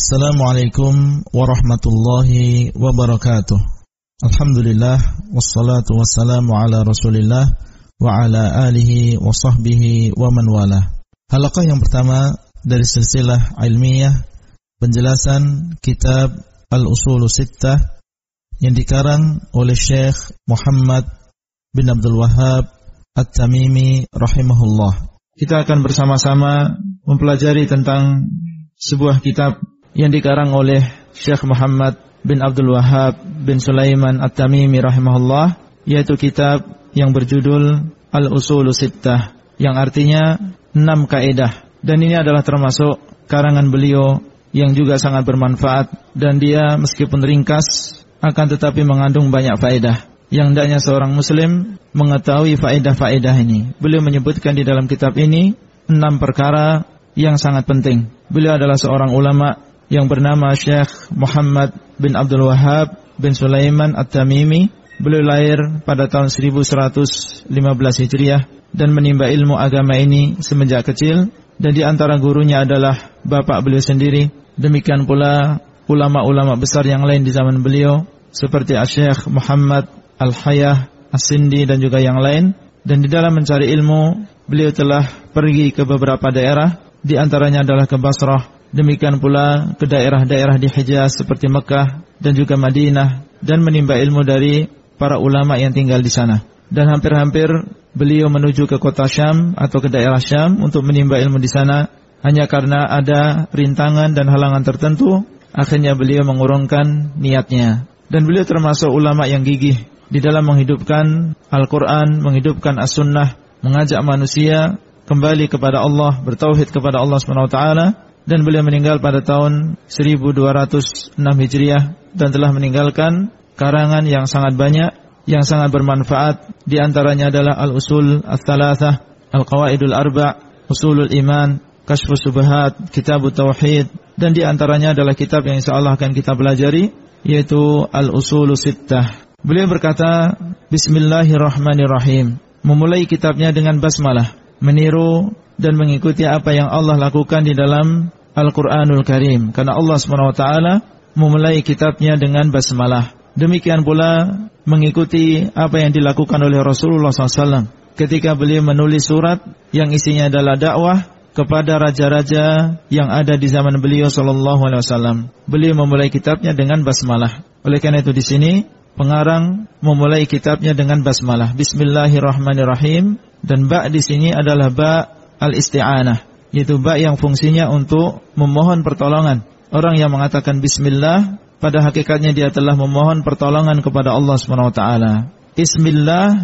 Assalamualaikum warahmatullahi wabarakatuh. Alhamdulillah wassalatu wassalamu ala Rasulillah wa ala alihi wa sahbihi wa man wala. Halaqah yang pertama dari silsilah ilmiah penjelasan kitab Al-Usul Sittah yang dikarang oleh Syekh Muhammad bin Abdul Wahab At-Tamimi rahimahullah. Kita akan bersama-sama mempelajari tentang sebuah kitab yang dikarang oleh Syekh Muhammad bin Abdul Wahab bin Sulaiman At-Tamimi rahimahullah yaitu kitab yang berjudul Al-Usul Sittah yang artinya enam kaidah dan ini adalah termasuk karangan beliau yang juga sangat bermanfaat dan dia meskipun ringkas akan tetapi mengandung banyak faedah yang hendaknya seorang muslim mengetahui faedah-faedah ini. Beliau menyebutkan di dalam kitab ini enam perkara yang sangat penting. Beliau adalah seorang ulama yang bernama Syekh Muhammad bin Abdul Wahab bin Sulaiman At-Tamimi. Beliau lahir pada tahun 1115 Hijriah dan menimba ilmu agama ini semenjak kecil dan di antara gurunya adalah bapak beliau sendiri. Demikian pula ulama-ulama besar yang lain di zaman beliau seperti Syekh Muhammad Al-Hayah As-Sindi dan juga yang lain dan di dalam mencari ilmu beliau telah pergi ke beberapa daerah di antaranya adalah ke Basrah Demikian pula ke daerah-daerah di Hijaz seperti Mekah dan juga Madinah dan menimba ilmu dari para ulama yang tinggal di sana. Dan hampir-hampir beliau menuju ke kota Syam atau ke daerah Syam untuk menimba ilmu di sana hanya karena ada rintangan dan halangan tertentu akhirnya beliau mengurungkan niatnya. Dan beliau termasuk ulama yang gigih di dalam menghidupkan Al-Quran, menghidupkan As-Sunnah, mengajak manusia kembali kepada Allah, bertauhid kepada Allah Taala dan beliau meninggal pada tahun 1206 Hijriah dan telah meninggalkan karangan yang sangat banyak yang sangat bermanfaat di antaranya adalah Al-Usul Ats-Tsalatsah, Al-Qawaidul Arba', Usulul Iman, Kashfus Subhat, Kitab Tauhid dan di antaranya adalah kitab yang insyaallah akan kita pelajari yaitu Al-Usul Sittah. Beliau berkata, Bismillahirrahmanirrahim. Memulai kitabnya dengan basmalah, meniru dan mengikuti apa yang Allah lakukan di dalam Al-Quranul Karim. Karena Allah SWT memulai kitabnya dengan basmalah. Demikian pula mengikuti apa yang dilakukan oleh Rasulullah SAW. Ketika beliau menulis surat yang isinya adalah dakwah kepada raja-raja yang ada di zaman beliau sallallahu alaihi wasallam. Beliau memulai kitabnya dengan basmalah. Oleh karena itu di sini pengarang memulai kitabnya dengan basmalah. Bismillahirrahmanirrahim dan ba di sini adalah ba al-isti'anah yaitu ba yang fungsinya untuk memohon pertolongan. Orang yang mengatakan bismillah pada hakikatnya dia telah memohon pertolongan kepada Allah Subhanahu wa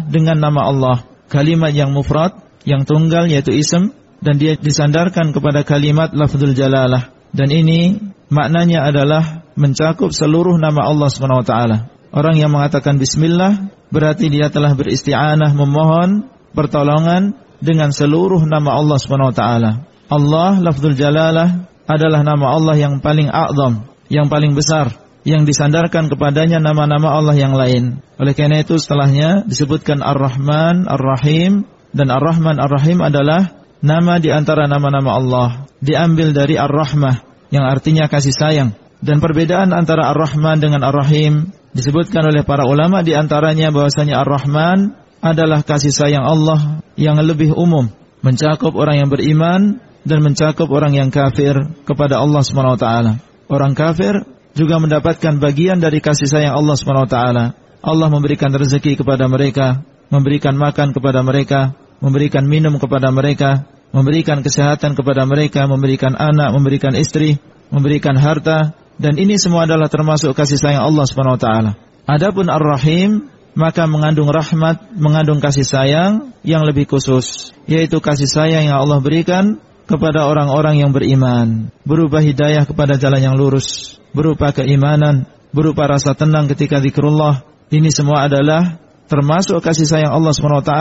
dengan nama Allah, kalimat yang mufrad, yang tunggal yaitu ism dan dia disandarkan kepada kalimat lafzul jalalah. Dan ini maknanya adalah mencakup seluruh nama Allah taala. Orang yang mengatakan bismillah berarti dia telah beristi'anah memohon pertolongan dengan seluruh nama Allah taala. Allah lafzul jalalah adalah nama Allah yang paling a'zam, yang paling besar, yang disandarkan kepadanya nama-nama Allah yang lain. Oleh karena itu setelahnya disebutkan Ar-Rahman, Ar-Rahim dan Ar-Rahman, Ar-Rahim adalah nama di antara nama-nama Allah. Diambil dari Ar-Rahmah yang artinya kasih sayang. Dan perbedaan antara Ar-Rahman dengan Ar-Rahim disebutkan oleh para ulama di antaranya bahwasanya Ar-Rahman adalah kasih sayang Allah yang lebih umum, mencakup orang yang beriman dan mencakup orang yang kafir kepada Allah Subhanahu wa taala. Orang kafir juga mendapatkan bagian dari kasih sayang Allah Subhanahu wa taala. Allah memberikan rezeki kepada mereka, memberikan makan kepada mereka, memberikan minum kepada mereka, memberikan kesehatan kepada mereka, memberikan anak, memberikan istri, memberikan harta dan ini semua adalah termasuk kasih sayang Allah Subhanahu wa taala. Adapun Ar-Rahim maka mengandung rahmat, mengandung kasih sayang yang lebih khusus, yaitu kasih sayang yang Allah berikan kepada orang-orang yang beriman, berupa hidayah kepada jalan yang lurus, berupa keimanan, berupa rasa tenang ketika zikrullah. Ini semua adalah termasuk kasih sayang Allah SWT.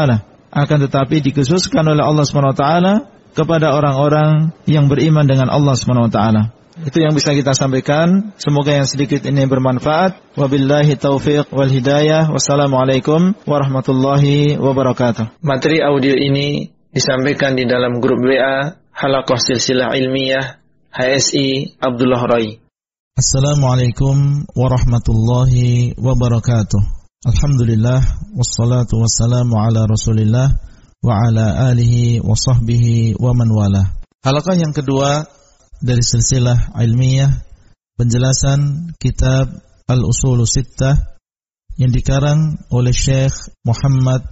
Akan tetapi dikhususkan oleh Allah SWT kepada orang-orang yang beriman dengan Allah SWT. Itu yang bisa kita sampaikan. Semoga yang sedikit ini bermanfaat. Wabillahi taufiq wal hidayah. Wassalamualaikum warahmatullahi wabarakatuh. Materi audio ini disampaikan di dalam grup WA Halakoh Silsilah Ilmiah HSI Abdullah Rai. Assalamualaikum warahmatullahi wabarakatuh. Alhamdulillah wassalatu wassalamu ala Rasulillah wa ala alihi wa sahbihi wa man wala. Halakah yang kedua dari silsilah ilmiah penjelasan kitab Al-Usul Sittah yang dikarang oleh Syekh Muhammad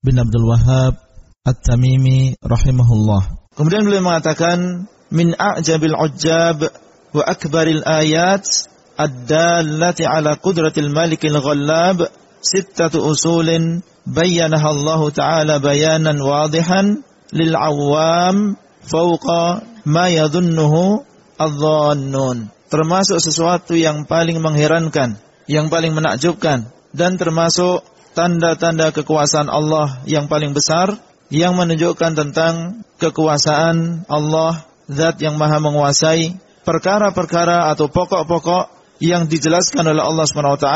bin Abdul Wahab At-Tamimi rahimahullah. Kemudian beliau mengatakan min a'jabil ujjab wa akbaril ayat ad-dallati ala qudratil malikil ghallab sittatu usulin bayyanaha Allah Ta'ala bayanan wadihan lil awam fauqa ma yadhunnuhu adh-dhannun. Termasuk sesuatu yang paling mengherankan yang paling menakjubkan dan termasuk tanda-tanda kekuasaan Allah yang paling besar yang menunjukkan tentang kekuasaan Allah zat yang maha menguasai perkara-perkara atau pokok-pokok yang dijelaskan oleh Allah SWT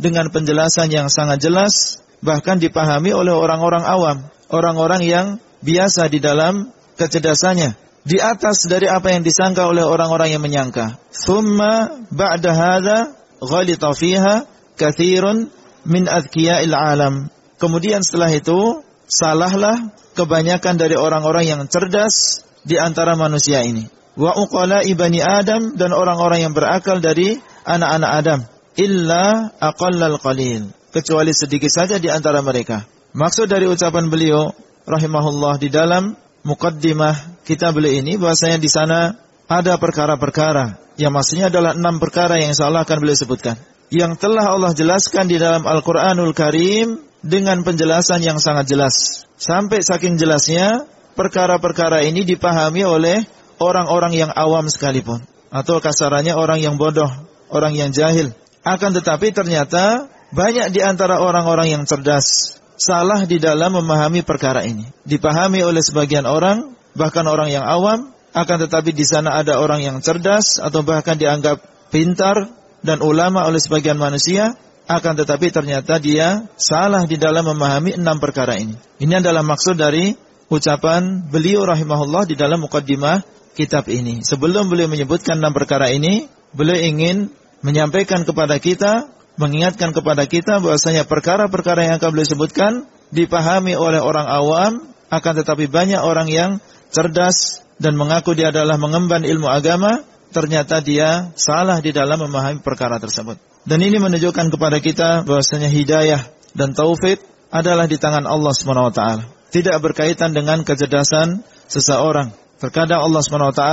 dengan penjelasan yang sangat jelas bahkan dipahami oleh orang-orang awam, orang-orang yang biasa di dalam kecerdasannya di atas dari apa yang disangka oleh orang-orang yang menyangka. Thumma ba'da hadza ghalita fiha kathirun min adkiya'il alam. Kemudian setelah itu salahlah kebanyakan dari orang-orang yang cerdas di antara manusia ini. Wa uqala ibani Adam dan orang-orang yang berakal dari anak-anak Adam. Illa aqallal qalil. Kecuali sedikit saja di antara mereka. Maksud dari ucapan beliau rahimahullah di dalam mukaddimah kita beliau ini bahasanya di sana ada perkara-perkara yang maksudnya adalah enam perkara yang insyaallah akan beliau sebutkan. Yang telah Allah jelaskan di dalam Al-Qur'anul Karim dengan penjelasan yang sangat jelas. Sampai saking jelasnya perkara-perkara ini dipahami oleh orang-orang yang awam sekalipun atau kasarannya orang yang bodoh, orang yang jahil. Akan tetapi ternyata banyak di antara orang-orang yang cerdas salah di dalam memahami perkara ini. Dipahami oleh sebagian orang, bahkan orang yang awam, akan tetapi di sana ada orang yang cerdas atau bahkan dianggap pintar dan ulama oleh sebagian manusia, akan tetapi ternyata dia salah di dalam memahami enam perkara ini. Ini adalah maksud dari ucapan beliau rahimahullah di dalam mukaddimah kitab ini. Sebelum beliau menyebutkan enam perkara ini, beliau ingin menyampaikan kepada kita, mengingatkan kepada kita bahwasanya perkara-perkara yang akan beliau sebutkan dipahami oleh orang awam, akan tetapi banyak orang yang cerdas dan mengaku dia adalah mengemban ilmu agama, ternyata dia salah di dalam memahami perkara tersebut. Dan ini menunjukkan kepada kita bahwasanya hidayah dan taufik adalah di tangan Allah SWT. Tidak berkaitan dengan kecerdasan seseorang. Terkadang Allah SWT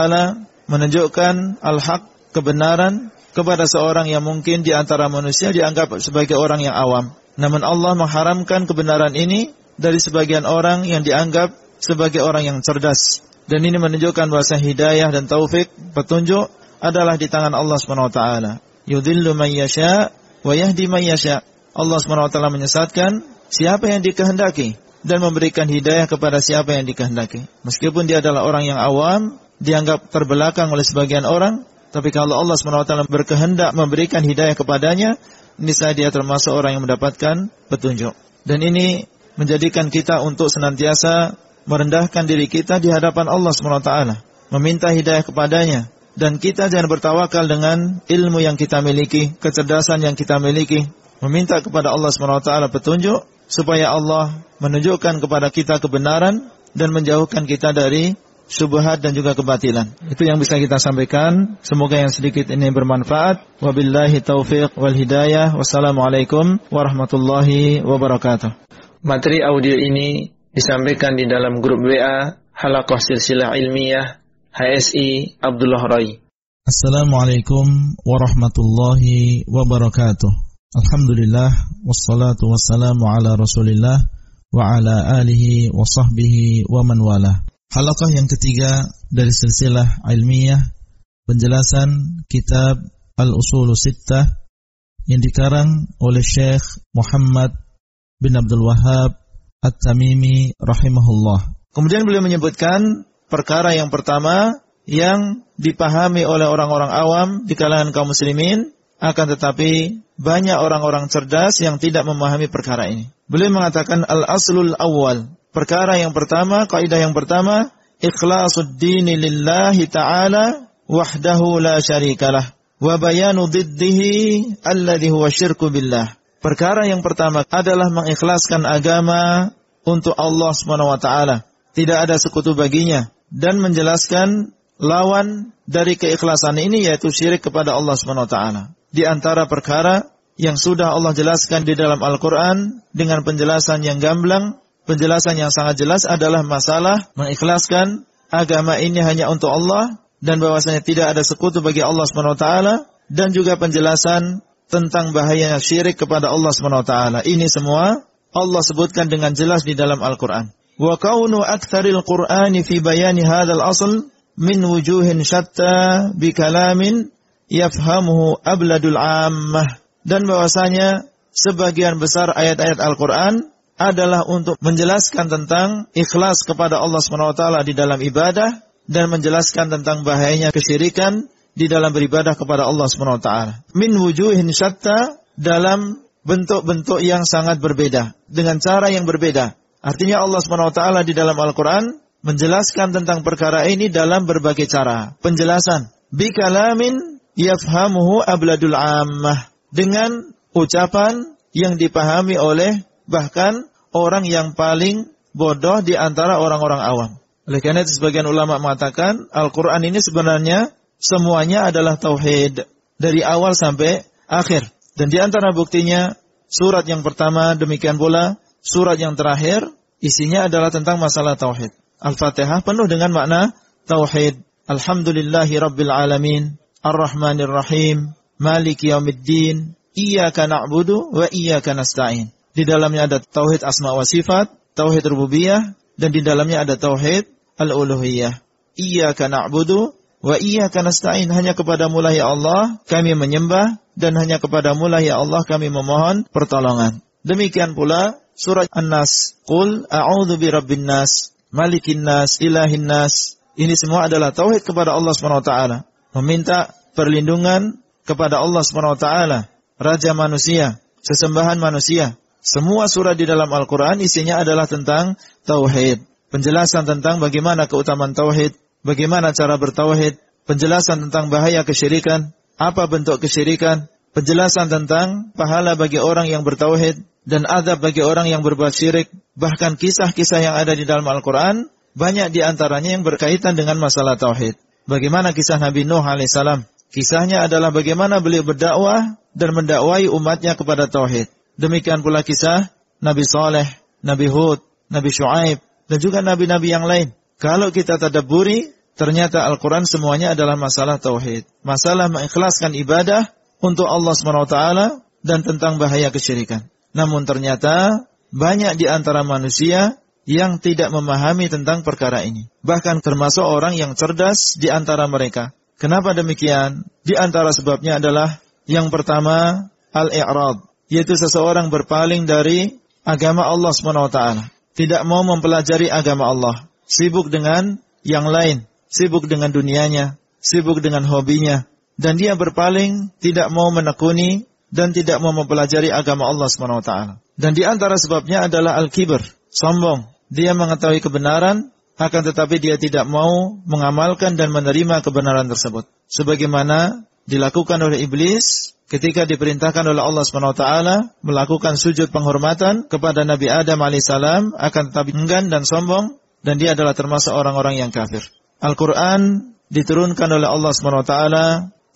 menunjukkan al-haq, kebenaran kepada seorang yang mungkin di antara manusia dianggap sebagai orang yang awam. Namun Allah mengharamkan kebenaran ini dari sebagian orang yang dianggap sebagai orang yang cerdas. Dan ini menunjukkan bahwa hidayah dan taufik, petunjuk adalah di tangan Allah SWT. Yudhillu man yasha wa yahdi man yasha. Allah SWT menyesatkan siapa yang dikehendaki dan memberikan hidayah kepada siapa yang dikehendaki. Meskipun dia adalah orang yang awam, dianggap terbelakang oleh sebagian orang, tapi kalau Allah SWT berkehendak memberikan hidayah kepadanya, niscaya dia termasuk orang yang mendapatkan petunjuk. Dan ini menjadikan kita untuk senantiasa merendahkan diri kita di hadapan Allah SWT, meminta hidayah kepadanya, dan kita jangan bertawakal dengan ilmu yang kita miliki, kecerdasan yang kita miliki, meminta kepada Allah SWT petunjuk, supaya Allah menunjukkan kepada kita kebenaran dan menjauhkan kita dari syubhat dan juga kebatilan. Itu yang bisa kita sampaikan. Semoga yang sedikit ini bermanfaat. Wabillahi taufiq wal hidayah. Wassalamualaikum warahmatullahi wabarakatuh. Materi audio ini disampaikan di dalam grup WA Halakoh Silsilah Ilmiah HSI Abdullah Rai. Assalamualaikum warahmatullahi wabarakatuh. Alhamdulillah wassalatu wassalamu ala Rasulillah wa ala alihi wa sahbihi wa man wala. Halaqah yang ketiga dari silsilah ilmiah penjelasan kitab Al-Usul Sittah yang dikarang oleh Syekh Muhammad bin Abdul Wahab At-Tamimi rahimahullah. Kemudian beliau menyebutkan perkara yang pertama yang dipahami oleh orang-orang awam di kalangan kaum muslimin akan tetapi banyak orang-orang cerdas yang tidak memahami perkara ini. Beliau mengatakan al-aslul awal. Perkara yang pertama, kaidah yang pertama, ikhlasul dini lillahi ta'ala wahdahu la syarikalah. wa bayanu diddihi alladhi huwa syirku billah. Perkara yang pertama adalah mengikhlaskan agama untuk Allah Subhanahu wa taala. Tidak ada sekutu baginya dan menjelaskan lawan dari keikhlasan ini yaitu syirik kepada Allah Subhanahu wa taala. Di antara perkara yang sudah Allah jelaskan di dalam Al-Qur'an dengan penjelasan yang gamblang, penjelasan yang sangat jelas adalah masalah mengikhlaskan agama ini hanya untuk Allah dan bahwasanya tidak ada sekutu bagi Allah Subhanahu wa taala dan juga penjelasan tentang bahayanya syirik kepada Allah Subhanahu wa taala. Ini semua Allah sebutkan dengan jelas di dalam Al-Qur'an. Wa kaunu aktsaril Qur'ani fi bayani hadzal asl min wujuhin syatta bi kalamin yafhamuhu abladul ammah dan bahwasanya sebagian besar ayat-ayat Al-Qur'an adalah untuk menjelaskan tentang ikhlas kepada Allah SWT di dalam ibadah dan menjelaskan tentang bahayanya kesyirikan di dalam beribadah kepada Allah SWT. Min wujuhin syatta dalam bentuk-bentuk yang sangat berbeda dengan cara yang berbeda. Artinya Allah SWT di dalam Al-Quran menjelaskan tentang perkara ini dalam berbagai cara. Penjelasan. Bikalamin yafhamuhu abladul ammah. Dengan ucapan yang dipahami oleh bahkan orang yang paling bodoh di antara orang-orang awam. Oleh karena itu sebagian ulama mengatakan Al-Quran ini sebenarnya semuanya adalah tauhid dari awal sampai akhir. Dan di antara buktinya surat yang pertama demikian pula surat yang terakhir isinya adalah tentang masalah tauhid. Al-Fatihah penuh dengan makna tauhid. Alhamdulillahi rabbil alamin, ar-rahmanir rahim, maliki yaumiddin, iyyaka na'budu wa iyyaka nasta'in. Di dalamnya ada tauhid asma wa sifat, tauhid rububiyah, dan di dalamnya ada tauhid al-uluhiyah. Iyyaka na'budu wa iyyaka nasta'in. Hanya kepada lah ya Allah kami menyembah dan hanya kepada lah ya Allah kami memohon pertolongan. Demikian pula surat An-Nas. Qul a'udzu birabbin nas, malikin nas, ilahin nas. Ini semua adalah tauhid kepada Allah Subhanahu wa taala. Meminta perlindungan kepada Allah Subhanahu wa taala, raja manusia, sesembahan manusia. Semua surat di dalam Al-Qur'an isinya adalah tentang tauhid. Penjelasan tentang bagaimana keutamaan tauhid, bagaimana cara bertauhid, penjelasan tentang bahaya kesyirikan, apa bentuk kesyirikan, penjelasan tentang pahala bagi orang yang bertauhid, dan adab bagi orang yang berbuat syirik, bahkan kisah-kisah yang ada di dalam Al-Quran, banyak di antaranya yang berkaitan dengan masalah tauhid. Bagaimana kisah Nabi Nuh alaihissalam? Kisahnya adalah bagaimana beliau berdakwah dan mendakwai umatnya kepada tauhid. Demikian pula kisah Nabi Saleh, Nabi Hud, Nabi Shu'aib, dan juga nabi-nabi yang lain. Kalau kita tadaburi, ternyata Al-Quran semuanya adalah masalah tauhid. Masalah mengikhlaskan ibadah untuk Allah SWT dan tentang bahaya kesyirikan. Namun ternyata banyak di antara manusia yang tidak memahami tentang perkara ini. Bahkan termasuk orang yang cerdas di antara mereka. Kenapa demikian? Di antara sebabnya adalah yang pertama al-i'rad, yaitu seseorang berpaling dari agama Allah SWT. Tidak mau mempelajari agama Allah, sibuk dengan yang lain, sibuk dengan dunianya, sibuk dengan hobinya, dan dia berpaling tidak mau menekuni dan tidak mau mempelajari agama Allah SWT. Dan di antara sebabnya adalah al-kibr, sombong. Dia mengetahui kebenaran, akan tetapi dia tidak mau mengamalkan dan menerima kebenaran tersebut. Sebagaimana dilakukan oleh iblis ketika diperintahkan oleh Allah SWT melakukan sujud penghormatan kepada Nabi Adam alaihissalam akan tetapi enggan dan sombong dan dia adalah termasuk orang-orang yang kafir. Al-Quran diturunkan oleh Allah SWT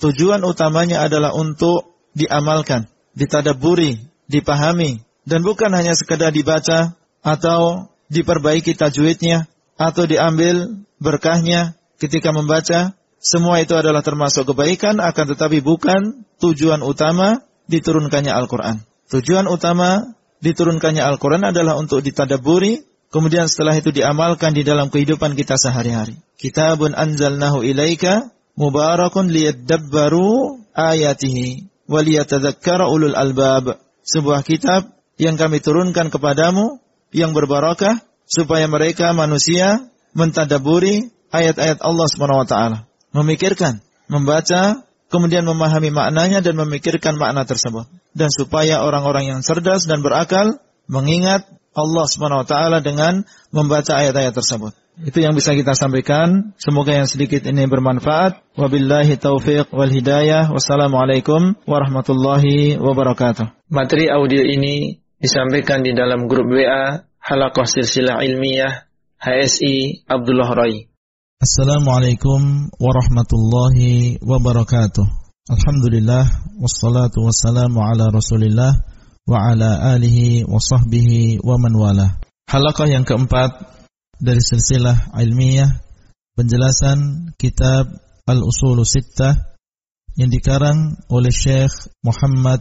tujuan utamanya adalah untuk diamalkan, ditadaburi, dipahami, dan bukan hanya sekedar dibaca atau diperbaiki tajwidnya atau diambil berkahnya ketika membaca. Semua itu adalah termasuk kebaikan, akan tetapi bukan tujuan utama diturunkannya Al-Quran. Tujuan utama diturunkannya Al-Quran adalah untuk ditadaburi, kemudian setelah itu diamalkan di dalam kehidupan kita sehari-hari. Kitabun anzalnahu ilaika mubarakun liyadabbaru ayatihi waliyatadzakkara ulul albab. Sebuah kitab yang kami turunkan kepadamu yang berbarakah supaya mereka manusia mentadaburi ayat-ayat Allah Subhanahu wa taala. Memikirkan, membaca, kemudian memahami maknanya dan memikirkan makna tersebut. Dan supaya orang-orang yang cerdas dan berakal mengingat Allah SWT dengan membaca ayat-ayat tersebut. Itu yang bisa kita sampaikan. Semoga yang sedikit ini bermanfaat. Wabillahi taufiq wal hidayah. Wassalamualaikum warahmatullahi wabarakatuh. Materi audio ini disampaikan di dalam grup WA Halakoh Silsilah Ilmiah HSI Abdullah Rai. Assalamualaikum warahmatullahi wabarakatuh. Alhamdulillah wassalatu wassalamu ala Rasulillah wa ala alihi wa sahbihi wa man wala. Halaqah yang keempat dari silsilah ilmiah penjelasan kitab Al-Usul Sittah yang dikarang oleh Syekh Muhammad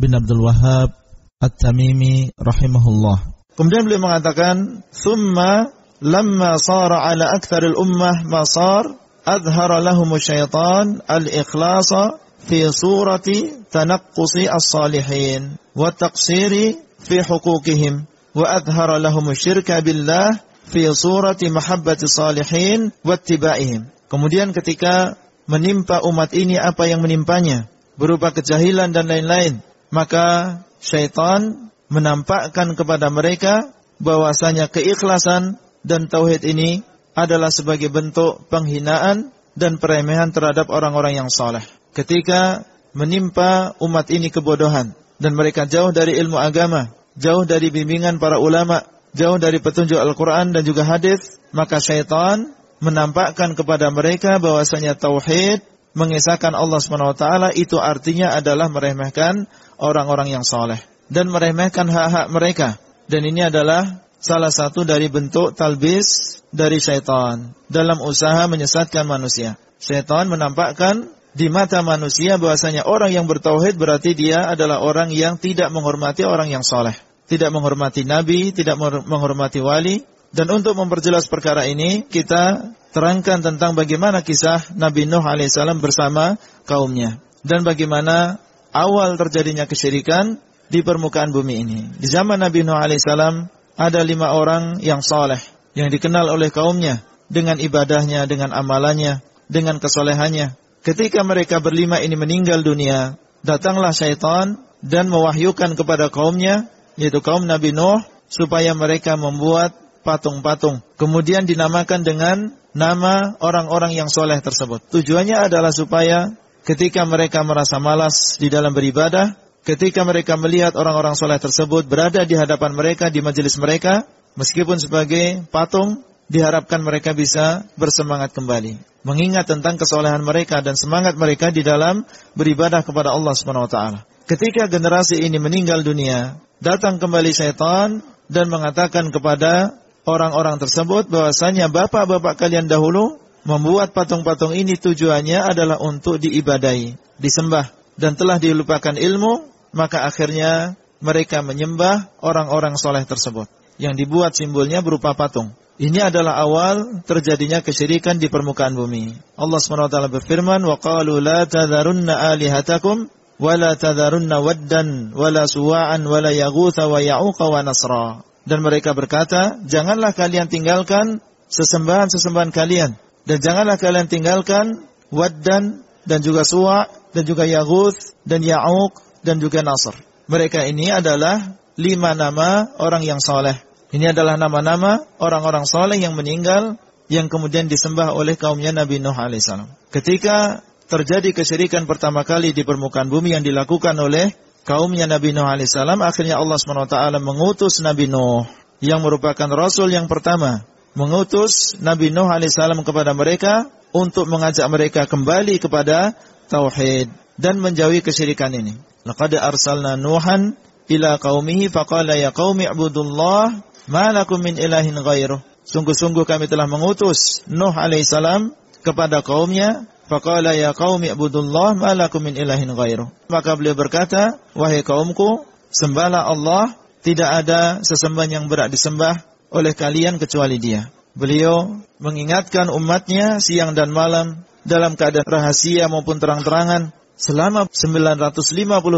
bin Abdul Wahab At-Tamimi rahimahullah. Kemudian beliau mengatakan, "Tsumma lamma sara ala akthar al-ummah ma sar, adhara lahum syaitan al-ikhlasa fi surati tanaqqusi as-salihin wa taqsiri fi hukukihim wa adhara lahum syirka billah fi surati mahabbati salihin wa ittiba'ihim. Kemudian ketika menimpa umat ini apa yang menimpanya? Berupa kejahilan dan lain-lain, maka syaitan menampakkan kepada mereka bahwasanya keikhlasan dan tauhid ini adalah sebagai bentuk penghinaan dan peremehan terhadap orang-orang yang saleh ketika menimpa umat ini kebodohan dan mereka jauh dari ilmu agama, jauh dari bimbingan para ulama, jauh dari petunjuk Al-Quran dan juga hadis, maka syaitan menampakkan kepada mereka bahwasanya tauhid mengisahkan Allah SWT itu artinya adalah meremehkan orang-orang yang soleh dan meremehkan hak-hak mereka. Dan ini adalah salah satu dari bentuk talbis dari syaitan dalam usaha menyesatkan manusia. Syaitan menampakkan di mata manusia bahwasanya orang yang bertauhid berarti dia adalah orang yang tidak menghormati orang yang soleh. Tidak menghormati nabi, tidak menghormati wali. Dan untuk memperjelas perkara ini, kita terangkan tentang bagaimana kisah Nabi Nuh alaihissalam bersama kaumnya. Dan bagaimana awal terjadinya kesyirikan di permukaan bumi ini. Di zaman Nabi Nuh alaihissalam ada lima orang yang soleh. Yang dikenal oleh kaumnya dengan ibadahnya, dengan amalannya, dengan kesolehannya. Ketika mereka berlima ini meninggal dunia, datanglah syaitan dan mewahyukan kepada kaumnya, yaitu kaum Nabi Nuh, supaya mereka membuat patung-patung. Kemudian dinamakan dengan nama orang-orang yang soleh tersebut. Tujuannya adalah supaya ketika mereka merasa malas di dalam beribadah, ketika mereka melihat orang-orang soleh tersebut berada di hadapan mereka, di majelis mereka, meskipun sebagai patung, diharapkan mereka bisa bersemangat kembali mengingat tentang kesolehan mereka dan semangat mereka di dalam beribadah kepada Allah Subhanahu wa taala. Ketika generasi ini meninggal dunia, datang kembali syaitan dan mengatakan kepada orang-orang tersebut bahwasanya bapak-bapak kalian dahulu membuat patung-patung ini tujuannya adalah untuk diibadai, disembah dan telah dilupakan ilmu, maka akhirnya mereka menyembah orang-orang soleh tersebut yang dibuat simbolnya berupa patung. Ini adalah awal terjadinya kesyirikan di permukaan bumi. Allah SWT berfirman, وَقَالُوا لَا تَذَرُنَّ آلِهَتَكُمْ وَلَا تَذَرُنَّ وَدًّا وَلَا سُوَاعًا وَلَا يَغُوثَ وَيَعُوقَ وَنَصْرًا Dan mereka berkata, janganlah kalian tinggalkan sesembahan-sesembahan kalian. Dan janganlah kalian tinggalkan Waddan dan juga Suwa' dan juga Yaghuth dan Ya'uq dan juga Nasr. Mereka ini adalah lima nama orang yang soleh ini adalah nama-nama orang-orang soleh yang meninggal yang kemudian disembah oleh kaumnya Nabi Nuh alaihissalam. Ketika terjadi kesyirikan pertama kali di permukaan bumi yang dilakukan oleh kaumnya Nabi Nuh alaihissalam, akhirnya Allah swt mengutus Nabi Nuh yang merupakan rasul yang pertama, mengutus Nabi Nuh alaihissalam kepada mereka untuk mengajak mereka kembali kepada tauhid dan menjauhi kesyirikan ini. Laqad arsalna Nuhan ila qaumihi faqala ya qaumi ibudullah Malakum min ilahin ghairuh. Sungguh-sungguh kami telah mengutus Nuh alaihissalam kepada kaumnya. Faqala ya qaumi ibudullah malakum min ilahin ghairuh. Maka beliau berkata, wahai kaumku, sembahlah Allah, tidak ada sesembahan yang berat disembah oleh kalian kecuali dia. Beliau mengingatkan umatnya siang dan malam dalam keadaan rahasia maupun terang-terangan selama 950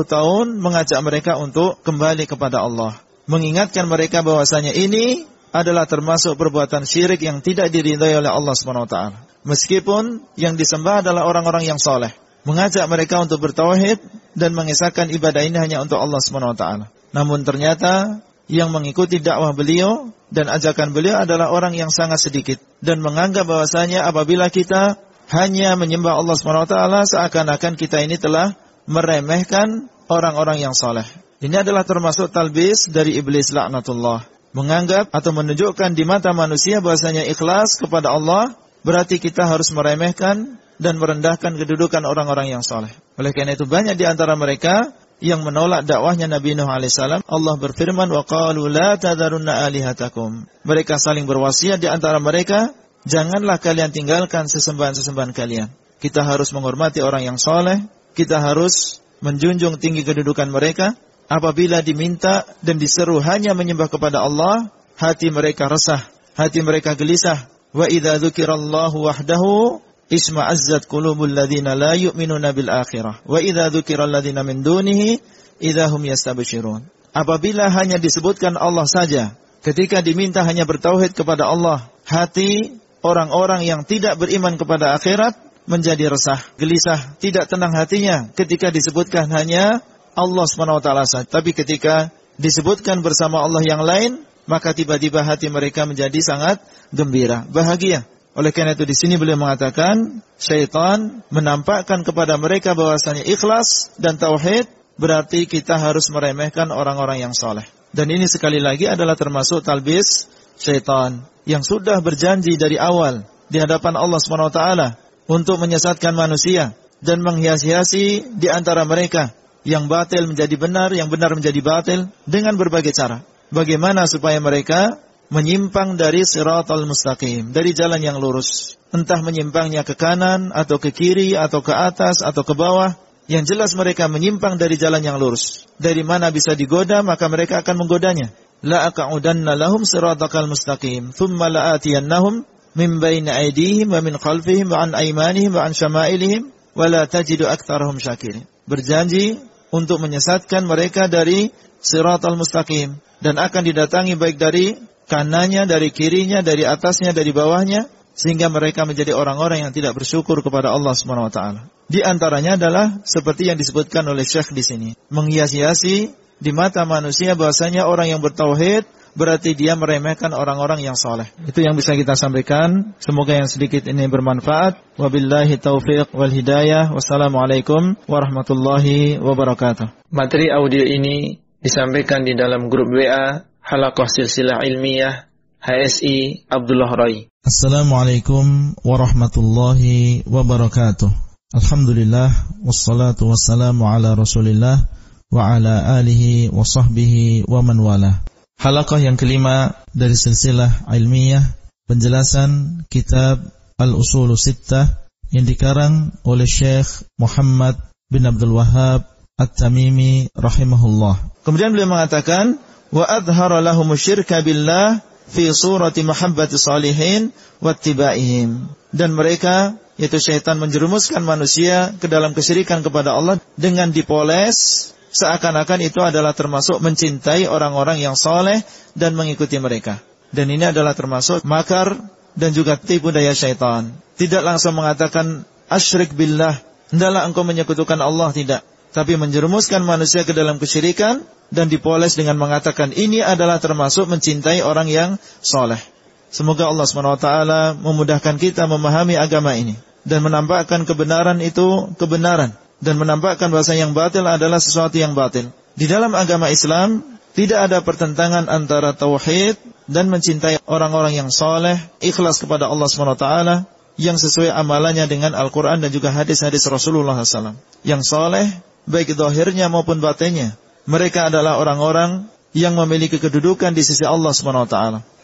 tahun mengajak mereka untuk kembali kepada Allah mengingatkan mereka bahwasanya ini adalah termasuk perbuatan syirik yang tidak diridhai oleh Allah SWT. Meskipun yang disembah adalah orang-orang yang soleh. Mengajak mereka untuk bertauhid dan mengisahkan ibadah ini hanya untuk Allah SWT. Namun ternyata yang mengikuti dakwah beliau dan ajakan beliau adalah orang yang sangat sedikit dan menganggap bahwasanya apabila kita hanya menyembah Allah SWT seakan-akan kita ini telah meremehkan orang-orang yang soleh. Ini adalah termasuk talbis dari iblis laknatullah. Menganggap atau menunjukkan di mata manusia bahwasanya ikhlas kepada Allah berarti kita harus meremehkan dan merendahkan kedudukan orang-orang yang soleh. Oleh karena itu banyak di antara mereka yang menolak dakwahnya Nabi Nuh alaihissalam, Allah berfirman, "Wa qalu la tadarunna alihatakum." Mereka saling berwasiat di antara mereka, janganlah kalian tinggalkan sesembahan-sesembahan kalian. Kita harus menghormati orang yang soleh, kita harus menjunjung tinggi kedudukan mereka. Apabila diminta dan diseru hanya menyembah kepada Allah, hati mereka resah, hati mereka gelisah. Wa idza dzukirallahu wahdahu isma'azzat qulubul ladzina la yu'minuna bil akhirah wa idza ladzina min dunihi idahum. Apabila hanya disebutkan Allah saja, ketika diminta hanya bertauhid kepada Allah, hati orang-orang yang tidak beriman kepada akhirat menjadi resah, gelisah, tidak tenang hatinya ketika disebutkan hanya Allah SWT saja. Tapi ketika disebutkan bersama Allah yang lain, maka tiba-tiba hati mereka menjadi sangat gembira, bahagia. Oleh karena itu di sini beliau mengatakan syaitan menampakkan kepada mereka bahwasanya ikhlas dan tauhid berarti kita harus meremehkan orang-orang yang soleh. Dan ini sekali lagi adalah termasuk talbis syaitan yang sudah berjanji dari awal di hadapan Allah SWT untuk menyesatkan manusia dan menghias-hiasi di antara mereka yang batil menjadi benar, yang benar menjadi batil dengan berbagai cara. Bagaimana supaya mereka menyimpang dari siratal mustaqim, dari jalan yang lurus. Entah menyimpangnya ke kanan, atau ke kiri, atau ke atas, atau ke bawah. Yang jelas mereka menyimpang dari jalan yang lurus. Dari mana bisa digoda, maka mereka akan menggodanya. La aqa'udanna lahum siratakal mustaqim, thumma la'atiyannahum min baini aidihim wa min khalfihim wa an aimanihim wa an syama'ilihim wa la tajidu aktharahum syakirin. Berjanji untuk menyesatkan mereka dari siratal mustaqim dan akan didatangi baik dari kanannya, dari kirinya, dari atasnya, dari bawahnya, sehingga mereka menjadi orang-orang yang tidak bersyukur kepada Allah Subhanahu wa taala. Di antaranya adalah seperti yang disebutkan oleh Syekh di sini, menghias-hiasi di mata manusia bahwasanya orang yang bertauhid berarti dia meremehkan orang-orang yang soleh. Itu yang bisa kita sampaikan. Semoga yang sedikit ini bermanfaat. Wabillahi taufiq wal hidayah. Wassalamualaikum warahmatullahi wabarakatuh. Materi audio ini disampaikan di dalam grup WA Halakoh Silsilah Ilmiah HSI Abdullah Rai. Assalamualaikum warahmatullahi wabarakatuh. Alhamdulillah wassalatu wassalamu ala Rasulillah wa ala alihi wa sahbihi wa man wala. Halaqah yang kelima dari silsilah ilmiah penjelasan kitab Al-Usul Sittah yang dikarang oleh Syekh Muhammad bin Abdul Wahab At-Tamimi rahimahullah. Kemudian beliau mengatakan wa adhara lahum syirka billah fi surati mahabbati salihin wattibaihim dan mereka yaitu syaitan menjerumuskan manusia ke dalam kesyirikan kepada Allah dengan dipoles seakan-akan itu adalah termasuk mencintai orang-orang yang soleh dan mengikuti mereka. Dan ini adalah termasuk makar dan juga tipu daya syaitan. Tidak langsung mengatakan asyrik billah, hendaklah engkau menyekutukan Allah, tidak tapi menjerumuskan manusia ke dalam kesyirikan dan dipoles dengan mengatakan ini adalah termasuk mencintai orang yang soleh. Semoga Allah SWT memudahkan kita memahami agama ini dan menampakkan kebenaran itu kebenaran dan menampakkan bahasa yang batil adalah sesuatu yang batil. Di dalam agama Islam tidak ada pertentangan antara tauhid dan mencintai orang-orang yang soleh, ikhlas kepada Allah SWT yang sesuai amalannya dengan Al-Quran dan juga hadis-hadis Rasulullah SAW. Yang soleh baik zahirnya maupun batinnya. Mereka adalah orang-orang yang memiliki kedudukan di sisi Allah SWT.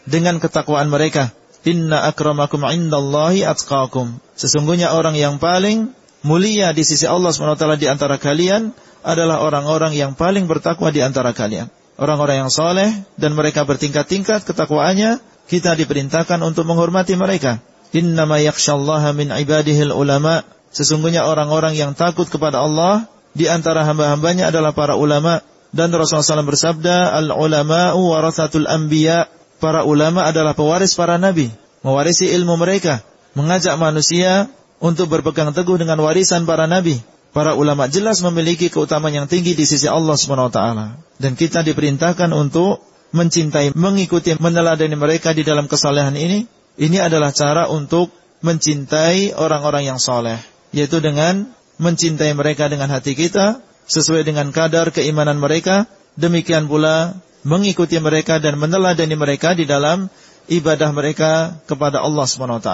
Dengan ketakwaan mereka. Inna akramakum indallahi atqakum. Sesungguhnya orang yang paling mulia di sisi Allah SWT di antara kalian adalah orang-orang yang paling bertakwa di antara kalian. Orang-orang yang soleh dan mereka bertingkat-tingkat ketakwaannya, kita diperintahkan untuk menghormati mereka. Innama yakshallaha min ibadihil ulama. Sesungguhnya orang-orang yang takut kepada Allah di antara hamba-hambanya adalah para ulama dan Rasulullah SAW bersabda al-ulama'u warathatul anbiya para ulama adalah pewaris para nabi mewarisi ilmu mereka mengajak manusia untuk berpegang teguh dengan warisan para nabi. Para ulama jelas memiliki keutamaan yang tinggi di sisi Allah Subhanahu wa taala. Dan kita diperintahkan untuk mencintai, mengikuti, meneladani mereka di dalam kesalehan ini, ini adalah cara untuk mencintai orang-orang yang soleh. Yaitu dengan mencintai mereka dengan hati kita, sesuai dengan kadar keimanan mereka, demikian pula mengikuti mereka dan meneladani mereka di dalam ibadah mereka kepada Allah SWT.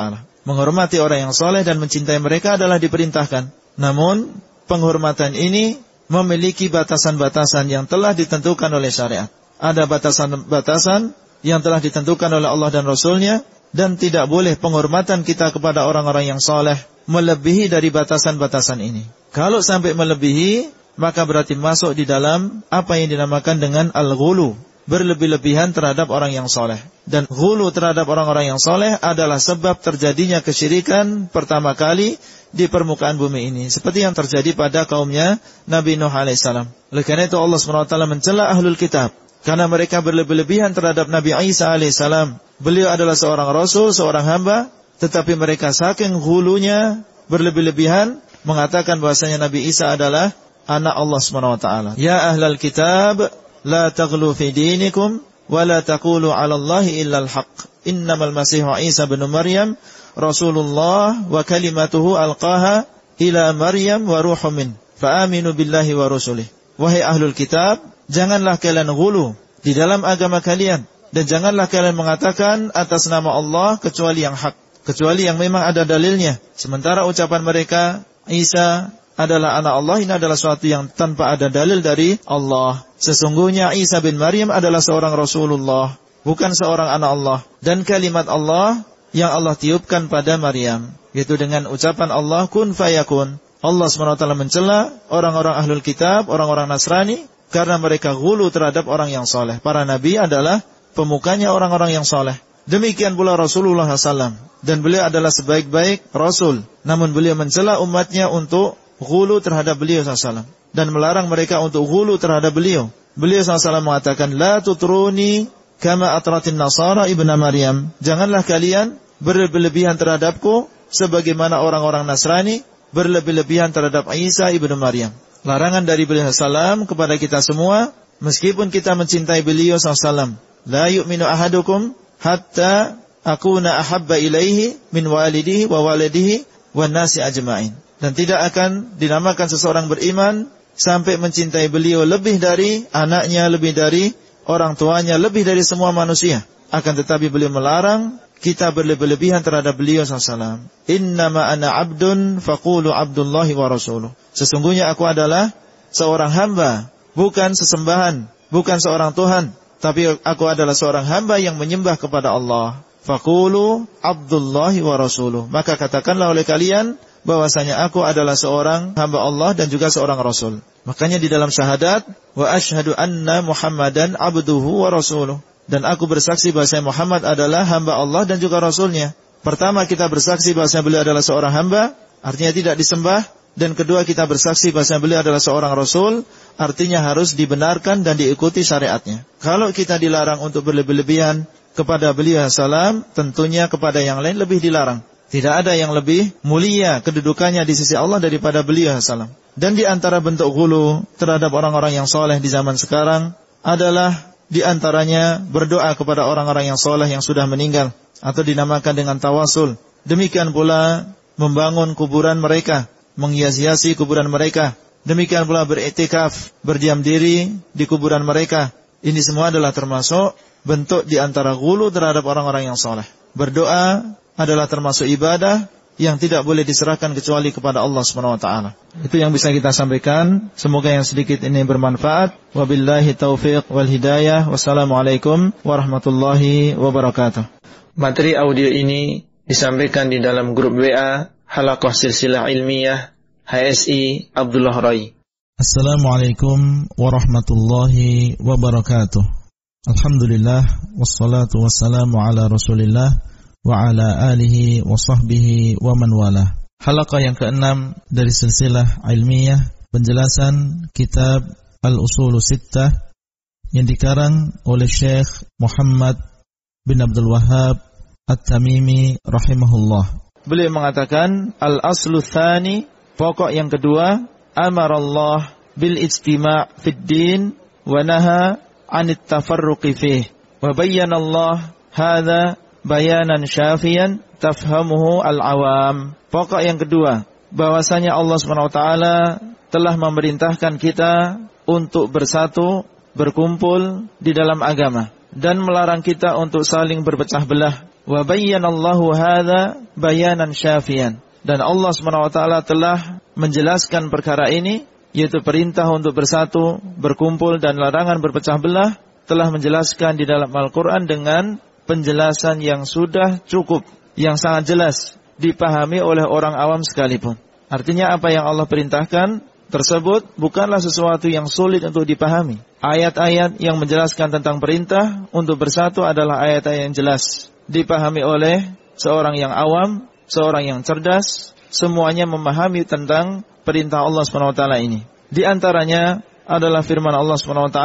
Menghormati orang yang soleh dan mencintai mereka adalah diperintahkan. Namun, penghormatan ini memiliki batasan-batasan yang telah ditentukan oleh syariat. Ada batasan-batasan yang telah ditentukan oleh Allah dan Rasulnya dan tidak boleh penghormatan kita kepada orang-orang yang soleh melebihi dari batasan-batasan ini. Kalau sampai melebihi, maka berarti masuk di dalam apa yang dinamakan dengan al-ghulu, berlebih-lebihan terhadap orang yang soleh. Dan ghulu terhadap orang-orang yang soleh adalah sebab terjadinya kesyirikan pertama kali di permukaan bumi ini. Seperti yang terjadi pada kaumnya Nabi Nuh alaihissalam. Oleh karena itu Allah SWT mencela ahlul kitab. Karena mereka berlebih-lebihan terhadap Nabi Isa alaihissalam. Beliau adalah seorang rasul, seorang hamba. Tetapi mereka saking hulunya berlebih-lebihan mengatakan bahwasanya Nabi Isa adalah anak Allah SWT. Ya ahlal kitab, dinikum, wa la taqulu ala Allah illa al-haq. Innamal masihu Isa bin Maryam Rasulullah wa kalimatuhu alqaha ila Maryam wa ruhum min. Fa'aminu billahi wa rasulih. Wahai ahlul kitab, janganlah kalian gulu di dalam agama kalian dan janganlah kalian mengatakan atas nama Allah kecuali yang hak, kecuali yang memang ada dalilnya. Sementara ucapan mereka Isa adalah anak Allah ini adalah suatu yang tanpa ada dalil dari Allah. Sesungguhnya Isa bin Maryam adalah seorang Rasulullah, bukan seorang anak Allah. Dan kalimat Allah yang Allah tiupkan pada Maryam. Yaitu dengan ucapan Allah kun fayakun. Allah SWT mencela orang-orang ahlul kitab, orang-orang Nasrani, karena mereka gulu terhadap orang yang soleh. Para nabi adalah pemukanya orang-orang yang soleh. Demikian pula Rasulullah SAW. Dan beliau adalah sebaik-baik Rasul. Namun beliau mencela umatnya untuk gulu terhadap beliau SAW. Dan melarang mereka untuk gulu terhadap beliau. Beliau SAW mengatakan, La tutruni kama atratin nasara ibn Maryam. Janganlah kalian berlebihan terhadapku sebagaimana orang-orang Nasrani berlebih-lebihan terhadap Isa ibnu Maryam. Larangan dari beliau salam kepada kita semua meskipun kita mencintai beliau salam. La yu'minu ahadukum hatta akuna ahabba ilaihi min walidihi wa walidihi wa nasi ajma'in. Dan tidak akan dinamakan seseorang beriman sampai mencintai beliau lebih dari anaknya, lebih dari orang tuanya, lebih dari semua manusia. Akan tetapi beliau melarang kita berlebih-lebihan terhadap beliau SAW. Innama ana abdun faqulu abdullahi wa rasuluh. Sesungguhnya aku adalah seorang hamba, bukan sesembahan, bukan seorang Tuhan. Tapi aku adalah seorang hamba yang menyembah kepada Allah. Faqulu abdullahi wa rasuluh. Maka katakanlah oleh kalian bahwasanya aku adalah seorang hamba Allah dan juga seorang rasul. Makanya di dalam syahadat wa asyhadu anna Muhammadan abduhu wa rasuluh dan aku bersaksi bahwa Muhammad adalah hamba Allah dan juga Rasulnya. Pertama kita bersaksi bahwa beliau adalah seorang hamba, artinya tidak disembah. Dan kedua kita bersaksi bahwa beliau adalah seorang Rasul, artinya harus dibenarkan dan diikuti syariatnya. Kalau kita dilarang untuk berlebih-lebihan kepada beliau salam, tentunya kepada yang lain lebih dilarang. Tidak ada yang lebih mulia kedudukannya di sisi Allah daripada beliau salam. Dan di antara bentuk gulu terhadap orang-orang yang soleh di zaman sekarang adalah di antaranya berdoa kepada orang-orang yang soleh yang sudah meninggal atau dinamakan dengan tawasul. Demikian pula membangun kuburan mereka, menghias-hiasi kuburan mereka. Demikian pula beriktikaf, berdiam diri di kuburan mereka. Ini semua adalah termasuk bentuk di antara gulu terhadap orang-orang yang soleh. Berdoa adalah termasuk ibadah yang tidak boleh diserahkan kecuali kepada Allah Subhanahu wa taala. Itu yang bisa kita sampaikan. Semoga yang sedikit ini bermanfaat. Wabillahi taufiq wal hidayah. Wassalamualaikum warahmatullahi wabarakatuh. Materi audio ini disampaikan di dalam grup WA Halaqah Silsilah Ilmiah HSI Abdullah Rai. Assalamualaikum warahmatullahi wabarakatuh. Alhamdulillah wassalatu wassalamu ala Rasulillah wa ala alihi wa sahbihi wa man wala. Halaqah yang keenam dari silsilah ilmiah penjelasan kitab Al-Usul Sittah yang dikarang oleh Syekh Muhammad bin Abdul Wahab At-Tamimi rahimahullah. Beliau mengatakan al-aslu tsani, pokok yang kedua, amarallah bil ijtima' fid din wa naha anit tafarruqi fih. Wa bayyana Allah hadza bayanan syafiyan tafhamuhu al-awam. Pokok yang kedua, bahwasanya Allah SWT telah memerintahkan kita untuk bersatu, berkumpul di dalam agama dan melarang kita untuk saling berpecah belah. Wa bayyanallahu hadza bayanan syafiyan. Dan Allah SWT telah menjelaskan perkara ini yaitu perintah untuk bersatu, berkumpul dan larangan berpecah belah telah menjelaskan di dalam Al-Qur'an dengan penjelasan yang sudah cukup, yang sangat jelas dipahami oleh orang awam sekalipun. Artinya apa yang Allah perintahkan tersebut bukanlah sesuatu yang sulit untuk dipahami. Ayat-ayat yang menjelaskan tentang perintah untuk bersatu adalah ayat-ayat yang jelas. Dipahami oleh seorang yang awam, seorang yang cerdas, semuanya memahami tentang perintah Allah SWT ini. Di antaranya adalah firman Allah SWT,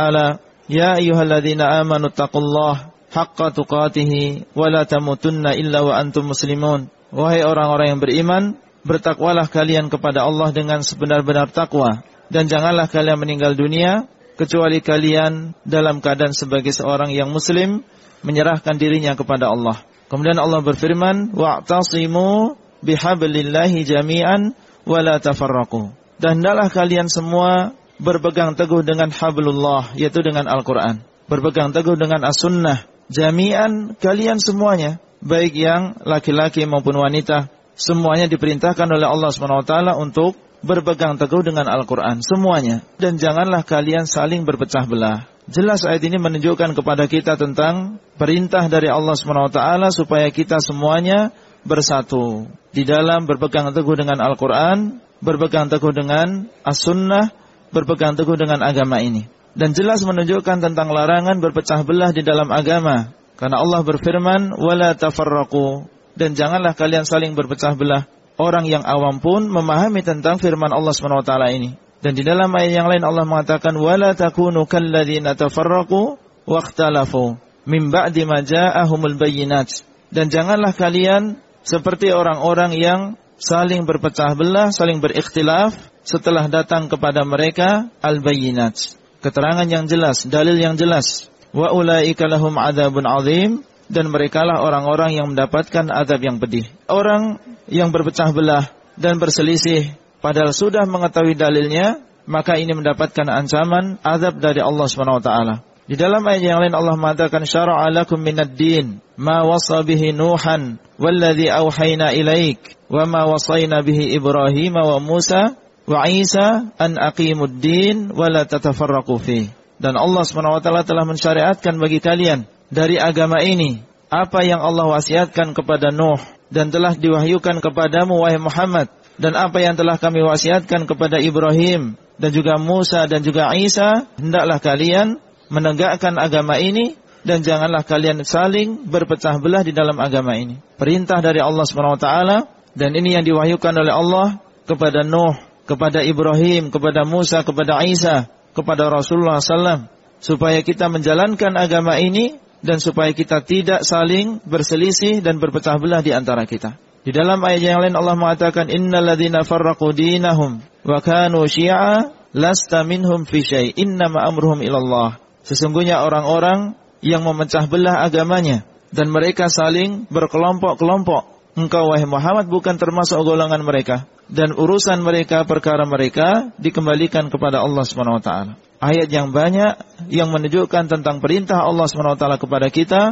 Ya ayuhalladzina amanu taqullah haqqa tuqatihi wa la tamutunna illa wa antum muslimun. Wahai orang-orang yang beriman, bertakwalah kalian kepada Allah dengan sebenar-benar takwa dan janganlah kalian meninggal dunia kecuali kalian dalam keadaan sebagai seorang yang muslim menyerahkan dirinya kepada Allah. Kemudian Allah berfirman, "Wa'tasimu bihablillahi jami'an wa la tafarraqu." Dan hendaklah kalian semua berpegang teguh dengan hablullah, yaitu dengan Al-Qur'an. Berpegang teguh dengan as-sunnah. Jami'an kalian semuanya, baik yang laki-laki maupun wanita, semuanya diperintahkan oleh Allah SWT untuk berpegang teguh dengan Al-Quran. Semuanya. Dan janganlah kalian saling berpecah belah. Jelas ayat ini menunjukkan kepada kita tentang perintah dari Allah SWT supaya kita semuanya bersatu. Di dalam berpegang teguh dengan Al-Quran, berpegang teguh dengan As-Sunnah, berpegang teguh dengan agama ini dan jelas menunjukkan tentang larangan berpecah belah di dalam agama. Karena Allah berfirman, "Wala tafarraqu" dan janganlah kalian saling berpecah belah. Orang yang awam pun memahami tentang firman Allah SWT ini. Dan di dalam ayat yang lain Allah mengatakan, "Wala takunu kalladzina tafarraqu waqtalafu min ba'di ma ja'ahumul bayyinat." Dan janganlah kalian seperti orang-orang yang saling berpecah belah, saling berikhtilaf setelah datang kepada mereka al-bayyinat Keterangan yang jelas, dalil yang jelas. Wa ulaika lahum adzabun azim dan merekalah orang-orang yang mendapatkan azab yang pedih. Orang yang berpecah belah dan berselisih padahal sudah mengetahui dalilnya, maka ini mendapatkan ancaman azab dari Allah Subhanahu wa taala. Di dalam ayat yang lain Allah mengatakan syara'a lakum minad din ma wasa bihi Nuhan walladhi auhayna ilaik wa ma wasayna bihi Ibrahim wa Musa wa Isa an aqimud din wa la tatafarraqu fi. Dan Allah Subhanahu wa taala telah mensyariatkan bagi kalian dari agama ini apa yang Allah wasiatkan kepada Nuh dan telah diwahyukan kepadamu wahai Muhammad dan apa yang telah kami wasiatkan kepada Ibrahim dan juga Musa dan juga Isa hendaklah kalian menegakkan agama ini dan janganlah kalian saling berpecah belah di dalam agama ini. Perintah dari Allah Swt dan ini yang diwahyukan oleh Allah kepada Nuh, kepada Ibrahim, kepada Musa, kepada Isa, kepada Rasulullah SAW supaya kita menjalankan agama ini dan supaya kita tidak saling berselisih dan berpecah belah di antara kita. Di dalam ayat yang lain Allah mengatakan innalladzina farraqu dinahum wa kanu syi'a lasta minhum fi syai' innama amruhum ilallah. Sesungguhnya orang-orang yang memecah belah agamanya dan mereka saling berkelompok-kelompok. Engkau wahai Muhammad bukan termasuk golongan mereka dan urusan mereka perkara mereka dikembalikan kepada Allah taala ayat yang banyak yang menunjukkan tentang perintah Allah SWT kepada kita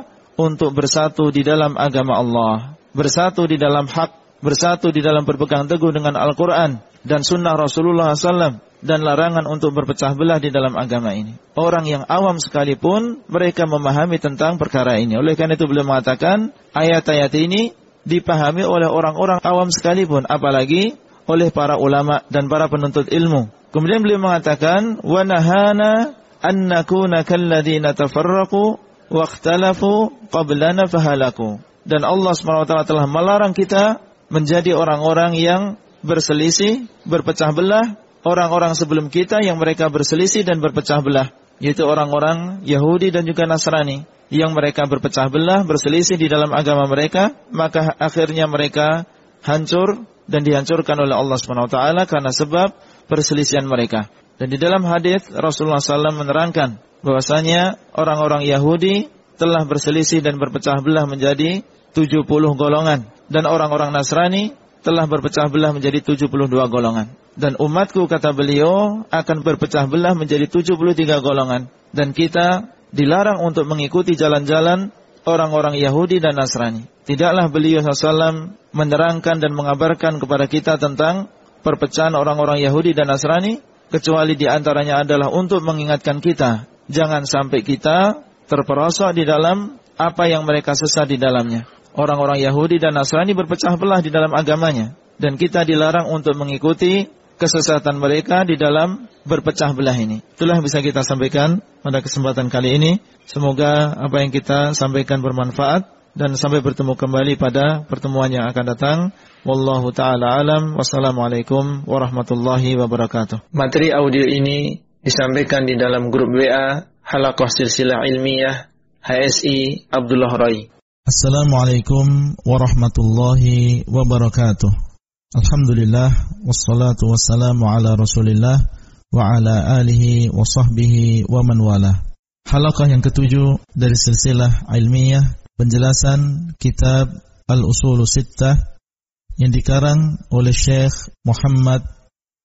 untuk bersatu di dalam agama Allah, bersatu di dalam hak, bersatu di dalam berpegang teguh dengan Al-Quran dan sunnah Rasulullah SAW dan larangan untuk berpecah belah di dalam agama ini. Orang yang awam sekalipun mereka memahami tentang perkara ini. Oleh karena itu beliau mengatakan ayat-ayat ini dipahami oleh orang-orang awam sekalipun, apalagi oleh para ulama dan para penuntut ilmu. Kemudian beliau mengatakan wa nahana an nakuna kalladzina tafarraqu wa fahalaku. Dan Allah SWT telah melarang kita menjadi orang-orang yang berselisih, berpecah belah, orang-orang sebelum kita yang mereka berselisih dan berpecah belah, yaitu orang-orang Yahudi dan juga Nasrani yang mereka berpecah belah, berselisih di dalam agama mereka, maka akhirnya mereka hancur dan dihancurkan oleh Allah SWT karena sebab perselisihan mereka. Dan di dalam hadis Rasulullah SAW menerangkan bahwasanya orang-orang Yahudi telah berselisih dan berpecah belah menjadi 70 golongan dan orang-orang Nasrani telah berpecah belah menjadi 72 golongan. Dan umatku kata beliau akan berpecah belah menjadi 73 golongan dan kita dilarang untuk mengikuti jalan-jalan orang-orang Yahudi dan Nasrani. Tidaklah beliau SAW menerangkan dan mengabarkan kepada kita tentang perpecahan orang-orang Yahudi dan Nasrani kecuali di antaranya adalah untuk mengingatkan kita jangan sampai kita terperosok di dalam apa yang mereka sesat di dalamnya. Orang-orang Yahudi dan Nasrani berpecah belah di dalam agamanya. Dan kita dilarang untuk mengikuti kesesatan mereka di dalam berpecah belah ini. Itulah yang bisa kita sampaikan pada kesempatan kali ini. Semoga apa yang kita sampaikan bermanfaat dan sampai bertemu kembali pada pertemuan yang akan datang. Wallahu taala alam. Wassalamualaikum warahmatullahi wabarakatuh. Materi audio ini disampaikan di dalam grup WA Halakoh Silsilah Ilmiah HSI Abdullah Rai. Assalamualaikum warahmatullahi wabarakatuh. Alhamdulillah wassalatu wassalamu ala Rasulillah wa ala alihi wa sahbihi wa man wala. Halaqah yang ketujuh dari silsilah ilmiah penjelasan kitab Al-Usul Sittah yang dikarang oleh Syekh Muhammad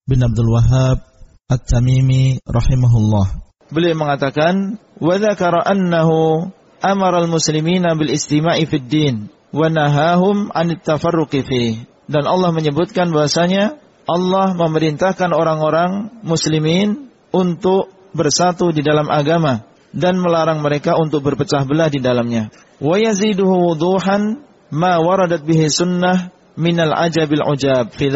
bin Abdul Wahab At-Tamimi rahimahullah. Beliau mengatakan, "Wa dzakara annahu amara al-muslimina bil istima'i fid din wa nahahum 'anit tafarruqi fi." Dan Allah menyebutkan bahasanya Allah memerintahkan orang-orang muslimin untuk bersatu di dalam agama dan melarang mereka untuk berpecah belah di dalamnya. Wa yaziduhu wuduhan ma waradat bihi sunnah minal ajabil ujab fi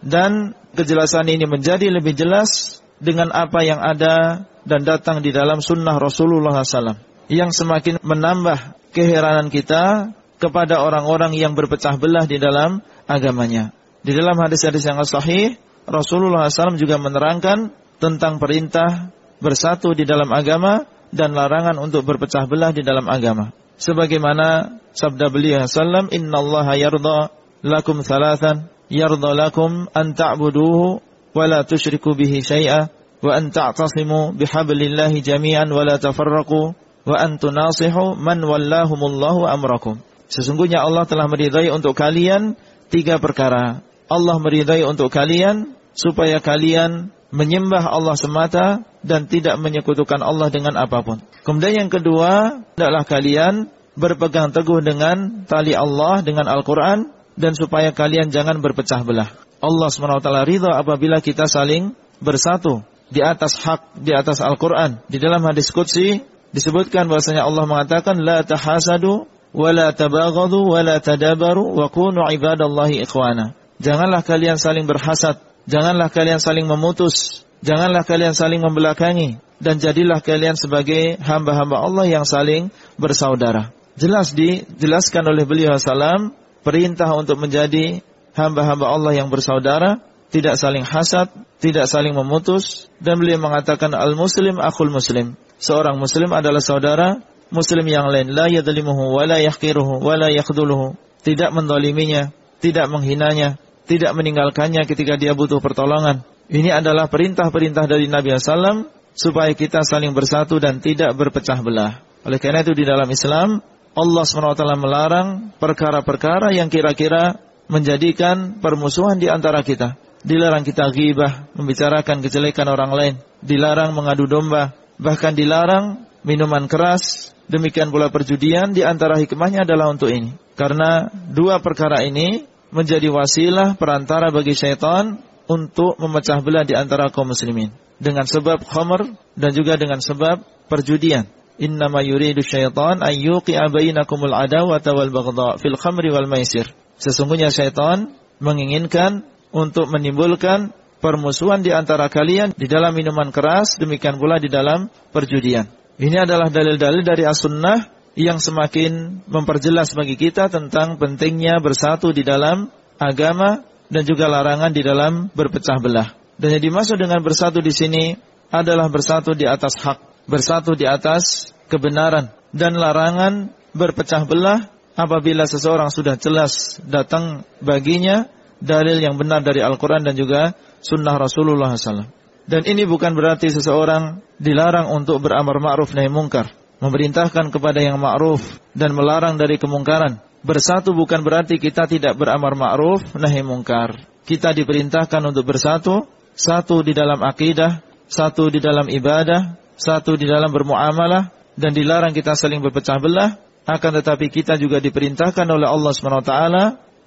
Dan kejelasan ini menjadi lebih jelas dengan apa yang ada dan datang di dalam sunnah Rasulullah SAW. Yang semakin menambah keheranan kita kepada orang-orang yang berpecah belah di dalam agamanya. Di dalam hadis-hadis yang sahih, Rasulullah SAW juga menerangkan tentang perintah bersatu di dalam agama dan larangan untuk berpecah belah di dalam agama. Sebagaimana sabda beliau sallam, Inna Allah yarda lakum thalathan yarda lakum an ta'buduhu wa la tushriku bihi syai'a wa an ta'tasimu bihablillahi jami'an wa la tafarraqu wa an tunasihu man wallahumullahu amrakum. Sesungguhnya Allah telah meridai untuk kalian tiga perkara. Allah meridai untuk kalian supaya kalian menyembah Allah semata dan tidak menyekutukan Allah dengan apa pun. Kemudian yang kedua, adalah kalian berpegang teguh dengan tali Allah dengan Al-Quran dan supaya kalian jangan berpecah belah. Allah SWT ridha apabila kita saling bersatu di atas hak, di atas Al-Quran. Di dalam hadis Qudsi disebutkan bahwasanya Allah mengatakan la tahasadu wa la tabaghadu wa la tadabaru wa kunu ibadallahi ikhwana. Janganlah kalian saling berhasad, janganlah kalian saling memutus, janganlah kalian saling membelakangi dan jadilah kalian sebagai hamba-hamba Allah yang saling bersaudara. Jelas dijelaskan oleh beliau salam perintah untuk menjadi hamba-hamba Allah yang bersaudara, tidak saling hasad, tidak saling memutus, dan beliau mengatakan al-muslim akhul muslim. Seorang muslim adalah saudara muslim yang lain, la yadlimuhu wa la yahqiruhu wa la yakhduluhu. Tidak mendoliminya, tidak menghinanya, tidak meninggalkannya ketika dia butuh pertolongan. Ini adalah perintah-perintah dari Nabi SAW supaya kita saling bersatu dan tidak berpecah belah. Oleh karena itu di dalam Islam Allah SWT melarang perkara-perkara yang kira-kira menjadikan permusuhan di antara kita. Dilarang kita ghibah, membicarakan kejelekan orang lain. Dilarang mengadu domba. Bahkan dilarang minuman keras. Demikian pula perjudian di antara hikmahnya adalah untuk ini. Karena dua perkara ini menjadi wasilah perantara bagi syaitan untuk memecah belah di antara kaum muslimin. Dengan sebab khamr dan juga dengan sebab perjudian innama yuridu syaitan ayyuqi'a bainakumul adawata wal baghdha fil khamri wal maisir. Sesungguhnya syaitan menginginkan untuk menimbulkan permusuhan di antara kalian di dalam minuman keras, demikian pula di dalam perjudian. Ini adalah dalil-dalil dari as-sunnah yang semakin memperjelas bagi kita tentang pentingnya bersatu di dalam agama dan juga larangan di dalam berpecah belah. Dan yang dimaksud dengan bersatu di sini adalah bersatu di atas hak bersatu di atas kebenaran dan larangan berpecah belah apabila seseorang sudah jelas datang baginya dalil yang benar dari Al-Quran dan juga sunnah Rasulullah SAW. Dan ini bukan berarti seseorang dilarang untuk beramar ma'ruf nahi mungkar. Memerintahkan kepada yang ma'ruf dan melarang dari kemungkaran. Bersatu bukan berarti kita tidak beramar ma'ruf nahi mungkar. Kita diperintahkan untuk bersatu, satu di dalam akidah, satu di dalam ibadah, satu di dalam bermuamalah, dan dilarang kita saling berpecah belah. Akan tetapi kita juga diperintahkan oleh Allah SWT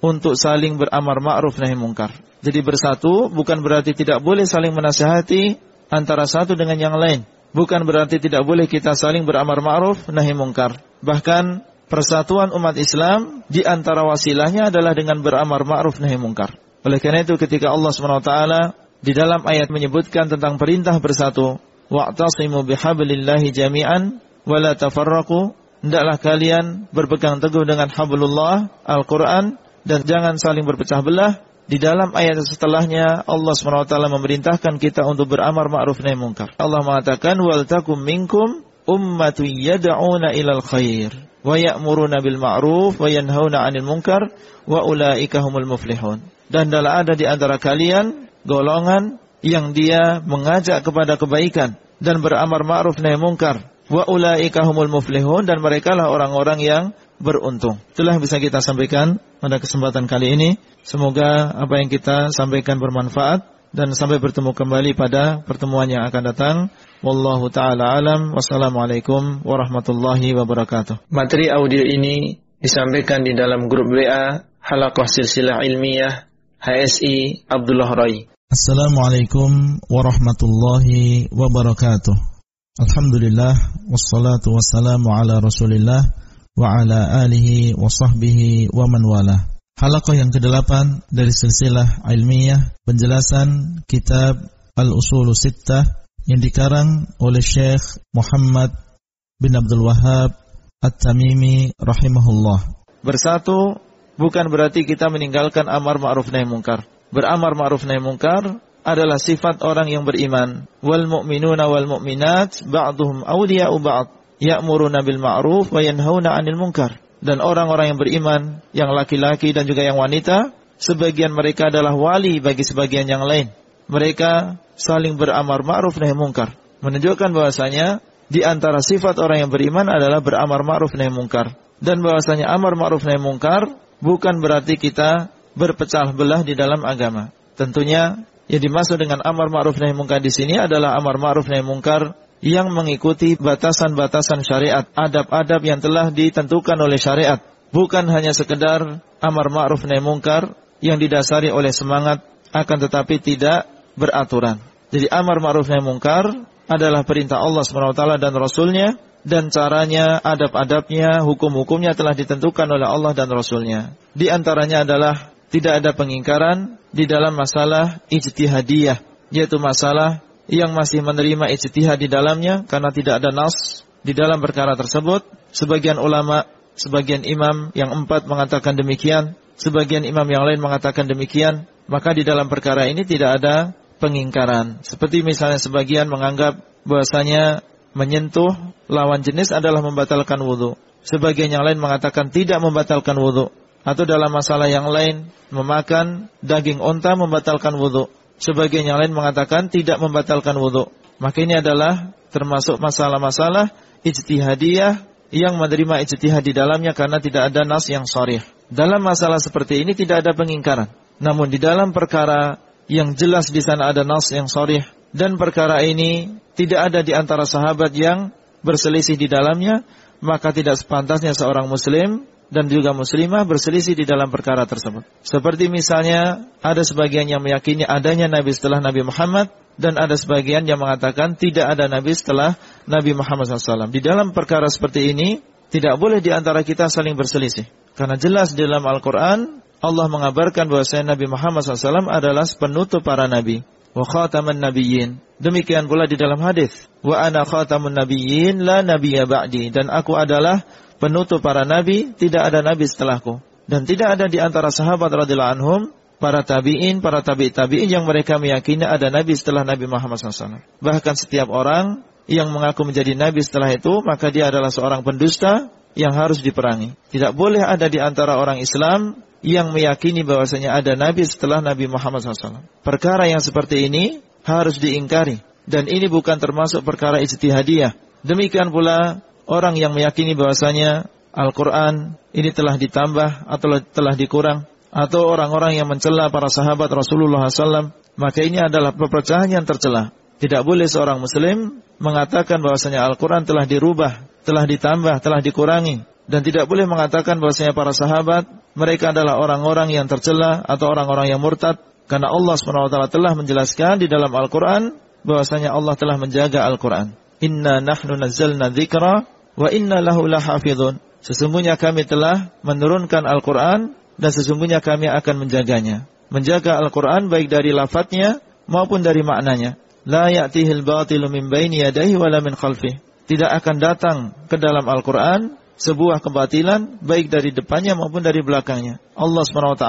untuk saling beramar ma'ruf nahi mungkar. Jadi bersatu bukan berarti tidak boleh saling menasihati antara satu dengan yang lain. Bukan berarti tidak boleh kita saling beramar ma'ruf nahi mungkar. Bahkan persatuan umat Islam di antara wasilahnya adalah dengan beramar ma'ruf nahi mungkar. Oleh karena itu ketika Allah SWT di dalam ayat menyebutkan tentang perintah bersatu, wa'tasimu bihablillahi jami'an wa la tafarraqu, hendaklah kalian berpegang teguh dengan hablullah Al-Qur'an dan jangan saling berpecah belah di dalam ayat setelahnya Allah SWT memerintahkan kita untuk beramar ma'ruf nahi munkar. Allah mengatakan wal takum minkum ummatu yad'una ilal khair wa ya'muruna bil ma'ruf wa yanhauna 'anil munkar wa ulaika humul muflihun. Dan adalah ada di antara kalian golongan yang dia mengajak kepada kebaikan dan beramar ma'ruf nahi munkar. Wa ulaika humul muflihun dan merekalah orang-orang yang beruntung. Itulah yang bisa kita sampaikan pada kesempatan kali ini. Semoga apa yang kita sampaikan bermanfaat dan sampai bertemu kembali pada pertemuan yang akan datang. Wallahu taala alam. Wassalamualaikum warahmatullahi wabarakatuh. Materi audio ini disampaikan di dalam grup WA Halakoh Silsilah Ilmiah HSI Abdullah Roy. Assalamualaikum warahmatullahi wabarakatuh. Alhamdulillah wassalatu wassalamu ala Rasulillah wa ala alihi wa sahbihi wa man wala. Halaqah yang ke-8 dari silsilah ilmiah penjelasan kitab Al-Usul Sittah yang dikarang oleh Syekh Muhammad bin Abdul Wahab At-Tamimi rahimahullah. Bersatu bukan berarti kita meninggalkan amar ma'ruf nahi mungkar. Beramar ma'ruf nahi mungkar adalah sifat orang yang beriman. Wal mu'minuna wal mu'minat ba'duhum awliya'u ba'd ya'muruna bil ma'ruf wa yanhauna 'anil munkar. Dan orang-orang yang beriman, yang laki-laki dan juga yang wanita, sebagian mereka adalah wali bagi sebagian yang lain. Mereka saling beramar ma'ruf nahi munkar. Menunjukkan bahwasanya di antara sifat orang yang beriman adalah beramar ma'ruf nahi munkar. Dan bahwasanya amar ma'ruf nahi munkar bukan berarti kita berpecah belah di dalam agama. Tentunya yang dimaksud dengan amar ma'ruf nahi munkar di sini adalah amar ma'ruf nahi munkar yang mengikuti batasan-batasan syariat, adab-adab yang telah ditentukan oleh syariat, bukan hanya sekedar amar ma'ruf nahi mungkar yang didasari oleh semangat akan tetapi tidak beraturan. Jadi amar ma'ruf nahi mungkar adalah perintah Allah SWT dan Rasulnya dan caranya, adab-adabnya, hukum-hukumnya telah ditentukan oleh Allah dan Rasulnya. Di antaranya adalah tidak ada pengingkaran di dalam masalah ijtihadiyah, yaitu masalah yang masih menerima ijtihad di dalamnya karena tidak ada nas di dalam perkara tersebut. Sebagian ulama, sebagian imam yang empat mengatakan demikian, sebagian imam yang lain mengatakan demikian, maka di dalam perkara ini tidak ada pengingkaran. Seperti misalnya sebagian menganggap bahwasanya menyentuh lawan jenis adalah membatalkan wudhu. Sebagian yang lain mengatakan tidak membatalkan wudhu. Atau dalam masalah yang lain, memakan daging onta membatalkan wudhu. Sebagian yang lain mengatakan tidak membatalkan wudhu. Maka ini adalah termasuk masalah-masalah ijtihadiyah yang menerima ijtihad di dalamnya karena tidak ada nas yang sorih. Dalam masalah seperti ini tidak ada pengingkaran. Namun di dalam perkara yang jelas di sana ada nas yang sorih dan perkara ini tidak ada di antara sahabat yang berselisih di dalamnya, maka tidak sepantasnya seorang muslim dan juga muslimah berselisih di dalam perkara tersebut. Seperti misalnya ada sebagian yang meyakini adanya nabi setelah Nabi Muhammad dan ada sebagian yang mengatakan tidak ada nabi setelah Nabi Muhammad SAW. Di dalam perkara seperti ini tidak boleh di antara kita saling berselisih. Karena jelas di dalam Al-Quran Allah mengabarkan bahwa Nabi Muhammad SAW adalah penutup para nabi. Wa khataman nabiyyin. Demikian pula di dalam hadis. Wa ana khatamun nabiyyin la nabiyya ba'di. Dan aku adalah penutup para nabi, tidak ada nabi setelahku. Dan tidak ada di antara sahabat radhiyallahu anhum, para tabi'in, para tabi' tabi'in yang mereka meyakini ada nabi setelah Nabi Muhammad SAW. Bahkan setiap orang yang mengaku menjadi nabi setelah itu, maka dia adalah seorang pendusta yang harus diperangi. Tidak boleh ada di antara orang Islam yang meyakini bahwasanya ada nabi setelah Nabi Muhammad SAW. Perkara yang seperti ini harus diingkari dan ini bukan termasuk perkara ijtihadiyah. Demikian pula orang yang meyakini bahwasanya Al-Quran ini telah ditambah atau telah dikurang atau orang-orang yang mencela para sahabat Rasulullah SAW maka ini adalah perpecahan yang tercela. Tidak boleh seorang muslim mengatakan bahwasanya Al-Quran telah dirubah, telah ditambah, telah dikurangi dan tidak boleh mengatakan bahwasanya para sahabat mereka adalah orang-orang yang tercela atau orang-orang yang murtad karena Allah SWT telah menjelaskan di dalam Al-Qur'an bahwasanya Allah telah menjaga Al-Qur'an. Inna nahnu nazzalna dzikra wa inna lahu lahafizun. Sesungguhnya kami telah menurunkan Al-Qur'an dan sesungguhnya kami akan menjaganya. Menjaga Al-Qur'an baik dari lafadznya maupun dari maknanya. La ya'tihil batilu min baini yadayhi wala min khalfih. Tidak akan datang ke dalam Al-Qur'an sebuah kebatilan baik dari depannya maupun dari belakangnya. Allah SWT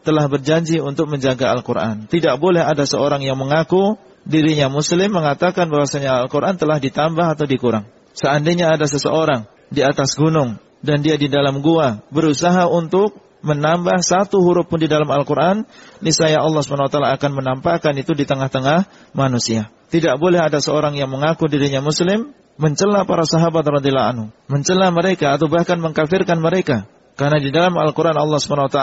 telah berjanji untuk menjaga Al-Quran. Tidak boleh ada seorang yang mengaku dirinya muslim mengatakan bahwasanya Al-Quran telah ditambah atau dikurang. Seandainya ada seseorang di atas gunung dan dia di dalam gua berusaha untuk menambah satu huruf pun di dalam Al-Quran, niscaya Allah SWT akan menampakkan itu di tengah-tengah manusia. Tidak boleh ada seorang yang mengaku dirinya muslim, mencela para sahabat radhiyallahu anhu, mencela mereka atau bahkan mengkafirkan mereka. Karena di dalam Al-Quran Allah SWT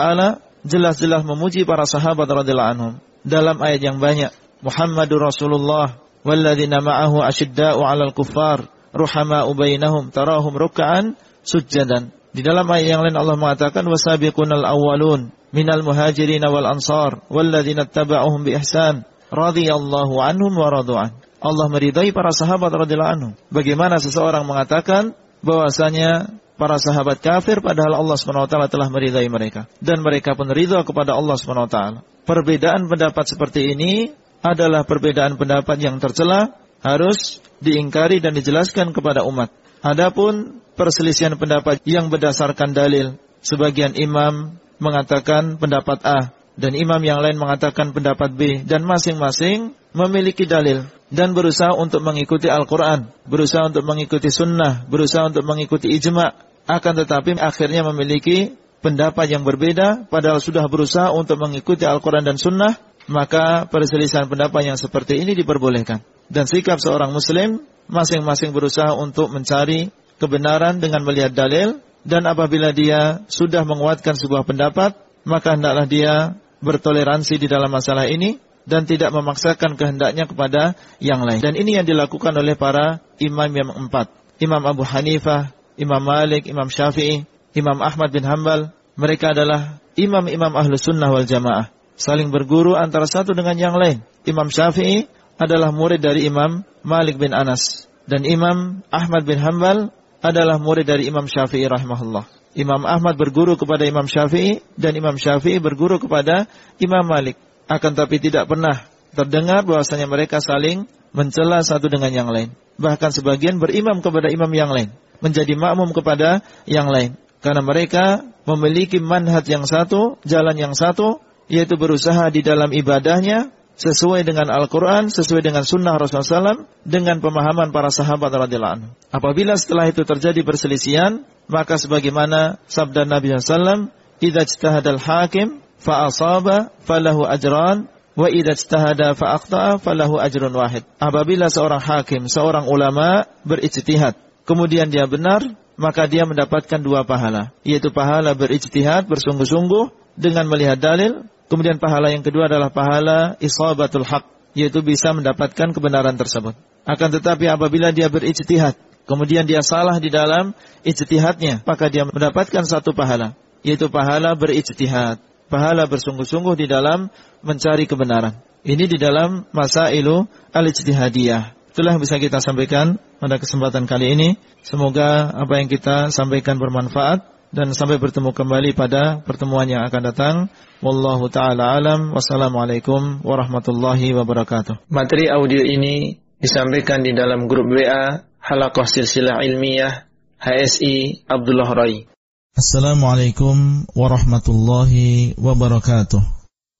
jelas-jelas memuji para sahabat radhiyallahu anhum dalam ayat yang banyak. Muhammadur Rasulullah walladzina ma'ahu asyidda'u 'alal kuffar ruhama'u bainahum tarahum ruk'an sujjadan. Di dalam ayat yang lain Allah mengatakan wasabiqunal awwalun minal muhajirin wal ansar walladzina tabauhum bi ihsan radhiyallahu anhum wa radu'an. Allah meridai para sahabat radhiyallahu anhu. Bagaimana seseorang mengatakan bahwasanya para sahabat kafir padahal Allah SWT telah meridai mereka dan mereka pun ridha kepada Allah SWT. Perbedaan pendapat seperti ini adalah perbedaan pendapat yang tercela harus diingkari dan dijelaskan kepada umat. Adapun perselisihan pendapat yang berdasarkan dalil, sebagian imam mengatakan pendapat A dan imam yang lain mengatakan pendapat B dan masing-masing memiliki dalil dan berusaha untuk mengikuti Al-Quran, berusaha untuk mengikuti sunnah, berusaha untuk mengikuti ijma, akan tetapi akhirnya memiliki pendapat yang berbeda, padahal sudah berusaha untuk mengikuti Al-Quran dan sunnah, maka perselisihan pendapat yang seperti ini diperbolehkan. Dan sikap seorang muslim, masing-masing berusaha untuk mencari kebenaran dengan melihat dalil, dan apabila dia sudah menguatkan sebuah pendapat, maka hendaklah dia bertoleransi di dalam masalah ini, dan tidak memaksakan kehendaknya kepada yang lain. Dan ini yang dilakukan oleh para imam yang empat. Imam Abu Hanifah, Imam Malik, Imam Syafi'i, Imam Ahmad bin Hambal. Mereka adalah imam-imam ahlu sunnah wal jamaah. Saling berguru antara satu dengan yang lain. Imam Syafi'i adalah murid dari Imam Malik bin Anas. Dan Imam Ahmad bin Hambal adalah murid dari Imam Syafi'i rahimahullah. Imam Ahmad berguru kepada Imam Syafi'i dan Imam Syafi'i berguru kepada Imam Malik. Akan tapi tidak pernah terdengar bahwasanya mereka saling mencela satu dengan yang lain. Bahkan sebagian berimam kepada imam yang lain. Menjadi makmum kepada yang lain. Karena mereka memiliki manhaj yang satu, jalan yang satu, yaitu berusaha di dalam ibadahnya sesuai dengan Al-Quran, sesuai dengan Sunnah Rasulullah SAW, dengan pemahaman para sahabat radhiyallahu anhu. Apabila setelah itu terjadi perselisihan, maka sebagaimana sabda Nabi SAW, "Idza ijtahadal hakim fa asaba falahu ajran wa idza ijtahada fa falahu ajrun wahid. Apabila seorang hakim, seorang ulama berijtihad, kemudian dia benar, maka dia mendapatkan dua pahala, yaitu pahala berijtihad bersungguh-sungguh dengan melihat dalil, kemudian pahala yang kedua adalah pahala isabatul haq, yaitu bisa mendapatkan kebenaran tersebut. Akan tetapi apabila dia berijtihad, kemudian dia salah di dalam ijtihadnya, maka dia mendapatkan satu pahala, yaitu pahala berijtihad pahala bersungguh-sungguh di dalam mencari kebenaran. Ini di dalam masa ilu al-ijtihadiyah. Itulah yang bisa kita sampaikan pada kesempatan kali ini. Semoga apa yang kita sampaikan bermanfaat dan sampai bertemu kembali pada pertemuan yang akan datang. Wallahu taala alam. Wassalamualaikum warahmatullahi wabarakatuh. Materi audio ini disampaikan di dalam grup WA Halaqah Silsilah Ilmiah HSI Abdullah Rai. Assalamualaikum warahmatullahi wabarakatuh.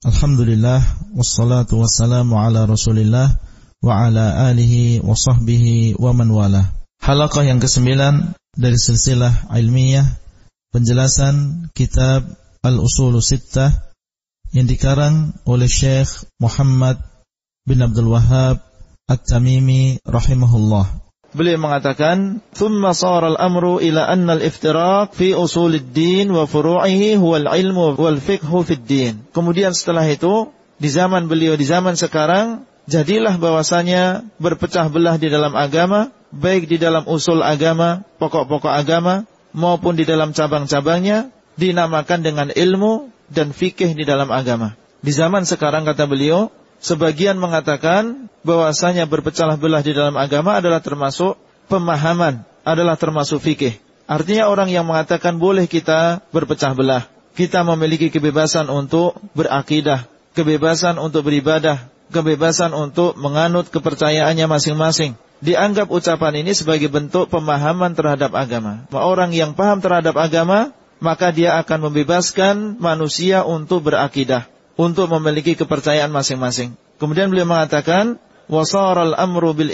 Alhamdulillah wassalatu wassalamu ala Rasulillah wa ala alihi wa sahbihi wa man wala. Halaqah yang kesembilan dari silsilah ilmiah penjelasan kitab Al-Usul Sittah yang dikarang oleh Syekh Muhammad bin Abdul Wahab At-Tamimi rahimahullah. Beliau mengatakan, "Thumma sara al-amru ila anna al-iftiraq fi usul ad-din wa furu'ihi huwa al-ilmu wal fiqhu fi ad-din." Kemudian setelah itu, di zaman beliau di zaman sekarang, jadilah bahwasanya berpecah belah di dalam agama, baik di dalam usul agama, pokok-pokok agama maupun di dalam cabang-cabangnya dinamakan dengan ilmu dan fikih di dalam agama. Di zaman sekarang kata beliau, sebagian mengatakan bahwasanya berpecah belah di dalam agama adalah termasuk pemahaman, adalah termasuk fikih. Artinya orang yang mengatakan boleh kita berpecah belah. Kita memiliki kebebasan untuk berakidah, kebebasan untuk beribadah, kebebasan untuk menganut kepercayaannya masing-masing. Dianggap ucapan ini sebagai bentuk pemahaman terhadap agama. Orang yang paham terhadap agama, maka dia akan membebaskan manusia untuk berakidah, untuk memiliki kepercayaan masing-masing. Kemudian beliau mengatakan, وَصَارَ الْأَمْرُ bil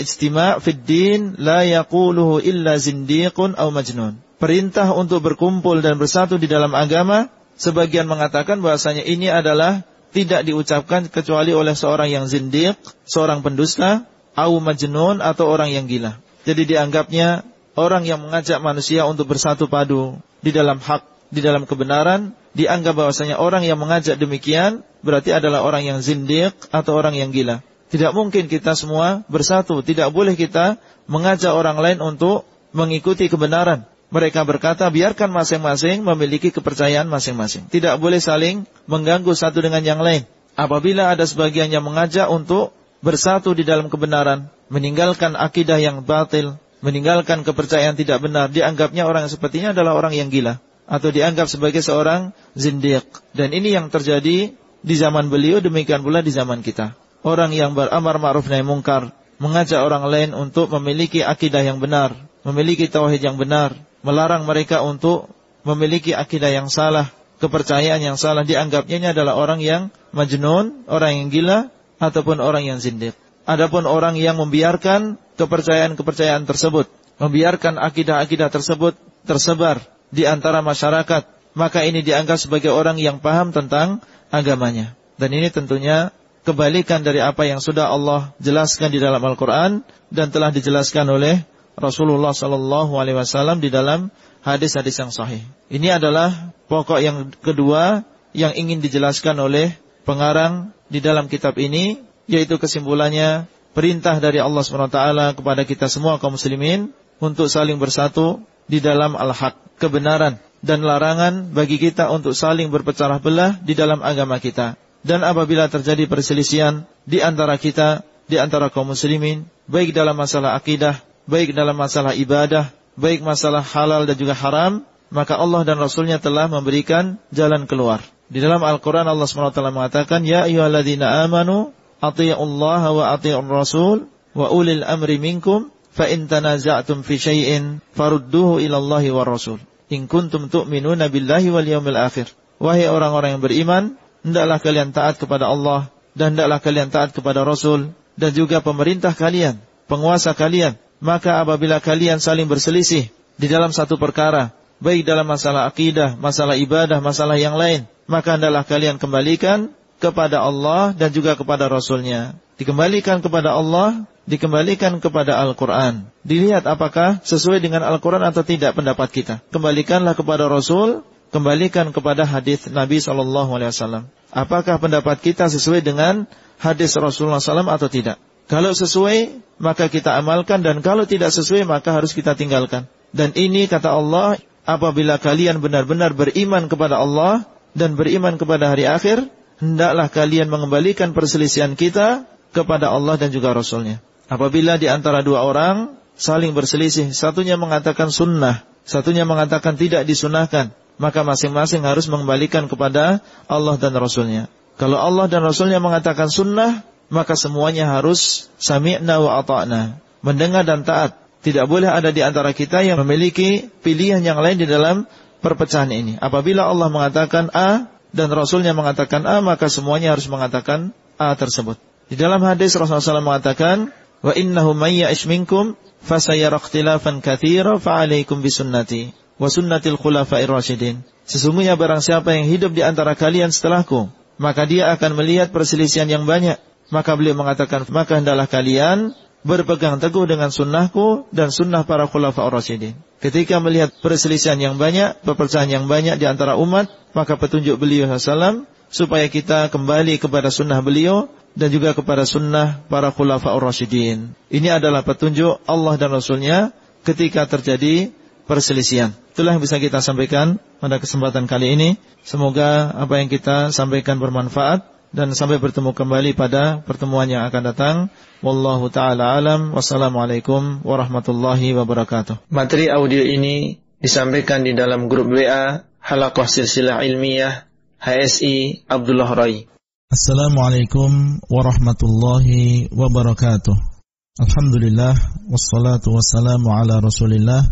فِي الدِّينِ لَا la yaquluhu illa zindiqun مَجْنُونَ. Perintah untuk berkumpul dan bersatu di dalam agama, sebagian mengatakan bahasanya ini adalah tidak diucapkan kecuali oleh seorang yang zindiq, seorang pendusta, au majnun atau orang yang gila. Jadi dianggapnya orang yang mengajak manusia untuk bersatu padu di dalam hak, di dalam kebenaran, dianggap bahwasanya orang yang mengajak demikian berarti adalah orang yang zindiq atau orang yang gila. Tidak mungkin kita semua bersatu. Tidak boleh kita mengajak orang lain untuk mengikuti kebenaran. Mereka berkata, biarkan masing-masing memiliki kepercayaan masing-masing. Tidak boleh saling mengganggu satu dengan yang lain. Apabila ada sebagian yang mengajak untuk bersatu di dalam kebenaran, meninggalkan akidah yang batil, meninggalkan kepercayaan tidak benar, dianggapnya orang sepertinya adalah orang yang gila. Atau dianggap sebagai seorang zindiq. Dan ini yang terjadi di zaman beliau, demikian pula di zaman kita orang yang beramar ma'ruf nahi mungkar, mengajak orang lain untuk memiliki akidah yang benar, memiliki tauhid yang benar, melarang mereka untuk memiliki akidah yang salah, kepercayaan yang salah dianggapnya ini adalah orang yang majnun, orang yang gila ataupun orang yang zindiq. Adapun orang yang membiarkan kepercayaan-kepercayaan tersebut, membiarkan akidah-akidah tersebut tersebar di antara masyarakat, maka ini dianggap sebagai orang yang paham tentang agamanya. Dan ini tentunya kebalikan dari apa yang sudah Allah jelaskan di dalam Al-Quran dan telah dijelaskan oleh Rasulullah Sallallahu Alaihi Wasallam di dalam hadis-hadis yang sahih. Ini adalah pokok yang kedua yang ingin dijelaskan oleh pengarang di dalam kitab ini, yaitu kesimpulannya perintah dari Allah SWT kepada kita semua kaum muslimin untuk saling bersatu di dalam al-haq, kebenaran, dan larangan bagi kita untuk saling berpecah belah di dalam agama kita. Dan apabila terjadi perselisihan di antara kita, di antara kaum muslimin, baik dalam masalah akidah, baik dalam masalah ibadah, baik masalah halal dan juga haram, maka Allah dan Rasulnya telah memberikan jalan keluar. Di dalam Al-Quran Allah SWT mengatakan, Ya ayuhalladzina amanu, ati'ullaha wa ati'ur rasul, wa ulil amri minkum, fa in tanaza'tum fi syai'in, farudduhu ilallahi wa rasul. In kuntum tu'minuna billahi wal yawmil akhir. Wahai orang-orang yang beriman, hendaklah kalian taat kepada Allah dan hendaklah kalian taat kepada Rasul dan juga pemerintah kalian, penguasa kalian. Maka apabila kalian saling berselisih di dalam satu perkara, baik dalam masalah akidah, masalah ibadah, masalah yang lain, maka hendaklah kalian kembalikan kepada Allah dan juga kepada Rasulnya. Dikembalikan kepada Allah, dikembalikan kepada Al-Quran. Dilihat apakah sesuai dengan Al-Quran atau tidak pendapat kita. Kembalikanlah kepada Rasul kembalikan kepada hadis Nabi Shallallahu Alaihi Wasallam. Apakah pendapat kita sesuai dengan hadis Rasulullah SAW atau tidak? Kalau sesuai, maka kita amalkan dan kalau tidak sesuai, maka harus kita tinggalkan. Dan ini kata Allah, apabila kalian benar-benar beriman kepada Allah dan beriman kepada hari akhir, hendaklah kalian mengembalikan perselisihan kita kepada Allah dan juga Rasulnya. Apabila di antara dua orang saling berselisih, satunya mengatakan sunnah, satunya mengatakan tidak disunahkan, maka masing-masing harus mengembalikan kepada Allah dan Rasulnya. Kalau Allah dan Rasulnya mengatakan sunnah, maka semuanya harus sami'na wa ata'na. Mendengar dan taat. Tidak boleh ada di antara kita yang memiliki pilihan yang lain di dalam perpecahan ini. Apabila Allah mengatakan A dan Rasulnya mengatakan A, maka semuanya harus mengatakan A tersebut. Di dalam hadis Rasulullah SAW mengatakan, Wa innahu mayya minkum fasayara ikhtilafan kathira fa'alaikum bisunnati wa sunnatil khulafa'ir rasyidin. Sesungguhnya barang siapa yang hidup di antara kalian setelahku, maka dia akan melihat perselisihan yang banyak. Maka beliau mengatakan, maka hendaklah kalian berpegang teguh dengan sunnahku dan sunnah para khulafa rasyidin. Ketika melihat perselisihan yang banyak, perpecahan yang banyak di antara umat, maka petunjuk beliau SAW supaya kita kembali kepada sunnah beliau dan juga kepada sunnah para khulafa rasyidin. Ini adalah petunjuk Allah dan Rasulnya ketika terjadi perselisihan. Itulah yang bisa kita sampaikan pada kesempatan kali ini. Semoga apa yang kita sampaikan bermanfaat dan sampai bertemu kembali pada pertemuan yang akan datang. Wallahu taala alam. Wassalamualaikum warahmatullahi wabarakatuh. Materi audio ini disampaikan di dalam grup WA Halaqah Silsilah Ilmiah HSI Abdullah Rai. Assalamualaikum warahmatullahi wabarakatuh. Alhamdulillah wassalatu wassalamu ala Rasulillah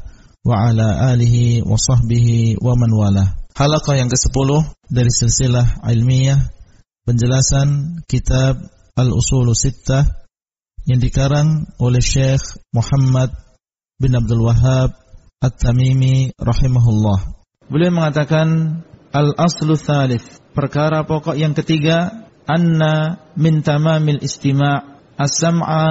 wa ala alihi wa sahbihi wa man wala. Halaqah yang ke-10 dari silsilah ilmiah penjelasan kitab Al-Usul Sittah yang dikarang oleh Syekh Muhammad bin Abdul Wahab At-Tamimi rahimahullah. Beliau mengatakan al-aslu thalith, perkara pokok yang ketiga, anna min tamamil istima' as-sam'a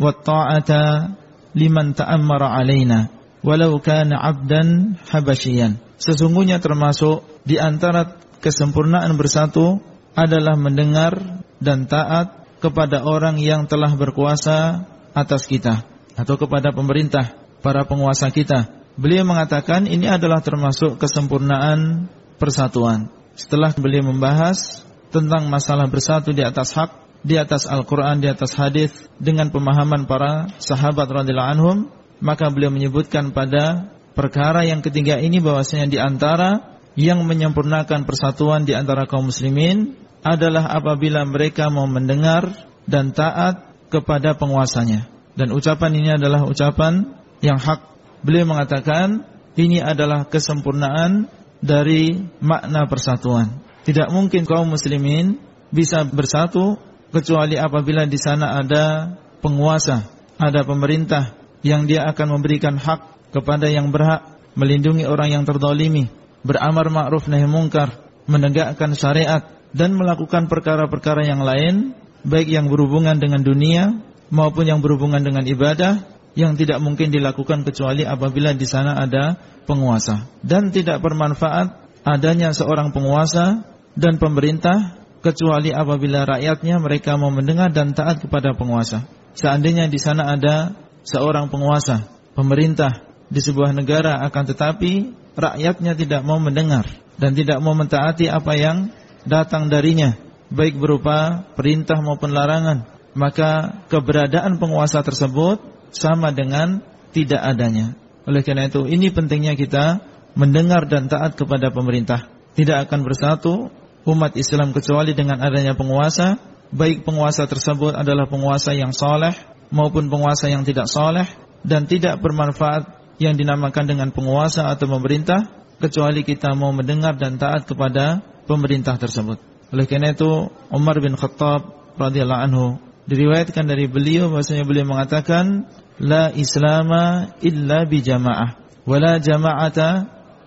wa ta'ata liman ta'ammara alaina walau kana 'abdan habasyian. Sesungguhnya termasuk di antara kesempurnaan bersatu adalah mendengar dan taat kepada orang yang telah berkuasa atas kita atau kepada pemerintah, para penguasa kita. Beliau mengatakan ini adalah termasuk kesempurnaan persatuan. Setelah beliau membahas tentang masalah bersatu di atas hak, di atas Al-Quran, di atas hadis dengan pemahaman para sahabat radhiyallahu anhum, maka beliau menyebutkan pada perkara yang ketiga ini bahwasanya di antara yang menyempurnakan persatuan di antara kaum muslimin adalah apabila mereka mau mendengar dan taat kepada penguasanya. Dan ucapan ini adalah ucapan yang hak. Beliau mengatakan ini adalah kesempurnaan dari makna persatuan. Tidak mungkin kaum muslimin bisa bersatu kecuali apabila di sana ada penguasa, ada pemerintah yang dia akan memberikan hak kepada yang berhak, melindungi orang yang terdolimi, beramar ma'ruf nahi mungkar, menegakkan syariat dan melakukan perkara-perkara yang lain baik yang berhubungan dengan dunia maupun yang berhubungan dengan ibadah yang tidak mungkin dilakukan kecuali apabila di sana ada penguasa dan tidak bermanfaat adanya seorang penguasa dan pemerintah kecuali apabila rakyatnya mereka mau mendengar dan taat kepada penguasa. Seandainya di sana ada seorang penguasa, pemerintah di sebuah negara akan tetapi rakyatnya tidak mau mendengar dan tidak mau mentaati apa yang datang darinya baik berupa perintah maupun larangan maka keberadaan penguasa tersebut sama dengan tidak adanya. Oleh karena itu ini pentingnya kita mendengar dan taat kepada pemerintah. Tidak akan bersatu umat Islam kecuali dengan adanya penguasa baik penguasa tersebut adalah penguasa yang soleh maupun penguasa yang tidak soleh dan tidak bermanfaat yang dinamakan dengan penguasa atau pemerintah kecuali kita mau mendengar dan taat kepada pemerintah tersebut. Oleh karena itu Umar bin Khattab radhiyallahu anhu diriwayatkan dari beliau bahwasanya beliau mengatakan la islama illa bi jamaah wa jama'ata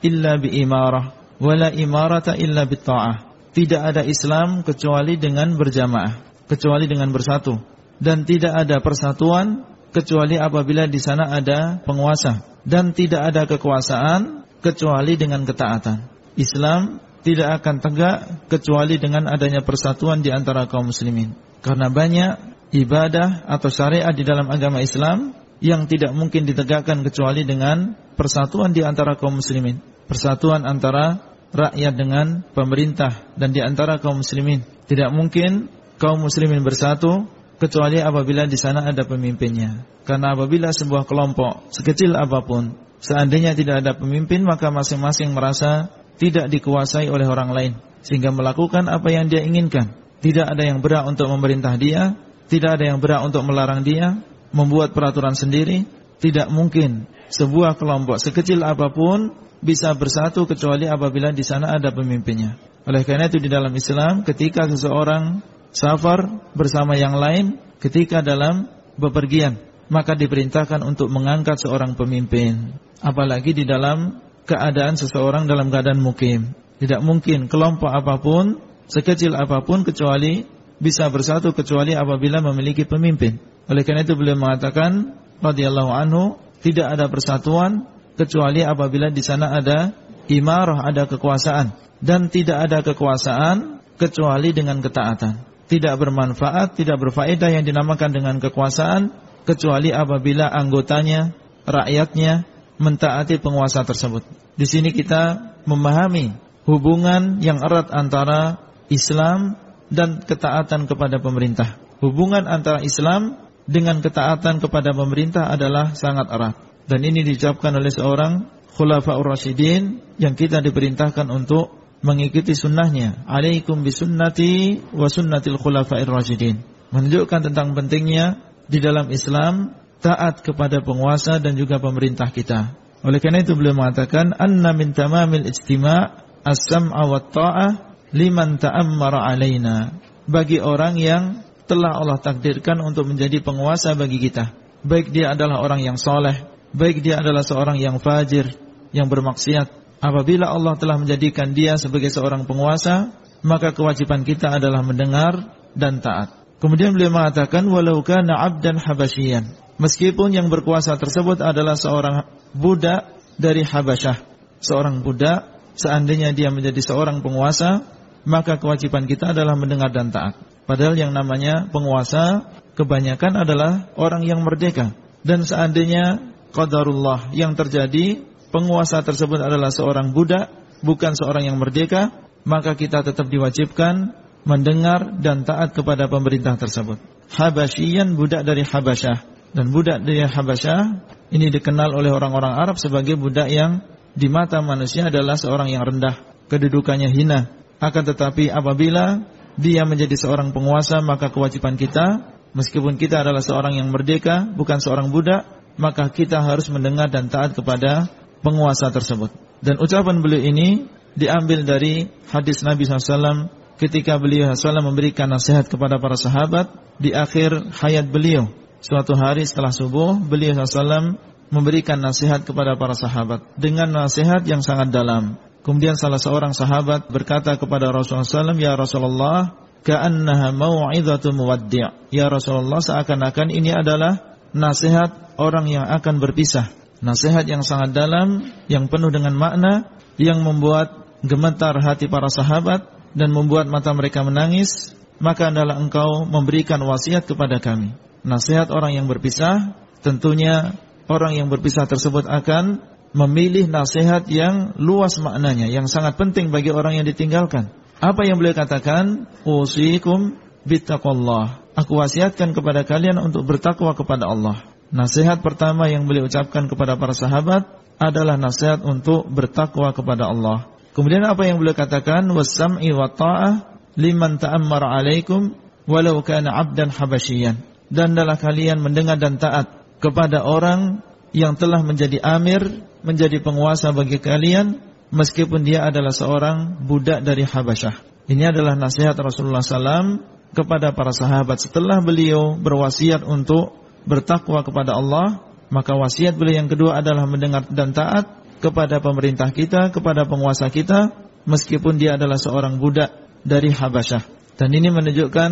illa bi imarah wa la imarata illa bi ta'ah. Tidak ada Islam kecuali dengan berjamaah, kecuali dengan bersatu dan tidak ada persatuan kecuali apabila di sana ada penguasa dan tidak ada kekuasaan kecuali dengan ketaatan. Islam tidak akan tegak kecuali dengan adanya persatuan di antara kaum muslimin. Karena banyak ibadah atau syariat di dalam agama Islam yang tidak mungkin ditegakkan kecuali dengan persatuan di antara kaum muslimin. Persatuan antara rakyat dengan pemerintah dan di antara kaum muslimin. Tidak mungkin kaum muslimin bersatu kecuali apabila di sana ada pemimpinnya. Karena apabila sebuah kelompok sekecil apa pun seandainya tidak ada pemimpin maka masing-masing merasa tidak dikuasai oleh orang lain sehingga melakukan apa yang dia inginkan. Tidak ada yang berat untuk memerintah dia, tidak ada yang berat untuk melarang dia, membuat peraturan sendiri. Tidak mungkin sebuah kelompok sekecil apa pun bisa bersatu kecuali apabila di sana ada pemimpinnya. Oleh karena itu di dalam Islam ketika seseorang safar bersama yang lain ketika dalam bepergian maka diperintahkan untuk mengangkat seorang pemimpin apalagi di dalam keadaan seseorang dalam keadaan mukim. Tidak mungkin kelompok apa pun, sekecil apa pun kecuali bisa bersatu kecuali apabila memiliki pemimpin. Oleh karena itu beliau mengatakan radhiyallahu anhu tidak ada persatuan kecuali apabila di sana ada imarah, ada kekuasaan dan tidak ada kekuasaan kecuali dengan ketaatan. Tidak bermanfaat, tidak berfaedah yang dinamakan dengan kekuasaan kecuali apabila anggotanya, rakyatnya mentaati penguasa tersebut. Di sini kita memahami hubungan yang erat antara Islam dan ketaatan kepada pemerintah. Hubungan antara Islam dengan ketaatan kepada pemerintah adalah sangat erat. Dan ini diucapkan oleh seorang khulafaur rasyidin yang kita diperintahkan untuk mengikuti sunnahnya. Alaikum bisunnati wa sunnatil khulafair rasyidin. Menunjukkan tentang pentingnya di dalam Islam taat kepada penguasa dan juga pemerintah kita. Oleh karena itu beliau mengatakan anna min tamamil ijtima' as-sam'a wa ta'ah liman ta'ammara alaina. Bagi orang yang telah Allah takdirkan untuk menjadi penguasa bagi kita. Baik dia adalah orang yang soleh, baik dia adalah seorang yang fajir, yang bermaksiat. Apabila Allah telah menjadikan dia sebagai seorang penguasa, maka kewajiban kita adalah mendengar dan taat. Kemudian beliau mengatakan, walau kana abdan habasyian. Meskipun yang berkuasa tersebut adalah seorang budak dari Habasyah. Seorang budak, seandainya dia menjadi seorang penguasa, maka kewajiban kita adalah mendengar dan taat. Padahal yang namanya penguasa kebanyakan adalah orang yang merdeka. Dan seandainya qadarullah yang terjadi penguasa tersebut adalah seorang budak, bukan seorang yang merdeka, maka kita tetap diwajibkan mendengar dan taat kepada pemerintah tersebut. Habasyian budak dari Habasyah dan budak dari Habasyah ini dikenal oleh orang-orang Arab sebagai budak yang di mata manusia adalah seorang yang rendah, kedudukannya hina. Akan tetapi apabila dia menjadi seorang penguasa maka kewajiban kita meskipun kita adalah seorang yang merdeka bukan seorang budak maka kita harus mendengar dan taat kepada penguasa tersebut dan ucapan beliau ini diambil dari hadis Nabi SAW ketika beliau SAW memberikan nasihat kepada para sahabat di akhir hayat beliau suatu hari setelah subuh beliau SAW memberikan nasihat kepada para sahabat dengan nasihat yang sangat dalam Kemudian salah seorang sahabat berkata kepada Rasulullah SAW, Ya Rasulullah, ka'annaha mau'idhatu muwaddi' Ya Rasulullah, seakan-akan ini adalah nasihat orang yang akan berpisah. Nasihat yang sangat dalam, yang penuh dengan makna, yang membuat gemetar hati para sahabat dan membuat mata mereka menangis, maka adalah engkau memberikan wasiat kepada kami. Nasihat orang yang berpisah, tentunya orang yang berpisah tersebut akan memilih nasihat yang luas maknanya, yang sangat penting bagi orang yang ditinggalkan. Apa yang beliau katakan? Usikum bittaqallah. Aku wasiatkan kepada kalian untuk bertakwa kepada Allah. Nasihat pertama yang beliau ucapkan kepada para sahabat adalah nasihat untuk bertakwa kepada Allah. Kemudian apa yang beliau katakan? Wassam'i wa ta'ah liman ta'ammara alaikum walau kana 'abdan habasyian. Dan adalah kalian mendengar dan taat kepada orang yang telah menjadi amir menjadi penguasa bagi kalian meskipun dia adalah seorang budak dari Habasyah. Ini adalah nasihat Rasulullah SAW kepada para sahabat setelah beliau berwasiat untuk bertakwa kepada Allah, maka wasiat beliau yang kedua adalah mendengar dan taat kepada pemerintah kita, kepada penguasa kita, meskipun dia adalah seorang budak dari Habasyah. Dan ini menunjukkan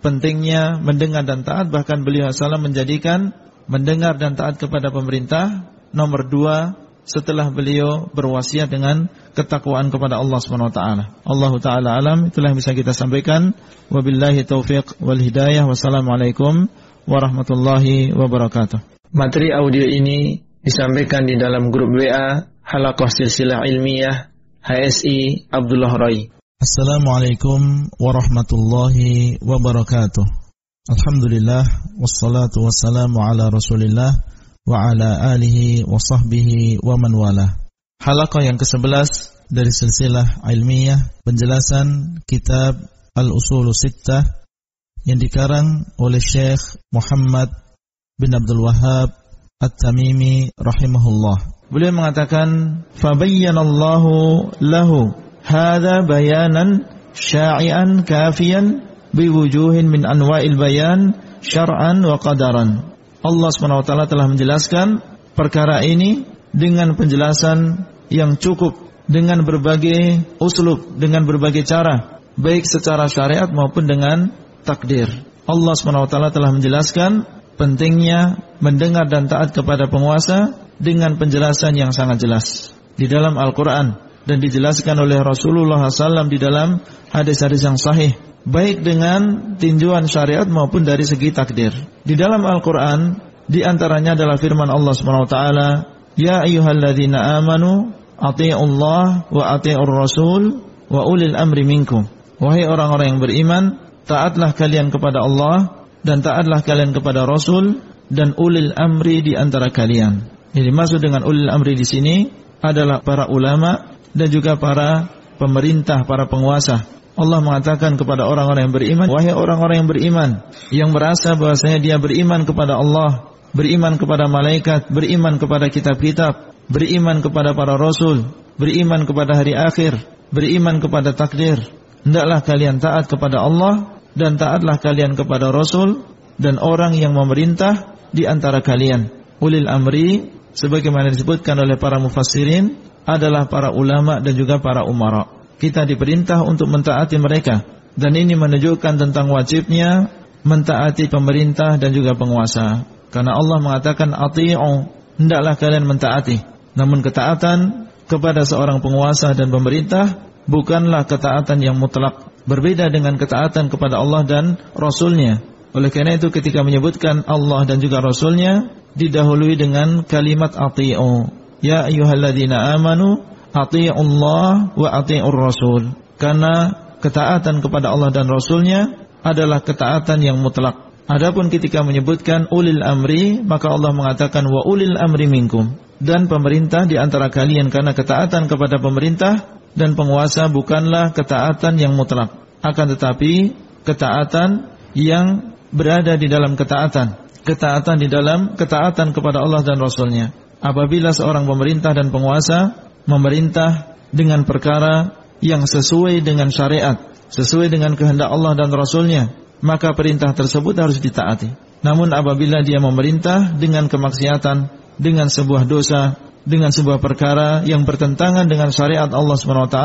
pentingnya mendengar dan taat, bahkan beliau SAW menjadikan mendengar dan taat kepada pemerintah nomor dua setelah beliau berwasiat dengan ketakwaan kepada Allah Subhanahu wa taala. Allah taala alam itulah yang bisa kita sampaikan. Wabillahi taufiq wal hidayah. Wassalamualaikum warahmatullahi wabarakatuh. Materi audio ini disampaikan di dalam grup WA Halaqah Silsilah Ilmiah HSI Abdullah Rai. Assalamualaikum warahmatullahi wabarakatuh. Alhamdulillah wassalatu wassalamu ala Rasulillah wa ala alihi wa sahbihi wa man wala. Halaqah yang ke-11 dari silsilah ilmiah penjelasan kitab Al-Usul Sittah yang dikarang oleh Syekh Muhammad bin Abdul Wahhab At-Tamimi rahimahullah. Beliau mengatakan fabayyanallahu lahu hadza bayanan sya'ian kafiyan biwujuhin min anwa'il bayan syar'an wa qadaran. Allah SWT telah menjelaskan perkara ini dengan penjelasan yang cukup dengan berbagai uslub, dengan berbagai cara, baik secara syariat maupun dengan takdir. Allah SWT telah menjelaskan pentingnya mendengar dan taat kepada penguasa dengan penjelasan yang sangat jelas di dalam Al-Quran dan dijelaskan oleh Rasulullah SAW di dalam hadis-hadis yang sahih baik dengan tinjauan syariat maupun dari segi takdir. Di dalam Al-Qur'an di antaranya adalah firman Allah Subhanahu wa taala, "Ya ayyuhalladzina amanu Allah wa atii'ur rasul wa ulil amri minkum." Wahai orang-orang yang beriman, taatlah kalian kepada Allah dan taatlah kalian kepada Rasul dan ulil amri di antara kalian. Jadi maksud dengan ulil amri di sini adalah para ulama dan juga para pemerintah, para penguasa Allah mengatakan kepada orang-orang yang beriman, wahai orang-orang yang beriman, yang merasa bahwasanya dia beriman kepada Allah, beriman kepada malaikat, beriman kepada kitab-kitab, beriman kepada para rasul, beriman kepada hari akhir, beriman kepada takdir. Hendaklah kalian taat kepada Allah dan taatlah kalian kepada rasul dan orang yang memerintah di antara kalian. Ulil amri sebagaimana disebutkan oleh para mufassirin adalah para ulama dan juga para umara. Kita diperintah untuk mentaati mereka. Dan ini menunjukkan tentang wajibnya mentaati pemerintah dan juga penguasa. Karena Allah mengatakan ati'u. Hendaklah kalian mentaati. Namun ketaatan kepada seorang penguasa dan pemerintah bukanlah ketaatan yang mutlak. Berbeda dengan ketaatan kepada Allah dan Rasulnya. Oleh karena itu ketika menyebutkan Allah dan juga Rasulnya didahului dengan kalimat ati'u ya ayyuhalladzina amanu Allah wa ati'ur rasul. Karena ketaatan kepada Allah dan Rasulnya adalah ketaatan yang mutlak. Adapun ketika menyebutkan ulil amri, maka Allah mengatakan wa ulil amri minkum. Dan pemerintah di antara kalian karena ketaatan kepada pemerintah dan penguasa bukanlah ketaatan yang mutlak. Akan tetapi ketaatan yang berada di dalam ketaatan. Ketaatan di dalam ketaatan kepada Allah dan Rasulnya. Apabila seorang pemerintah dan penguasa memerintah dengan perkara yang sesuai dengan syariat, sesuai dengan kehendak Allah dan Rasulnya, maka perintah tersebut harus ditaati. Namun apabila dia memerintah dengan kemaksiatan, dengan sebuah dosa, dengan sebuah perkara yang bertentangan dengan syariat Allah SWT,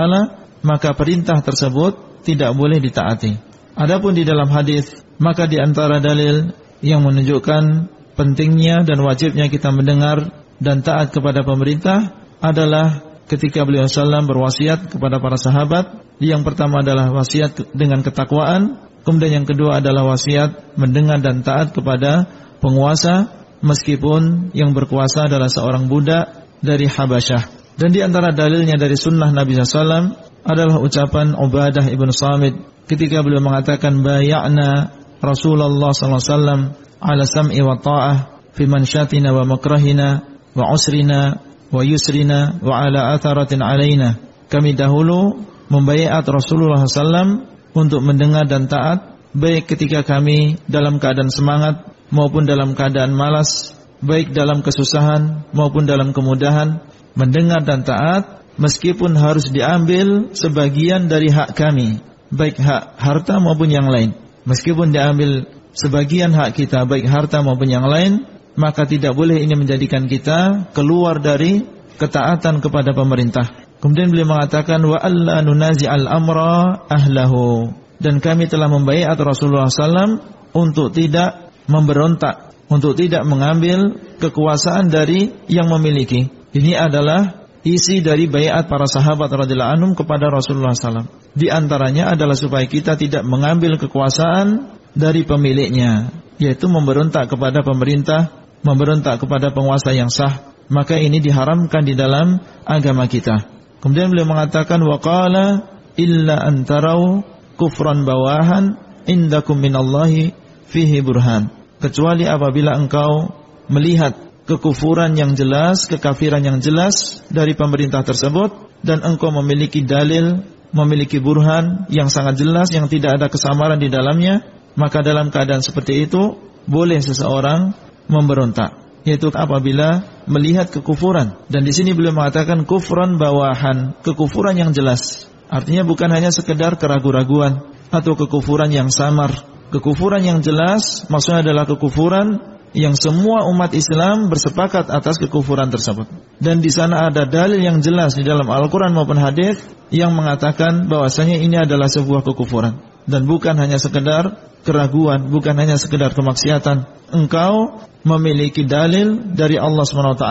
maka perintah tersebut tidak boleh ditaati. Adapun di dalam hadis, maka di antara dalil yang menunjukkan pentingnya dan wajibnya kita mendengar dan taat kepada pemerintah adalah ketika beliau sallam berwasiat kepada para sahabat. Yang pertama adalah wasiat dengan ketakwaan, kemudian yang kedua adalah wasiat mendengar dan taat kepada penguasa meskipun yang berkuasa adalah seorang budak dari Habasyah. Dan di antara dalilnya dari sunnah Nabi SAW adalah ucapan Ubadah ibn Samit ketika beliau mengatakan bayakna Rasulullah SAW ala sam'i wa ta'ah fi mansyatina wa makrahina wa usrina wa yusrina wa ala atharatin alaina. Kami dahulu membaiat Rasulullah SAW untuk mendengar dan taat baik ketika kami dalam keadaan semangat maupun dalam keadaan malas, baik dalam kesusahan maupun dalam kemudahan, mendengar dan taat meskipun harus diambil sebagian dari hak kami, baik hak harta maupun yang lain. Meskipun diambil sebagian hak kita baik harta maupun yang lain, maka tidak boleh ini menjadikan kita keluar dari ketaatan kepada pemerintah. Kemudian beliau mengatakan wa alla nunazi al amra ahlahu dan kami telah membaiat Rasulullah SAW untuk tidak memberontak, untuk tidak mengambil kekuasaan dari yang memiliki. Ini adalah isi dari bayat para sahabat radhiyallahu anhum kepada Rasulullah SAW. Di antaranya adalah supaya kita tidak mengambil kekuasaan dari pemiliknya, yaitu memberontak kepada pemerintah memberontak kepada penguasa yang sah, maka ini diharamkan di dalam agama kita. Kemudian beliau mengatakan waqala illa antarau kufran bawahan indakum minallahi fihi burhan. Kecuali apabila engkau melihat kekufuran yang jelas, kekafiran yang jelas dari pemerintah tersebut dan engkau memiliki dalil, memiliki burhan yang sangat jelas yang tidak ada kesamaran di dalamnya, maka dalam keadaan seperti itu boleh seseorang memberontak yaitu apabila melihat kekufuran. Dan di sini beliau mengatakan kufran bawahan kekufuran yang jelas. Artinya bukan hanya sekedar keraguan-raguan atau kekufuran yang samar. Kekufuran yang jelas maksudnya adalah kekufuran yang semua umat Islam bersepakat atas kekufuran tersebut. Dan di sana ada dalil yang jelas di dalam Al-Quran maupun hadis yang mengatakan bahwasanya ini adalah sebuah kekufuran dan bukan hanya sekedar keraguan, bukan hanya sekedar kemaksiatan. Engkau memiliki dalil dari Allah SWT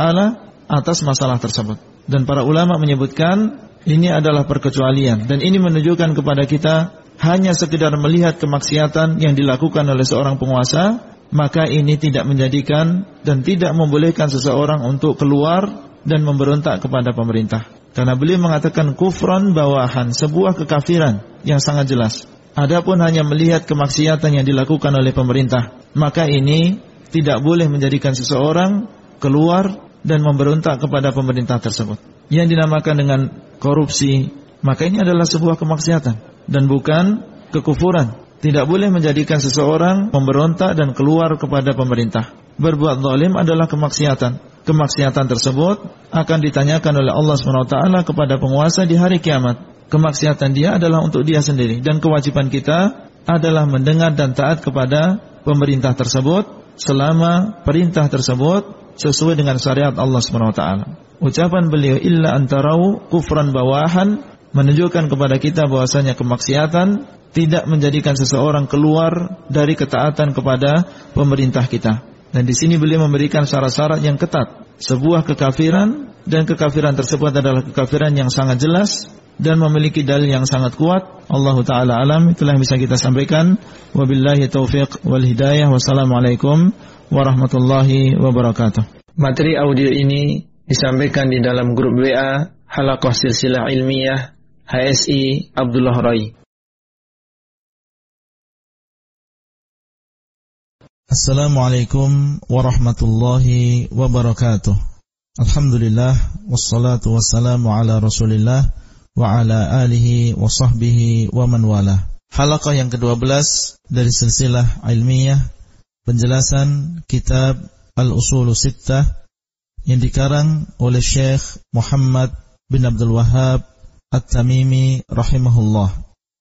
atas masalah tersebut. Dan para ulama menyebutkan ini adalah perkecualian dan ini menunjukkan kepada kita hanya sekedar melihat kemaksiatan yang dilakukan oleh seorang penguasa maka ini tidak menjadikan dan tidak membolehkan seseorang untuk keluar dan memberontak kepada pemerintah. Karena beliau mengatakan kufran bawahan, sebuah kekafiran yang sangat jelas. Adapun hanya melihat kemaksiatan yang dilakukan oleh pemerintah, maka ini tidak boleh menjadikan seseorang keluar dan memberontak kepada pemerintah tersebut. Yang dinamakan dengan korupsi, maka ini adalah sebuah kemaksiatan dan bukan kekufuran. Tidak boleh menjadikan seseorang memberontak dan keluar kepada pemerintah. Berbuat zalim adalah kemaksiatan. Kemaksiatan tersebut akan ditanyakan oleh Allah SWT kepada penguasa di hari kiamat. Kemaksiatan dia adalah untuk dia sendiri. Dan kewajiban kita adalah mendengar dan taat kepada pemerintah tersebut selama perintah tersebut sesuai dengan syariat Allah SWT. Ucapan beliau illa antarau kufran bawahan menunjukkan kepada kita bahwasanya kemaksiatan tidak menjadikan seseorang keluar dari ketaatan kepada pemerintah kita. Dan di sini beliau memberikan syarat-syarat yang ketat. Sebuah kekafiran dan kekafiran tersebut adalah kekafiran yang sangat jelas dan memiliki dalil yang sangat kuat. Allah taala alam itulah yang bisa kita sampaikan. Wabillahi taufiq wal hidayah. Wassalamualaikum warahmatullahi wabarakatuh. Materi audio ini disampaikan di dalam grup WA Halakoh Silsilah Ilmiah HSI Abdullah Rai. Assalamualaikum warahmatullahi wabarakatuh. Alhamdulillah wassalatu wassalamu ala Rasulillah wa ala alihi wa sahbihi wa man wala. Halaqah yang ke-12 dari silsilah ilmiah penjelasan kitab Al-Usul Sittah yang dikarang oleh Syekh Muhammad bin Abdul Wahab At-Tamimi rahimahullah.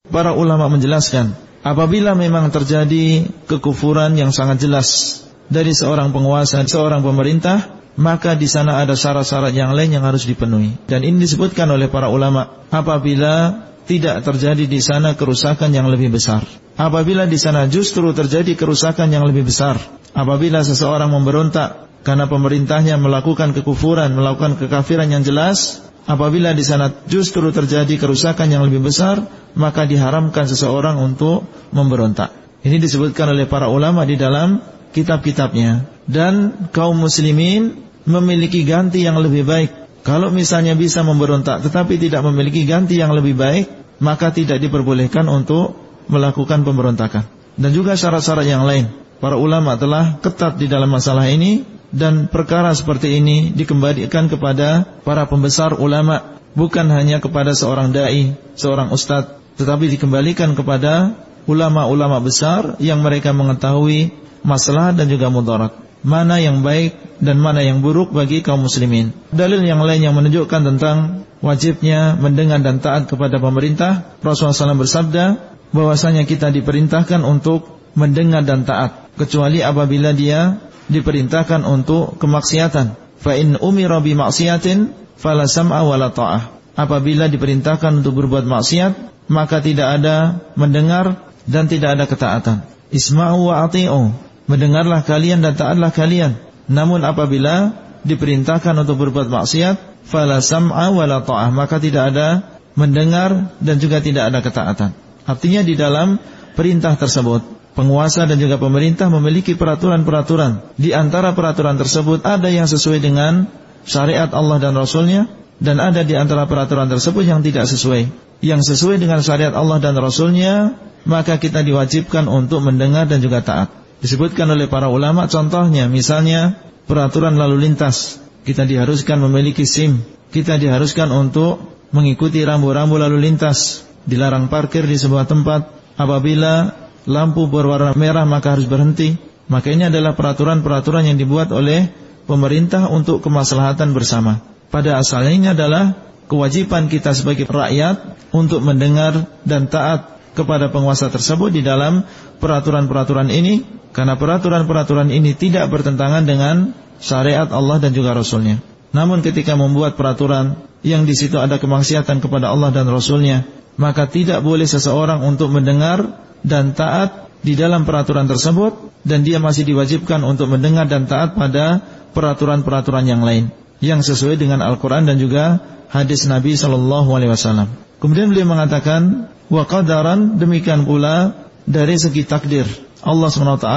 Para ulama menjelaskan Apabila memang terjadi kekufuran yang sangat jelas dari seorang penguasa, seorang pemerintah, maka di sana ada syarat-syarat yang lain yang harus dipenuhi. Dan ini disebutkan oleh para ulama. Apabila tidak terjadi di sana kerusakan yang lebih besar. Apabila di sana justru terjadi kerusakan yang lebih besar. Apabila seseorang memberontak karena pemerintahnya melakukan kekufuran, melakukan kekafiran yang jelas, apabila di sana justru terjadi kerusakan yang lebih besar, maka diharamkan seseorang untuk memberontak. Ini disebutkan oleh para ulama di dalam kitab-kitabnya. Dan kaum muslimin memiliki ganti yang lebih baik. Kalau misalnya bisa memberontak tetapi tidak memiliki ganti yang lebih baik, maka tidak diperbolehkan untuk melakukan pemberontakan. Dan juga syarat-syarat yang lain. Para ulama telah ketat di dalam masalah ini dan perkara seperti ini dikembalikan kepada para pembesar ulama bukan hanya kepada seorang dai, seorang ustadz, tetapi dikembalikan kepada ulama-ulama besar yang mereka mengetahui masalah dan juga mudarat. Mana yang baik dan mana yang buruk bagi kaum muslimin. Dalil yang lain yang menunjukkan tentang wajibnya mendengar dan taat kepada pemerintah, Rasulullah SAW bersabda bahwasanya kita diperintahkan untuk mendengar dan taat kecuali apabila dia diperintahkan untuk kemaksiatan. Fa in umira maksiatin fala sam'a wala ta'ah. Apabila diperintahkan untuk berbuat maksiat, maka tidak ada mendengar dan tidak ada ketaatan. Isma'u wa ati'u. Mendengarlah kalian dan taatlah kalian. Namun apabila diperintahkan untuk berbuat maksiat, fala sam'a wala ta'ah, maka tidak ada mendengar dan juga tidak ada ketaatan. Artinya di dalam perintah tersebut penguasa dan juga pemerintah memiliki peraturan-peraturan. Di antara peraturan tersebut ada yang sesuai dengan syariat Allah dan Rasulnya dan ada di antara peraturan tersebut yang tidak sesuai. Yang sesuai dengan syariat Allah dan Rasulnya maka kita diwajibkan untuk mendengar dan juga taat. Disebutkan oleh para ulama contohnya misalnya peraturan lalu lintas. Kita diharuskan memiliki SIM. Kita diharuskan untuk mengikuti rambu-rambu lalu lintas. Dilarang parkir di sebuah tempat apabila lampu berwarna merah maka harus berhenti. Maka ini adalah peraturan-peraturan yang dibuat oleh pemerintah untuk kemaslahatan bersama. Pada asalnya ini adalah kewajiban kita sebagai rakyat untuk mendengar dan taat kepada penguasa tersebut di dalam peraturan-peraturan ini Karena peraturan-peraturan ini tidak bertentangan dengan syariat Allah dan juga Rasulnya. Namun ketika membuat peraturan yang di situ ada kemaksiatan kepada Allah dan Rasulnya, maka tidak boleh seseorang untuk mendengar dan taat di dalam peraturan tersebut dan dia masih diwajibkan untuk mendengar dan taat pada peraturan-peraturan yang lain yang sesuai dengan Al-Quran dan juga hadis Nabi Shallallahu Alaihi Wasallam. Kemudian beliau mengatakan wa qadaran demikian pula dari segi takdir Allah swt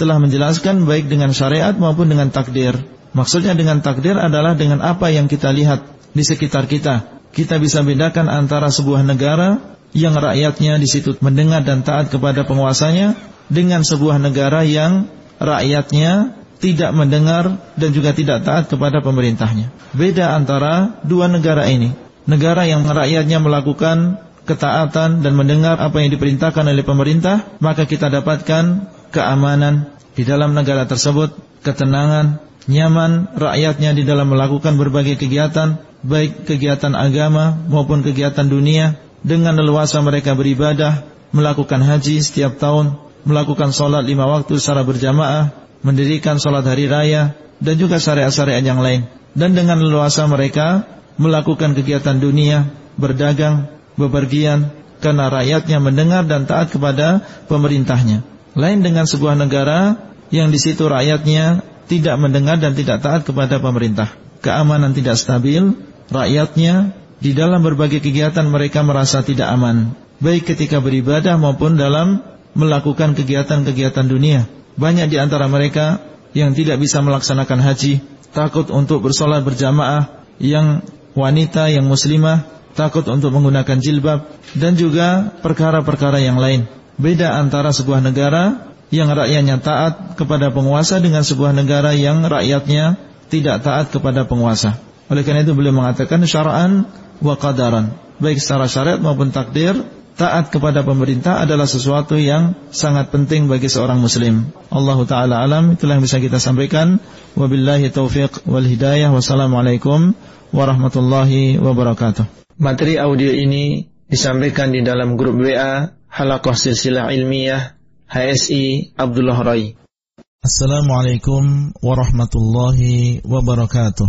telah menjelaskan baik dengan syariat maupun dengan takdir. Maksudnya dengan takdir adalah dengan apa yang kita lihat di sekitar kita. Kita bisa bedakan antara sebuah negara yang rakyatnya di situ mendengar dan taat kepada penguasanya dengan sebuah negara yang rakyatnya tidak mendengar dan juga tidak taat kepada pemerintahnya. Beda antara dua negara ini. Negara yang rakyatnya melakukan ketaatan dan mendengar apa yang diperintahkan oleh pemerintah, maka kita dapatkan keamanan di dalam negara tersebut, ketenangan, nyaman rakyatnya di dalam melakukan berbagai kegiatan, baik kegiatan agama maupun kegiatan dunia, dengan leluasa mereka beribadah, melakukan haji setiap tahun, melakukan sholat lima waktu secara berjamaah, mendirikan sholat hari raya, dan juga syariat-syariat yang lain. Dan dengan leluasa mereka melakukan kegiatan dunia, berdagang, bepergian, karena rakyatnya mendengar dan taat kepada pemerintahnya. Lain dengan sebuah negara yang di situ rakyatnya tidak mendengar dan tidak taat kepada pemerintah. Keamanan tidak stabil, rakyatnya di dalam berbagai kegiatan mereka merasa tidak aman, baik ketika beribadah maupun dalam melakukan kegiatan-kegiatan dunia. Banyak di antara mereka yang tidak bisa melaksanakan haji, takut untuk bersolat berjamaah, yang wanita, yang muslimah, takut untuk menggunakan jilbab, dan juga perkara-perkara yang lain. Beda antara sebuah negara yang rakyatnya taat kepada penguasa dengan sebuah negara yang rakyatnya tidak taat kepada penguasa. Oleh karena itu beliau mengatakan syara'an wa qadaran. Baik secara syariat maupun takdir, taat kepada pemerintah adalah sesuatu yang sangat penting bagi seorang muslim. Allah taala alam itulah yang bisa kita sampaikan. Wabillahi taufiq wal hidayah. Wassalamualaikum warahmatullahi wabarakatuh. Materi audio ini disampaikan di dalam grup WA Halakoh Silsilah Ilmiah HSI Abdullah Rai. Assalamualaikum warahmatullahi wabarakatuh.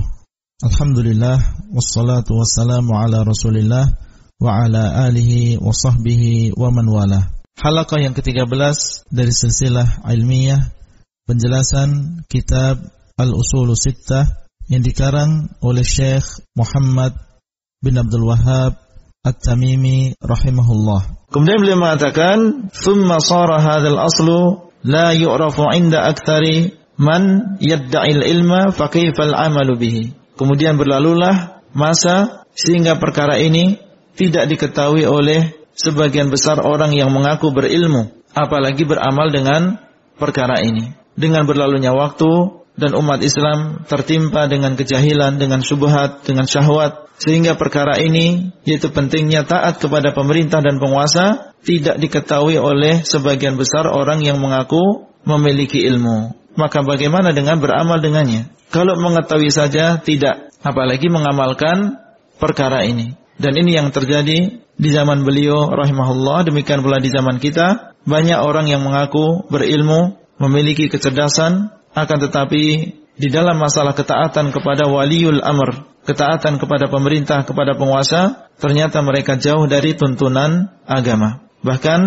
Alhamdulillah wassalatu wassalamu ala Rasulillah wa ala alihi wa sahbihi wa man wala. Halaqah yang ke-13 dari silsilah ilmiah penjelasan kitab Al-Usul Sittah yang dikarang oleh Syekh Muhammad bin Abdul Wahhab At-Tamimi rahimahullah. Kemudian beliau mengatakan, "Tsumma sara hadzal aslu la yu'rafu 'inda aktsari man yadda'il ilma fa kaifal 'amalu bihi." Kemudian berlalulah masa sehingga perkara ini tidak diketahui oleh sebagian besar orang yang mengaku berilmu, apalagi beramal dengan perkara ini. Dengan berlalunya waktu dan umat Islam tertimpa dengan kejahilan, dengan syubhat, dengan syahwat, sehingga perkara ini yaitu pentingnya taat kepada pemerintah dan penguasa tidak diketahui oleh sebagian besar orang yang mengaku memiliki ilmu. Maka bagaimana dengan beramal dengannya? Kalau mengetahui saja tidak, apalagi mengamalkan perkara ini. Dan ini yang terjadi di zaman beliau rahimahullah, demikian pula di zaman kita. Banyak orang yang mengaku berilmu, memiliki kecerdasan, akan tetapi di dalam masalah ketaatan kepada waliul amr, ketaatan kepada pemerintah, kepada penguasa, ternyata mereka jauh dari tuntunan agama. Bahkan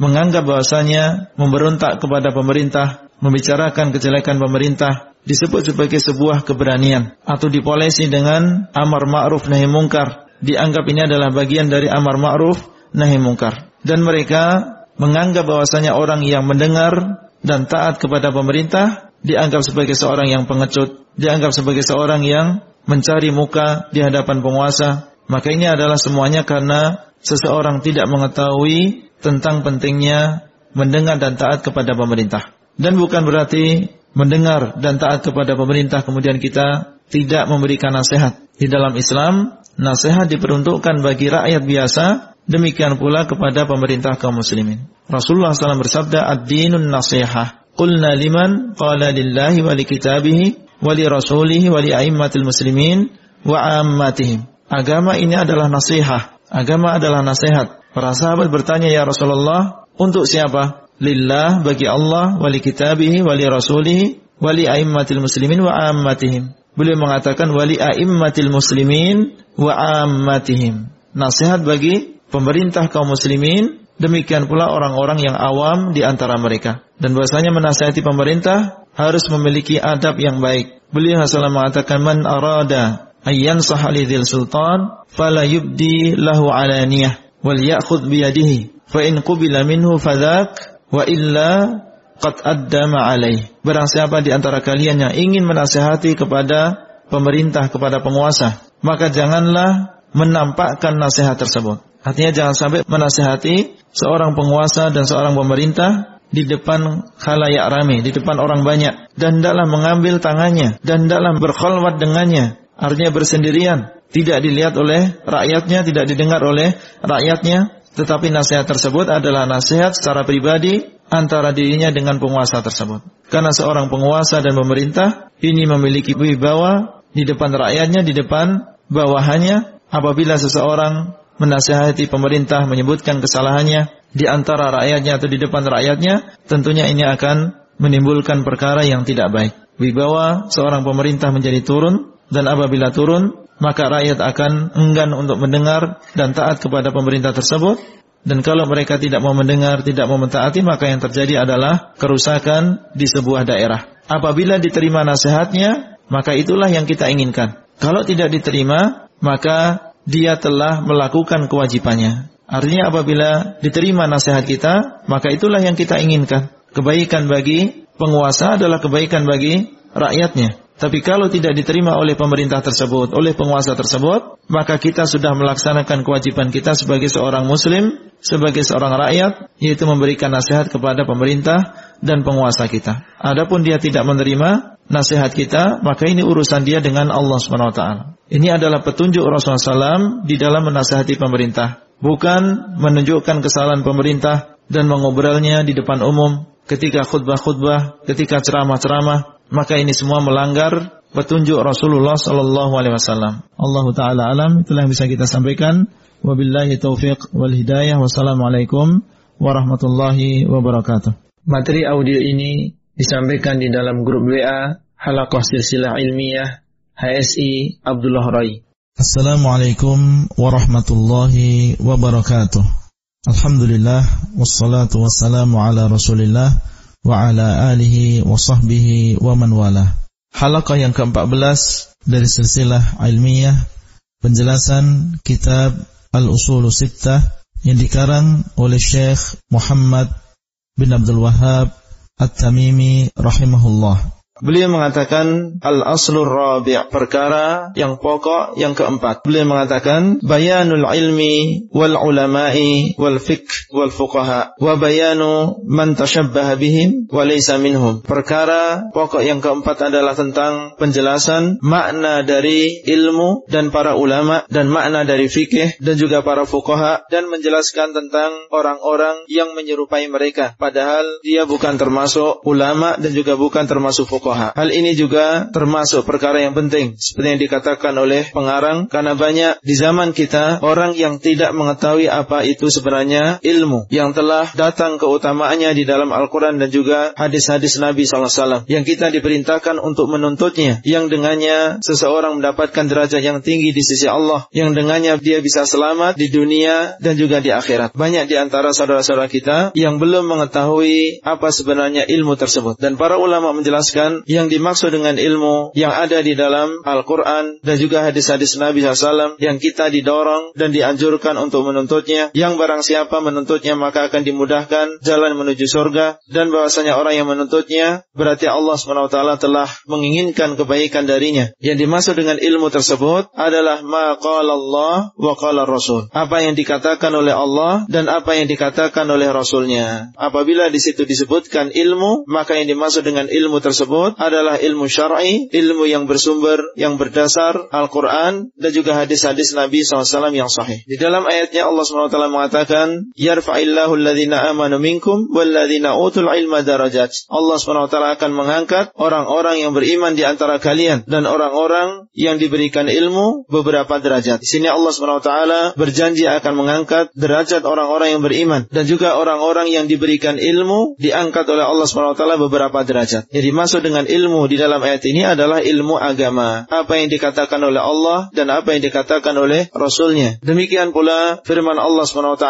menganggap bahwasanya memberontak kepada pemerintah, membicarakan kejelekan pemerintah, disebut sebagai sebuah keberanian atau dipolesi dengan amar ma'ruf nahi mungkar. Dianggap ini adalah bagian dari amar ma'ruf nahi mungkar. Dan mereka menganggap bahwasanya orang yang mendengar dan taat kepada pemerintah dianggap sebagai seorang yang pengecut, dianggap sebagai seorang yang mencari muka di hadapan penguasa. Maka ini adalah semuanya karena seseorang tidak mengetahui tentang pentingnya mendengar dan taat kepada pemerintah. Dan bukan berarti mendengar dan taat kepada pemerintah kemudian kita tidak memberikan nasihat. Di dalam Islam, nasihat diperuntukkan bagi rakyat biasa, demikian pula kepada pemerintah kaum muslimin. Rasulullah SAW bersabda, Ad-dinun nasihah. Qulna liman qala lillahi wa li kitabihi wa li rasulihi wa li a'immatil muslimin wa ammatihim. Agama ini adalah nasihat. Agama adalah nasihat. Para sahabat bertanya, Ya Rasulullah, untuk siapa? lillah bagi Allah, wali kitabihi, wali rasulihi, wali aimmatil muslimin wa ammatihim. Beliau mengatakan wali aimmatil muslimin wa ammatihim. Nasihat bagi pemerintah kaum muslimin, demikian pula orang-orang yang awam di antara mereka. Dan bahasanya menasihati pemerintah harus memiliki adab yang baik. Beliau Rasulullah mengatakan man arada ayyan sahalidil sultan fala yubdi lahu alaniyah wal ya'khudh biyadihi fa in qubila minhu fadhak wa illa qad addama alaih. Barang siapa di antara kalian yang ingin menasihati kepada pemerintah, kepada penguasa, maka janganlah menampakkan nasihat tersebut. Artinya jangan sampai menasihati seorang penguasa dan seorang pemerintah di depan khalayak rame, di depan orang banyak dan dalam mengambil tangannya dan dalam berkholwat dengannya. Artinya bersendirian, tidak dilihat oleh rakyatnya, tidak didengar oleh rakyatnya, tetapi nasihat tersebut adalah nasihat secara pribadi antara dirinya dengan penguasa tersebut. Karena seorang penguasa dan pemerintah ini memiliki wibawa di depan rakyatnya, di depan bawahannya. Apabila seseorang menasihati pemerintah menyebutkan kesalahannya di antara rakyatnya atau di depan rakyatnya, tentunya ini akan menimbulkan perkara yang tidak baik. Wibawa seorang pemerintah menjadi turun dan apabila turun maka rakyat akan enggan untuk mendengar dan taat kepada pemerintah tersebut dan kalau mereka tidak mau mendengar, tidak mau mentaati, maka yang terjadi adalah kerusakan di sebuah daerah. Apabila diterima nasihatnya, maka itulah yang kita inginkan. Kalau tidak diterima, maka dia telah melakukan kewajibannya. Artinya apabila diterima nasihat kita, maka itulah yang kita inginkan. Kebaikan bagi penguasa adalah kebaikan bagi rakyatnya. Tapi kalau tidak diterima oleh pemerintah tersebut, oleh penguasa tersebut, maka kita sudah melaksanakan kewajiban kita sebagai seorang muslim, sebagai seorang rakyat, yaitu memberikan nasihat kepada pemerintah dan penguasa kita. Adapun dia tidak menerima nasihat kita, maka ini urusan dia dengan Allah SWT. Ini adalah petunjuk Rasulullah SAW di dalam menasihati pemerintah. Bukan menunjukkan kesalahan pemerintah dan mengobrolnya di depan umum ketika khutbah-khutbah, ketika ceramah-ceramah, maka ini semua melanggar petunjuk Rasulullah sallallahu alaihi wasallam. Allah taala alam itulah yang bisa kita sampaikan. Wabillahi taufiq wal hidayah. Wassalamualaikum warahmatullahi wabarakatuh. Materi audio ini disampaikan di dalam grup WA Halaqah Silsilah Ilmiah HSI Abdullah Rai. Assalamualaikum warahmatullahi wabarakatuh. Alhamdulillah wassalatu wassalamu ala Rasulillah wa ala alihi wa sahbihi wa man wala. Halaqah yang ke-14 dari silsilah ilmiah penjelasan kitab Al-Usul Sittah yang dikarang oleh Syekh Muhammad bin Abdul Wahab At-Tamimi rahimahullah. Beliau mengatakan al-aslur rabi' perkara yang pokok yang keempat. Beliau mengatakan bayanul ilmi wal ulama'i wal fiqh wal fuqaha wa bayanu man tashabbaha bihim wa laysa minhum. Perkara pokok yang keempat adalah tentang penjelasan makna dari ilmu dan para ulama dan makna dari fikih dan juga para fuqaha dan menjelaskan tentang orang-orang yang menyerupai mereka padahal dia bukan termasuk ulama dan juga bukan termasuk fuqaha fuqaha. Hal ini juga termasuk perkara yang penting seperti yang dikatakan oleh pengarang karena banyak di zaman kita orang yang tidak mengetahui apa itu sebenarnya ilmu yang telah datang keutamaannya di dalam Al-Qur'an dan juga hadis-hadis Nabi SAW yang kita diperintahkan untuk menuntutnya yang dengannya seseorang mendapatkan derajat yang tinggi di sisi Allah yang dengannya dia bisa selamat di dunia dan juga di akhirat. Banyak di antara saudara-saudara kita yang belum mengetahui apa sebenarnya ilmu tersebut dan para ulama menjelaskan yang dimaksud dengan ilmu yang ada di dalam Al-Quran dan juga hadis-hadis Nabi SAW yang kita didorong dan dianjurkan untuk menuntutnya. Yang barang siapa menuntutnya maka akan dimudahkan jalan menuju surga dan bahwasanya orang yang menuntutnya berarti Allah SWT telah menginginkan kebaikan darinya. Yang dimaksud dengan ilmu tersebut adalah ma Allah wa qala Rasul. Apa yang dikatakan oleh Allah dan apa yang dikatakan oleh Rasulnya. Apabila di situ disebutkan ilmu, maka yang dimaksud dengan ilmu tersebut tersebut adalah ilmu syar'i, ilmu yang bersumber, yang berdasar Al-Quran dan juga hadis-hadis Nabi SAW yang sahih. Di dalam ayatnya Allah SWT mengatakan, Yarfa'illahu alladhina amanu minkum walladhina utul ilma darajat. Allah SWT akan mengangkat orang-orang yang beriman di antara kalian dan orang-orang yang diberikan ilmu beberapa derajat. Di sini Allah SWT berjanji akan mengangkat derajat orang-orang yang beriman dan juga orang-orang yang diberikan ilmu diangkat oleh Allah SWT beberapa derajat. Jadi masuk dengan ilmu di dalam ayat ini adalah ilmu agama. Apa yang dikatakan oleh Allah dan apa yang dikatakan oleh Rasulnya. Demikian pula firman Allah SWT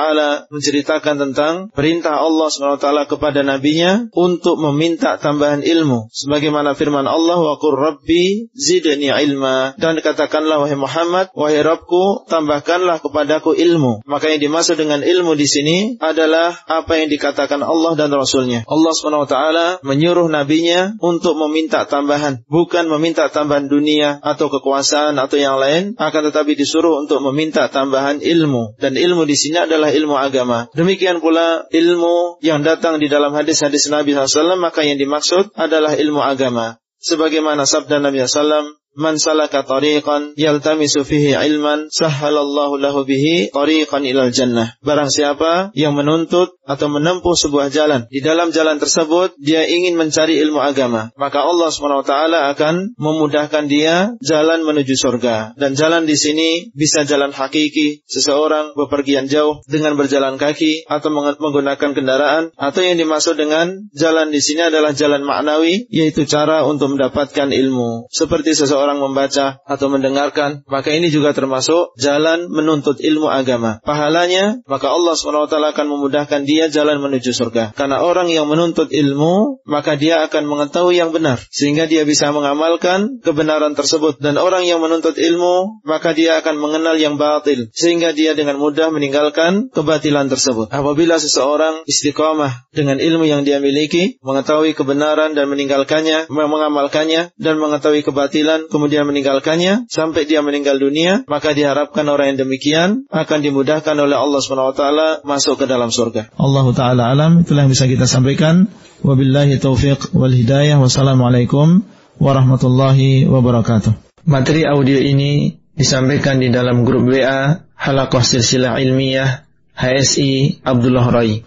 menceritakan tentang perintah Allah SWT kepada nabinya untuk meminta tambahan ilmu. Sebagaimana firman Allah, wa rabbi zidni ilma. Dan katakanlah wahai Muhammad, wahai Rabbku, tambahkanlah kepadaku ilmu. Maka yang dimaksud dengan ilmu di sini adalah apa yang dikatakan Allah dan Rasulnya. Allah SWT menyuruh nabinya untuk meminta tambahan. Bukan meminta tambahan dunia atau kekuasaan atau yang lain. Akan tetapi disuruh untuk meminta tambahan ilmu. Dan ilmu di sini adalah ilmu agama. Demikian pula ilmu yang datang di dalam hadis-hadis Nabi SAW. Maka yang dimaksud adalah ilmu agama. Sebagaimana sabda Nabi SAW, Man salaka tariqan yaltamisu fihi ilman sahhalallahu lahu bihi tariqan ilal jannah. Barang siapa yang menuntut atau menempuh sebuah jalan, di dalam jalan tersebut dia ingin mencari ilmu agama, maka Allah SWT akan memudahkan dia jalan menuju surga. Dan jalan di sini bisa jalan hakiki, seseorang bepergian jauh dengan berjalan kaki atau menggunakan kendaraan, atau yang dimaksud dengan jalan di sini adalah jalan maknawi, yaitu cara untuk mendapatkan ilmu. Seperti seseorang seseorang membaca atau mendengarkan, maka ini juga termasuk jalan menuntut ilmu agama. Pahalanya, maka Allah SWT akan memudahkan dia jalan menuju surga. Karena orang yang menuntut ilmu, maka dia akan mengetahui yang benar. Sehingga dia bisa mengamalkan kebenaran tersebut. Dan orang yang menuntut ilmu, maka dia akan mengenal yang batil. Sehingga dia dengan mudah meninggalkan kebatilan tersebut. Apabila seseorang istiqamah dengan ilmu yang dia miliki, mengetahui kebenaran dan meninggalkannya, mengamalkannya, dan mengetahui kebatilan, kemudian meninggalkannya sampai dia meninggal dunia, maka diharapkan orang yang demikian akan dimudahkan oleh Allah SWT masuk ke dalam surga. Allah Ta'ala alam, itulah yang bisa kita sampaikan. Wabillahi taufiq wal hidayah. Wassalamualaikum warahmatullahi wabarakatuh. Materi audio ini disampaikan di dalam grup WA Halakoh Silsilah Ilmiah HSI Abdullah Rai.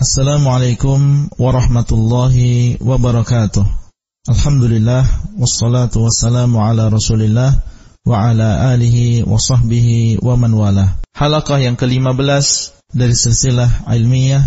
Assalamualaikum warahmatullahi wabarakatuh. Alhamdulillah wassalatu wassalamu ala Rasulillah wa ala alihi wa sahbihi wa man wala. Yang ke-15 dari silsilah ilmiah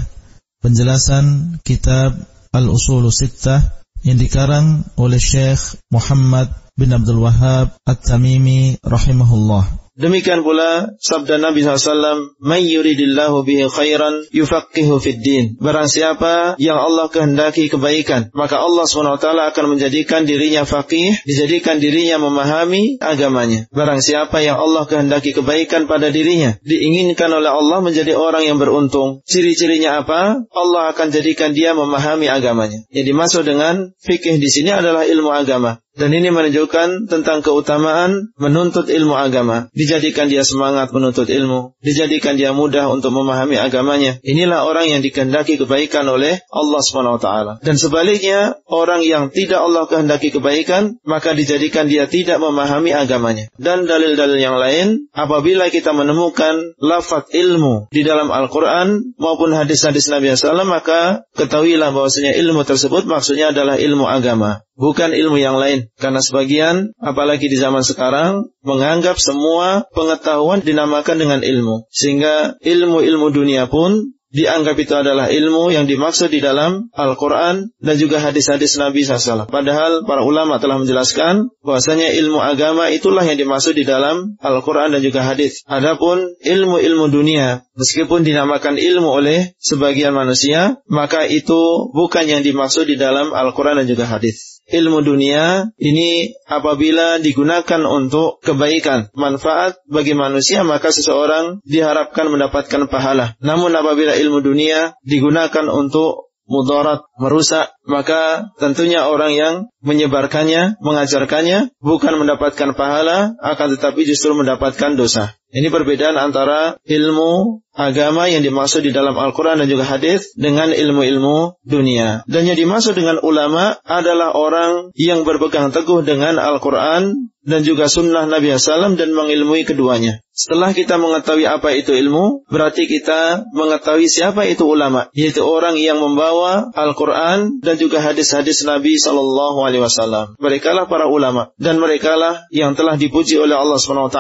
penjelasan kitab Al-Usul Sittah yang dikarang oleh Syekh Muhammad bin Abdul Wahab At-Tamimi rahimahullah. Demikian pula sabda Nabi SAW, "Man yuridillahu bihi khairan yufaqihu fid din." Barang siapa yang Allah kehendaki kebaikan, maka Allah SWT akan menjadikan dirinya faqih, dijadikan dirinya memahami agamanya. Barang siapa yang Allah kehendaki kebaikan pada dirinya, diinginkan oleh Allah menjadi orang yang beruntung. Ciri-cirinya apa? Allah akan jadikan dia memahami agamanya. Yang dimaksud dengan fikih di sini adalah ilmu agama. Dan ini menunjukkan tentang keutamaan menuntut ilmu agama. Dijadikan dia semangat menuntut ilmu. Dijadikan dia mudah untuk memahami agamanya. Inilah orang yang dikehendaki kebaikan oleh Allah SWT. Dan sebaliknya, orang yang tidak Allah kehendaki kebaikan, maka dijadikan dia tidak memahami agamanya. Dan dalil-dalil yang lain, apabila kita menemukan lafaz ilmu di dalam Al-Quran maupun hadis-hadis Nabi SAW, maka ketahuilah bahwasanya ilmu tersebut maksudnya adalah ilmu agama bukan ilmu yang lain. Karena sebagian, apalagi di zaman sekarang, menganggap semua pengetahuan dinamakan dengan ilmu. Sehingga ilmu-ilmu dunia pun dianggap itu adalah ilmu yang dimaksud di dalam Al-Quran dan juga hadis-hadis Nabi SAW. Padahal para ulama telah menjelaskan bahwasanya ilmu agama itulah yang dimaksud di dalam Al-Quran dan juga hadis. Adapun ilmu-ilmu dunia, meskipun dinamakan ilmu oleh sebagian manusia, maka itu bukan yang dimaksud di dalam Al-Quran dan juga hadis ilmu dunia ini apabila digunakan untuk kebaikan, manfaat bagi manusia, maka seseorang diharapkan mendapatkan pahala. Namun apabila ilmu dunia digunakan untuk mudarat, merusak, maka tentunya orang yang menyebarkannya, mengajarkannya, bukan mendapatkan pahala, akan tetapi justru mendapatkan dosa. Ini perbedaan antara ilmu agama yang dimaksud di dalam Al-Quran dan juga hadis dengan ilmu-ilmu dunia. Dan yang dimaksud dengan ulama adalah orang yang berpegang teguh dengan Al-Quran dan juga sunnah Nabi SAW dan mengilmui keduanya. Setelah kita mengetahui apa itu ilmu, berarti kita mengetahui siapa itu ulama, yaitu orang yang membawa Al-Quran dan juga hadis-hadis Nabi Sallallahu Alaihi Wasallam. Mereka lah para ulama dan mereka lah yang telah dipuji oleh Allah Swt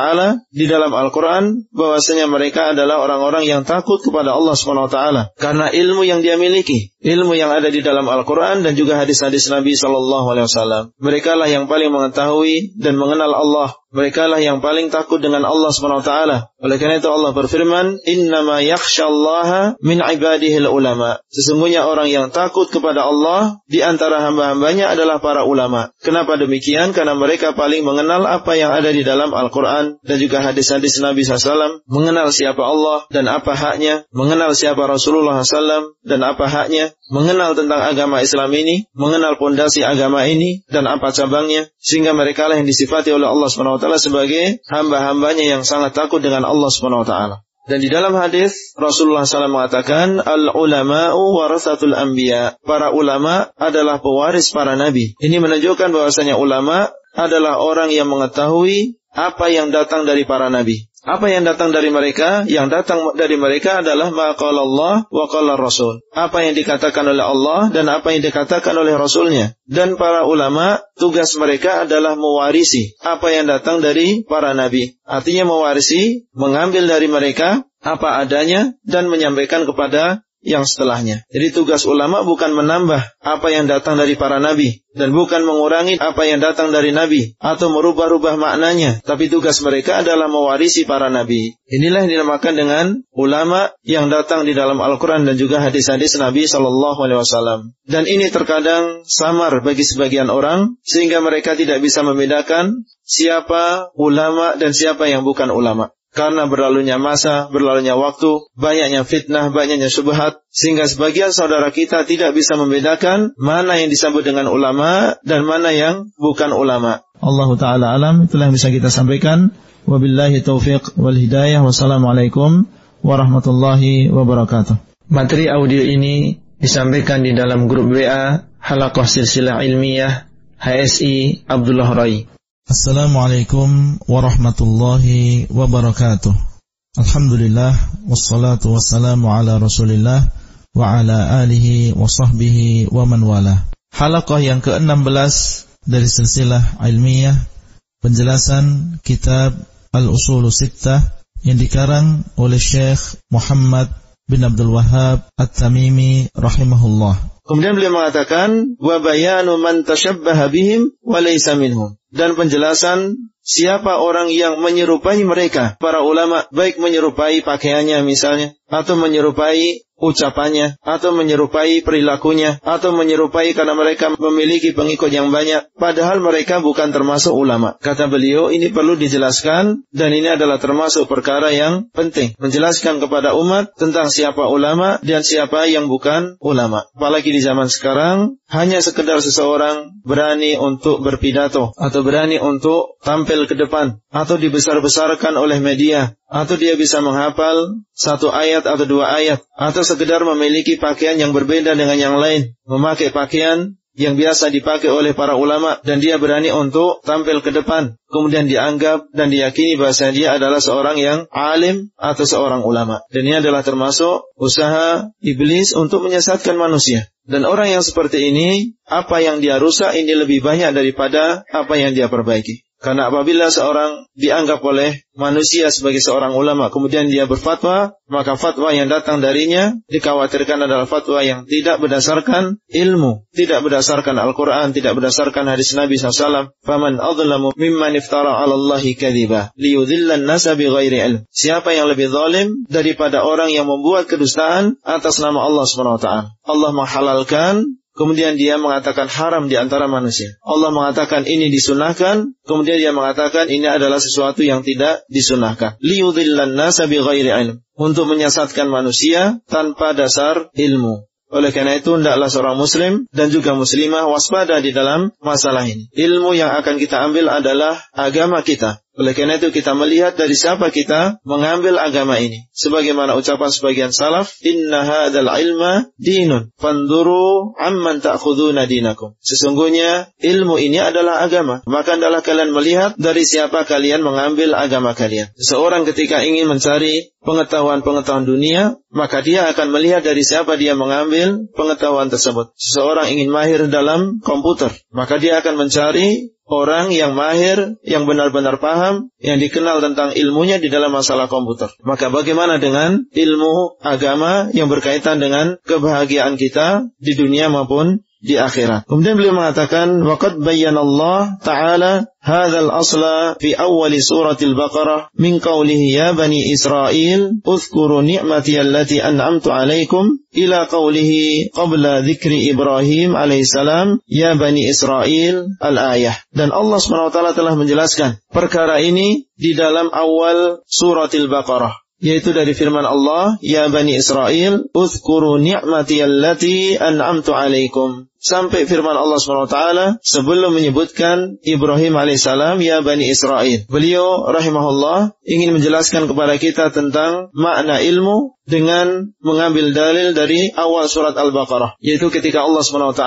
di dalam Al-Quran bahwasanya mereka adalah orang-orang yang takut kepada Allah Swt karena ilmu yang dia miliki, ilmu yang ada di dalam Al-Quran dan juga hadis-hadis Nabi Sallallahu Alaihi Wasallam. Mereka lah yang paling mengetahui dan mengenal Allah mereka lah yang paling takut dengan Allah SWT. Oleh karena itu Allah berfirman, Innama yakhshallaha min ibadihil ulama. Sesungguhnya orang yang takut kepada Allah di antara hamba-hambanya adalah para ulama. Kenapa demikian? Karena mereka paling mengenal apa yang ada di dalam Al-Quran dan juga hadis-hadis Nabi SAW. Mengenal siapa Allah dan apa haknya. Mengenal siapa Rasulullah SAW dan apa haknya. Mengenal tentang agama Islam ini. Mengenal pondasi agama ini dan apa cabangnya. Sehingga mereka lah yang disifati oleh Allah SWT sebagai hamba-hambanya yang sangat takut dengan Allah Subhanahu wa taala. Dan di dalam hadis Rasulullah SAW mengatakan al ulama'u warasatul anbiya. Para ulama adalah pewaris para nabi. Ini menunjukkan bahwasanya ulama adalah orang yang mengetahui apa yang datang dari para nabi. Apa yang datang dari mereka? Yang datang dari mereka adalah Allah wa qala Rasul. Apa yang dikatakan oleh Allah dan apa yang dikatakan oleh Rasulnya. Dan para ulama, tugas mereka adalah mewarisi apa yang datang dari para nabi. Artinya mewarisi, mengambil dari mereka apa adanya dan menyampaikan kepada yang setelahnya. Jadi tugas ulama bukan menambah apa yang datang dari para nabi dan bukan mengurangi apa yang datang dari nabi atau merubah-rubah maknanya, tapi tugas mereka adalah mewarisi para nabi. Inilah yang dinamakan dengan ulama yang datang di dalam Al-Qur'an dan juga hadis-hadis Nabi sallallahu alaihi wasallam. Dan ini terkadang samar bagi sebagian orang sehingga mereka tidak bisa membedakan siapa ulama dan siapa yang bukan ulama karena berlalunya masa, berlalunya waktu, banyaknya fitnah, banyaknya subhat, sehingga sebagian saudara kita tidak bisa membedakan mana yang disebut dengan ulama dan mana yang bukan ulama. Allah Ta'ala alam, itulah yang bisa kita sampaikan. Wabillahi taufiq wal hidayah. Wassalamualaikum warahmatullahi wabarakatuh. Materi audio ini disampaikan di dalam grup WA Halakoh Silsilah Ilmiah HSI Abdullah Rai. Assalamualaikum warahmatullahi wabarakatuh. Alhamdulillah wassalatu wassalamu ala Rasulillah wa ala alihi wa sahbihi wa man wala. Halaqah yang ke-16 dari silsilah ilmiah penjelasan kitab Al-Usul Sittah yang dikarang oleh Syekh Muhammad bin Abdul Wahab At-Tamimi rahimahullah. Kemudian beliau mengatakan wa bayanu man tashabbaha bihim wa laysa minhum dan penjelasan siapa orang yang menyerupai mereka para ulama baik menyerupai pakaiannya misalnya atau menyerupai ucapannya atau menyerupai perilakunya atau menyerupai karena mereka memiliki pengikut yang banyak padahal mereka bukan termasuk ulama. Kata beliau ini perlu dijelaskan dan ini adalah termasuk perkara yang penting menjelaskan kepada umat tentang siapa ulama dan siapa yang bukan ulama. Apalagi di zaman sekarang hanya sekedar seseorang berani untuk berpidato atau berani untuk tampil ke depan atau dibesar-besarkan oleh media atau dia bisa menghafal satu ayat atau dua ayat atau sekedar memiliki pakaian yang berbeda dengan yang lain, memakai pakaian yang biasa dipakai oleh para ulama dan dia berani untuk tampil ke depan kemudian dianggap dan diyakini bahasa dia adalah seorang yang alim atau seorang ulama. Dan ini adalah termasuk usaha iblis untuk menyesatkan manusia. Dan orang yang seperti ini apa yang dia rusak ini lebih banyak daripada apa yang dia perbaiki karena apabila seorang dianggap oleh manusia sebagai seorang ulama, kemudian dia berfatwa, maka fatwa yang datang darinya dikhawatirkan adalah fatwa yang tidak berdasarkan ilmu, tidak berdasarkan Al-Quran, tidak berdasarkan hadis Nabi SAW. Faman adlamu mimman iftara ala Allahi kadhiba, liyudhillan nasa bighairi ilm. Siapa yang lebih zalim daripada orang yang membuat kedustaan atas nama Allah SWT. Allah menghalalkan Kemudian dia mengatakan haram di antara manusia. Allah mengatakan ini disunahkan. Kemudian dia mengatakan ini adalah sesuatu yang tidak disunahkan. Liyudhillan nasa bighairi. Untuk menyesatkan manusia tanpa dasar ilmu. Oleh karena itu, hendaklah seorang muslim dan juga muslimah waspada di dalam masalah ini. Ilmu yang akan kita ambil adalah agama kita. Oleh karena itu kita melihat dari siapa kita mengambil agama ini. Sebagaimana ucapan sebagian salaf, Inna hadal ilma dinun, fanduru amman ta'khuduna dinakum. Sesungguhnya ilmu ini adalah agama. Maka adalah kalian melihat dari siapa kalian mengambil agama kalian. Seorang ketika ingin mencari pengetahuan-pengetahuan dunia, maka dia akan melihat dari siapa dia mengambil pengetahuan tersebut. Seseorang ingin mahir dalam komputer, maka dia akan mencari orang yang mahir, yang benar-benar paham, yang dikenal tentang ilmunya di dalam masalah komputer. Maka bagaimana dengan ilmu agama yang berkaitan dengan kebahagiaan kita di dunia maupun di akhirat. Kemudian beliau mengatakan, "Waqad bayyana Allah Ta'ala hadzal asla fi awal suratil Baqarah min qawlihi ya bani Israel, uzkuru ni'mati allati an'amtu 'alaikum ila qawlihi qabla dzikri Ibrahim alaihi salam ya bani Israel al-ayah." Dan Allah SWT telah menjelaskan perkara ini di dalam awal suratil Baqarah yaitu dari firman Allah, "Ya Bani Israel, uzkuru ni'mati allati an'amtu 'alaikum." Sampai firman Allah SWT sebelum menyebutkan Ibrahim alaihissalam ya Bani Israel. Beliau rahimahullah ingin menjelaskan kepada kita tentang makna ilmu dengan mengambil dalil dari awal surat Al-Baqarah. Yaitu ketika Allah SWT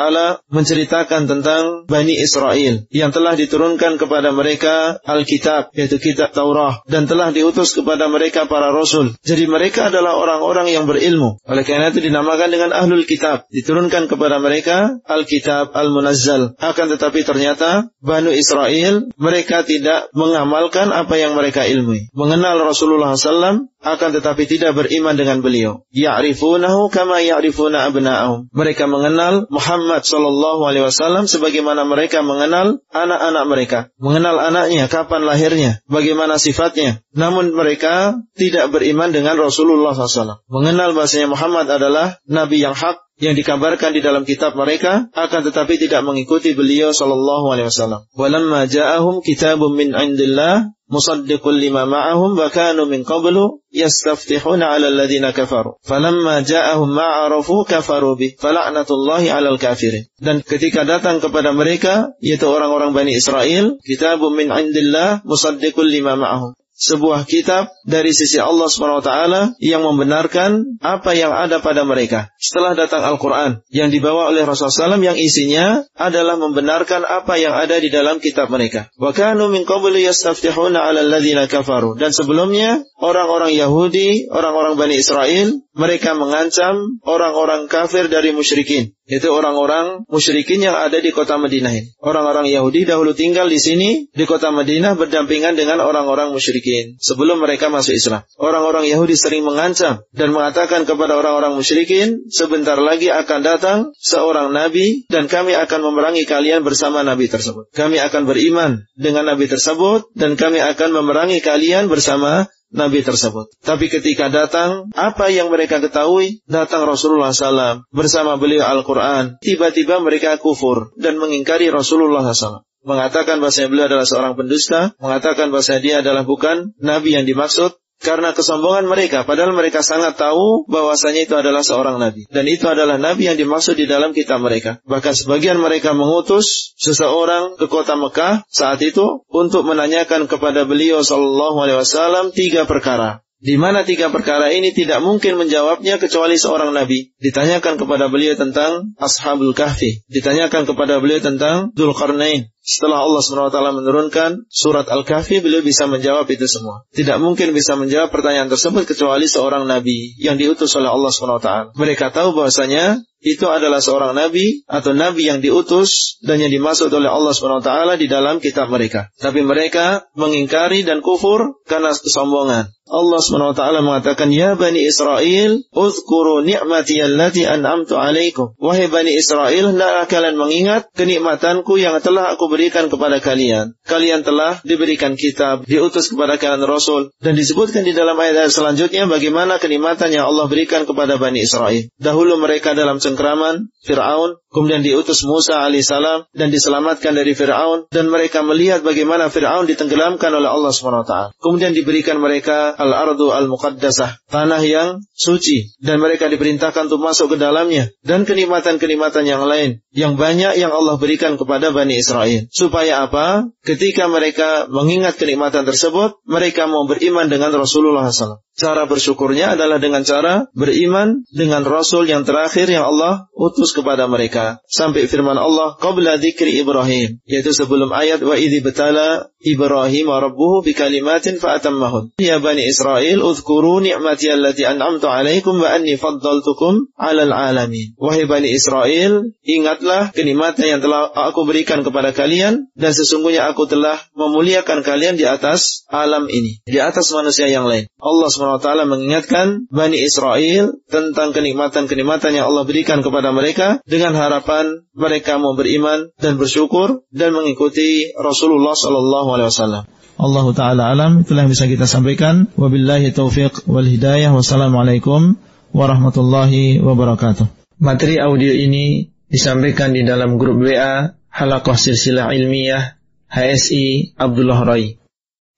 menceritakan tentang Bani Israel yang telah diturunkan kepada mereka Alkitab, yaitu kitab Taurah. Dan telah diutus kepada mereka para Rasul. Jadi mereka adalah orang-orang yang berilmu. Oleh karena itu dinamakan dengan Ahlul Kitab. Diturunkan kepada mereka Alkitab Al-Munazzal. Akan tetapi ternyata Banu Israel mereka tidak mengamalkan apa yang mereka ilmui. Mengenal Rasulullah SAW akan tetapi tidak beriman dengan beliau. Ya'rifunahu kama ya'rifuna abna'ahum. Mereka mengenal Muhammad sallallahu alaihi wasallam sebagaimana mereka mengenal anak-anak mereka. Mengenal anaknya, kapan lahirnya, bagaimana sifatnya. Namun mereka tidak beriman dengan Rasulullah SAW. Mengenal bahasanya Muhammad adalah nabi yang hak, yang dikabarkan di dalam kitab mereka akan tetapi tidak mengikuti beliau sallallahu alaihi wasallam. Walamma ja'ahum kitabun min indillah musaddiqul lima ma'ahum wa kanu min qablu yastaftihuna 'ala alladhina kafaru. Falamma ja'ahum ma'arafu kafaru bi. Fala'natullahi 'alal kafirin. Dan ketika datang kepada mereka yaitu orang-orang Bani Israel, kitabun min indillah musaddiqul lima ma'ahum sebuah kitab dari sisi Allah Subhanahu wa taala yang membenarkan apa yang ada pada mereka. Setelah datang Al-Quran yang dibawa oleh Rasulullah SAW yang isinya adalah membenarkan apa yang ada di dalam kitab mereka. Wa kanu min qabli yastaftihuna ala alladhina kafaru. Dan sebelumnya orang-orang Yahudi, orang-orang Bani Israel, mereka mengancam orang-orang kafir dari musyrikin. Itu orang-orang musyrikin yang ada di kota Madinah ini. Orang-orang Yahudi dahulu tinggal di sini, di kota Madinah berdampingan dengan orang-orang musyrikin. Sebelum mereka masuk Islam. Orang-orang Yahudi sering mengancam dan mengatakan kepada orang-orang musyrikin, sebentar lagi akan datang seorang nabi dan kami akan memerangi kalian bersama nabi tersebut. Kami akan beriman dengan nabi tersebut dan kami akan memerangi kalian bersama Nabi tersebut. Tapi ketika datang, apa yang mereka ketahui? Datang Rasulullah SAW bersama beliau Al-Quran. Tiba-tiba mereka kufur dan mengingkari Rasulullah SAW. Mengatakan bahasa beliau adalah seorang pendusta, mengatakan bahasa dia adalah bukan Nabi yang dimaksud, karena kesombongan mereka, padahal mereka sangat tahu bahwasanya itu adalah seorang nabi. Dan itu adalah nabi yang dimaksud di dalam kitab mereka. Bahkan sebagian mereka mengutus seseorang ke kota Mekah saat itu untuk menanyakan kepada beliau sallallahu alaihi wasallam tiga perkara. Di mana tiga perkara ini tidak mungkin menjawabnya kecuali seorang nabi. Ditanyakan kepada beliau tentang Ashabul Kahfi. Ditanyakan kepada beliau tentang Dzulqarnain. Setelah Allah SWT menurunkan surat Al-Kahfi, beliau bisa menjawab itu semua. Tidak mungkin bisa menjawab pertanyaan tersebut kecuali seorang nabi yang diutus oleh Allah SWT. Mereka tahu bahwasanya itu adalah seorang nabi atau nabi yang diutus dan yang dimaksud oleh Allah SWT di dalam kitab mereka. Tapi mereka mengingkari dan kufur karena kesombongan. Allah SWT mengatakan, Ya Bani Israel, Uzkuru ni'mati allati an'amtu alaikum. Wahai Bani Israel, hendaklah kalian mengingat kenikmatanku yang telah aku berikan kepada kalian. Kalian telah diberikan kitab, diutus kepada kalian Rasul. Dan disebutkan di dalam ayat-ayat selanjutnya bagaimana kenikmatan yang Allah berikan kepada Bani Israel. Dahulu mereka dalam cengkraman, Fir'aun, kemudian diutus Musa alaihissalam dan diselamatkan dari Fir'aun. Dan mereka melihat bagaimana Fir'aun ditenggelamkan oleh Allah SWT. Kemudian diberikan mereka al-ardu al-muqaddasah, tanah yang suci. Dan mereka diperintahkan untuk masuk ke dalamnya. Dan kenikmatan-kenikmatan yang lain. Yang banyak yang Allah berikan kepada Bani Israel. Supaya apa? Ketika mereka mengingat kenikmatan tersebut, mereka mau beriman dengan Rasulullah SAW. Cara bersyukurnya adalah dengan cara beriman dengan Rasul yang terakhir yang Allah utus kepada mereka. Sampai firman Allah, Qabla dzikri Ibrahim. Yaitu sebelum ayat, Wa idhi betala Ibrahim rabbuhu bi kalimatin fa'atammahun. Ya Bani Israel, udhkuru ni'mati allati an'amtu alaikum wa anni faddaltukum alal alamin. Wahai Bani Israel, ingatlah kenikmatan yang telah aku berikan kepada kalian, dan sesungguhnya aku telah memuliakan kalian di atas alam ini. Di atas manusia yang lain. Allah SWT mengingatkan Bani Israel tentang kenikmatan-kenikmatan yang Allah berikan kepada mereka dengan harapan mereka mau beriman dan bersyukur dan mengikuti Rasulullah Sallallahu Alaihi Wasallam. Allah Ta'ala alam itulah yang bisa kita sampaikan. Wabillahi taufiq wal hidayah. Wassalamualaikum warahmatullahi wabarakatuh. Materi audio ini disampaikan di dalam grup WA Halakoh Silsilah Ilmiah HSI Abdullah Rai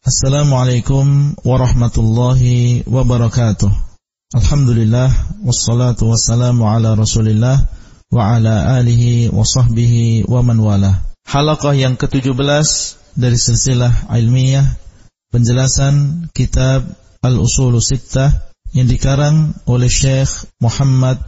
Assalamualaikum warahmatullahi wabarakatuh. Alhamdulillah wassalatu wassalamu ala Rasulillah wa ala alihi wa sahbihi wa man wala. Halaqah yang ke-17 dari silsilah ilmiah penjelasan kitab Al-Usul Sittah yang dikarang oleh Syekh Muhammad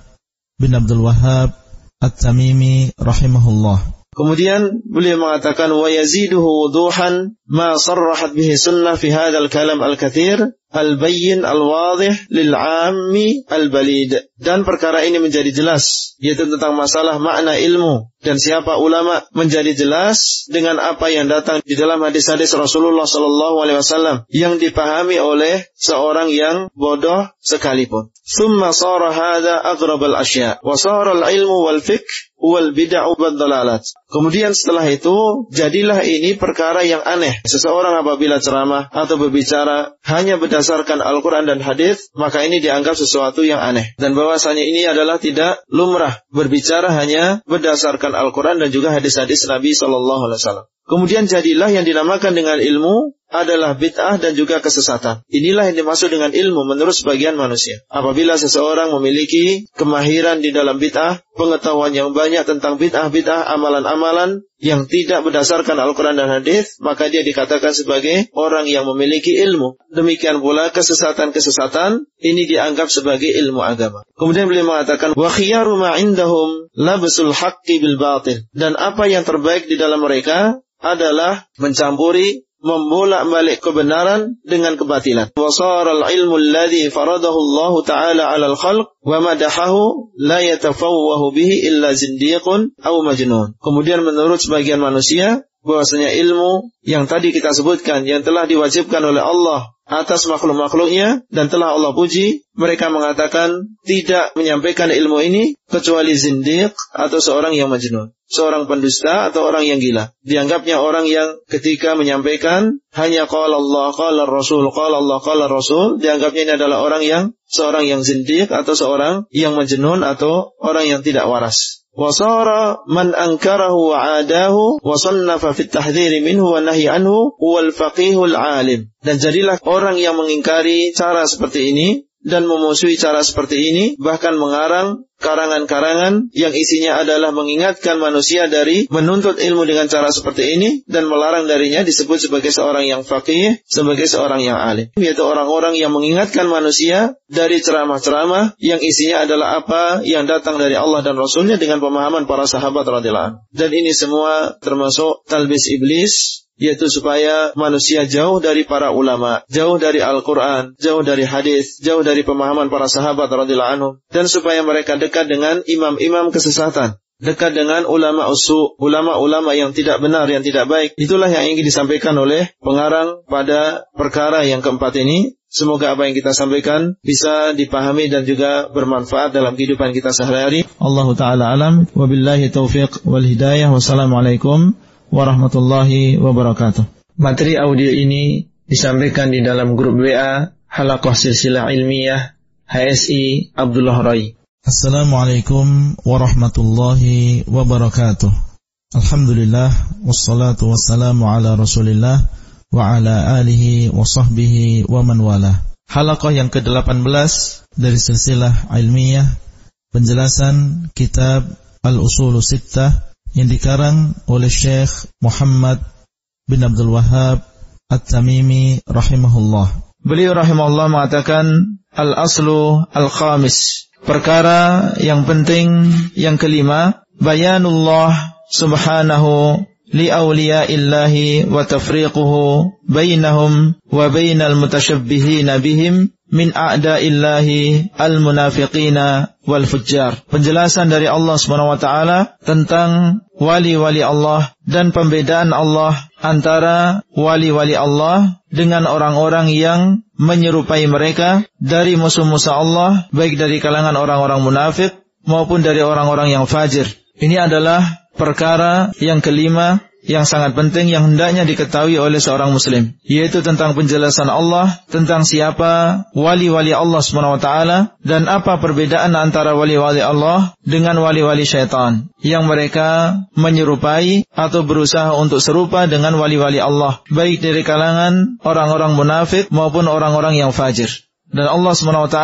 bin Abdul Wahhab At-Tamimi rahimahullah. Kemudian beliau mengatakan wa yaziduhu wuduhan ma sarrahat bihi sunnah fi hadzal kalam al-katsir al-bayyin al-wadih lil-ammi al-balid. Dan perkara ini menjadi jelas, yaitu tentang masalah makna ilmu. Dan siapa ulama menjadi jelas dengan apa yang datang di dalam hadis-hadis Rasulullah Sallallahu Alaihi Wasallam yang dipahami oleh seorang yang bodoh sekalipun. Thumma sara hadha agrab al-asya wa sara al-ilmu wal fiqh wal bid'ah wal dalalat. Kemudian setelah itu jadilah ini perkara yang aneh. Seseorang apabila ceramah atau berbicara hanya berdasarkan berdasarkan Al-Quran dan hadis, maka ini dianggap sesuatu yang aneh. Dan bahwasanya ini adalah tidak lumrah berbicara hanya berdasarkan Al-Quran dan juga hadis-hadis Nabi Shallallahu Alaihi Wasallam. Kemudian jadilah yang dinamakan dengan ilmu adalah bid'ah dan juga kesesatan. Inilah yang dimaksud dengan ilmu menurut sebagian manusia. Apabila seseorang memiliki kemahiran di dalam bid'ah, pengetahuan yang banyak tentang bid'ah-bid'ah, amalan-amalan yang tidak berdasarkan Al-Quran dan Hadis, maka dia dikatakan sebagai orang yang memiliki ilmu. Demikian pula kesesatan-kesesatan ini dianggap sebagai ilmu agama. Kemudian beliau mengatakan, wa ma indahum labsul haqqi bil batil. Dan apa yang terbaik di dalam mereka adalah mencampuri membolak-balik kebenaran dengan kebatilan. Wasaral ilmu alladhi faradahu Allah Ta'ala 'ala al-khalq wa madahahu la yatafawwahu bihi illa zindiqun aw majnun. Kemudian menurut sebagian manusia bahwasanya ilmu yang tadi kita sebutkan yang telah diwajibkan oleh Allah atas makhluk-makhluknya dan telah Allah puji, mereka mengatakan tidak menyampaikan ilmu ini kecuali zindiq atau seorang yang majnun. Seorang pendusta atau orang yang gila. Dianggapnya orang yang ketika menyampaikan hanya qala Allah, qala Rasul, qala Allah, qala Rasul, dianggapnya ini adalah orang yang seorang yang zindiq atau seorang yang majnun atau orang yang tidak waras. وصار من أنكره وعاداه وصنف في التحذير منه والنهي عنه هو الفقيه العالم dan jadilah orang yang mengingkari cara seperti ini dan memusuhi cara seperti ini, bahkan mengarang karangan-karangan yang isinya adalah mengingatkan manusia dari menuntut ilmu dengan cara seperti ini dan melarang darinya disebut sebagai seorang yang faqih, sebagai seorang yang alim. Yaitu orang-orang yang mengingatkan manusia dari ceramah-ceramah yang isinya adalah apa yang datang dari Allah dan Rasulnya dengan pemahaman para sahabat radhiyallahu Dan ini semua termasuk talbis iblis yaitu supaya manusia jauh dari para ulama, jauh dari Al-Quran, jauh dari hadis, jauh dari pemahaman para sahabat radhiyallahu anhum, dan supaya mereka dekat dengan imam-imam kesesatan, dekat dengan ulama usu, ulama-ulama yang tidak benar, yang tidak baik. Itulah yang ingin disampaikan oleh pengarang pada perkara yang keempat ini. Semoga apa yang kita sampaikan bisa dipahami dan juga bermanfaat dalam kehidupan kita sehari-hari. Allah Ta'ala alam. Wabillahi taufiq wal hidayah. Wassalamualaikum warahmatullahi wabarakatuh. Materi audio ini disampaikan di dalam grup WA Halakoh Silsilah Ilmiah HSI Abdullah Rai. Assalamualaikum warahmatullahi wabarakatuh. Alhamdulillah wassalatu wassalamu ala Rasulillah wa ala alihi wa sahbihi wa man wala. Halaqah yang ke-18 dari silsilah ilmiah penjelasan kitab Al-Usul Sittah yang dikarang oleh Syekh Muhammad bin Abdul Wahab At-Tamimi rahimahullah. Beliau rahimahullah mengatakan al-aslu al-khamis. Perkara yang penting yang kelima, bayanullah subhanahu liawliyaillahi wa tafriquhu bainahum wa bainal mutasyabbihina bihim min a'da'illahi al-munafiqina wal fujjar. Penjelasan dari Allah Subhanahu wa taala tentang wali-wali Allah dan pembedaan Allah antara wali-wali Allah dengan orang-orang yang menyerupai mereka dari musuh-musuh Allah baik dari kalangan orang-orang munafik maupun dari orang-orang yang fajir. Ini adalah perkara yang kelima yang sangat penting yang hendaknya diketahui oleh seorang muslim yaitu tentang penjelasan Allah tentang siapa wali-wali Allah SWT dan apa perbedaan antara wali-wali Allah dengan wali-wali syaitan yang mereka menyerupai atau berusaha untuk serupa dengan wali-wali Allah baik dari kalangan orang-orang munafik maupun orang-orang yang fajir. Dan Allah SWT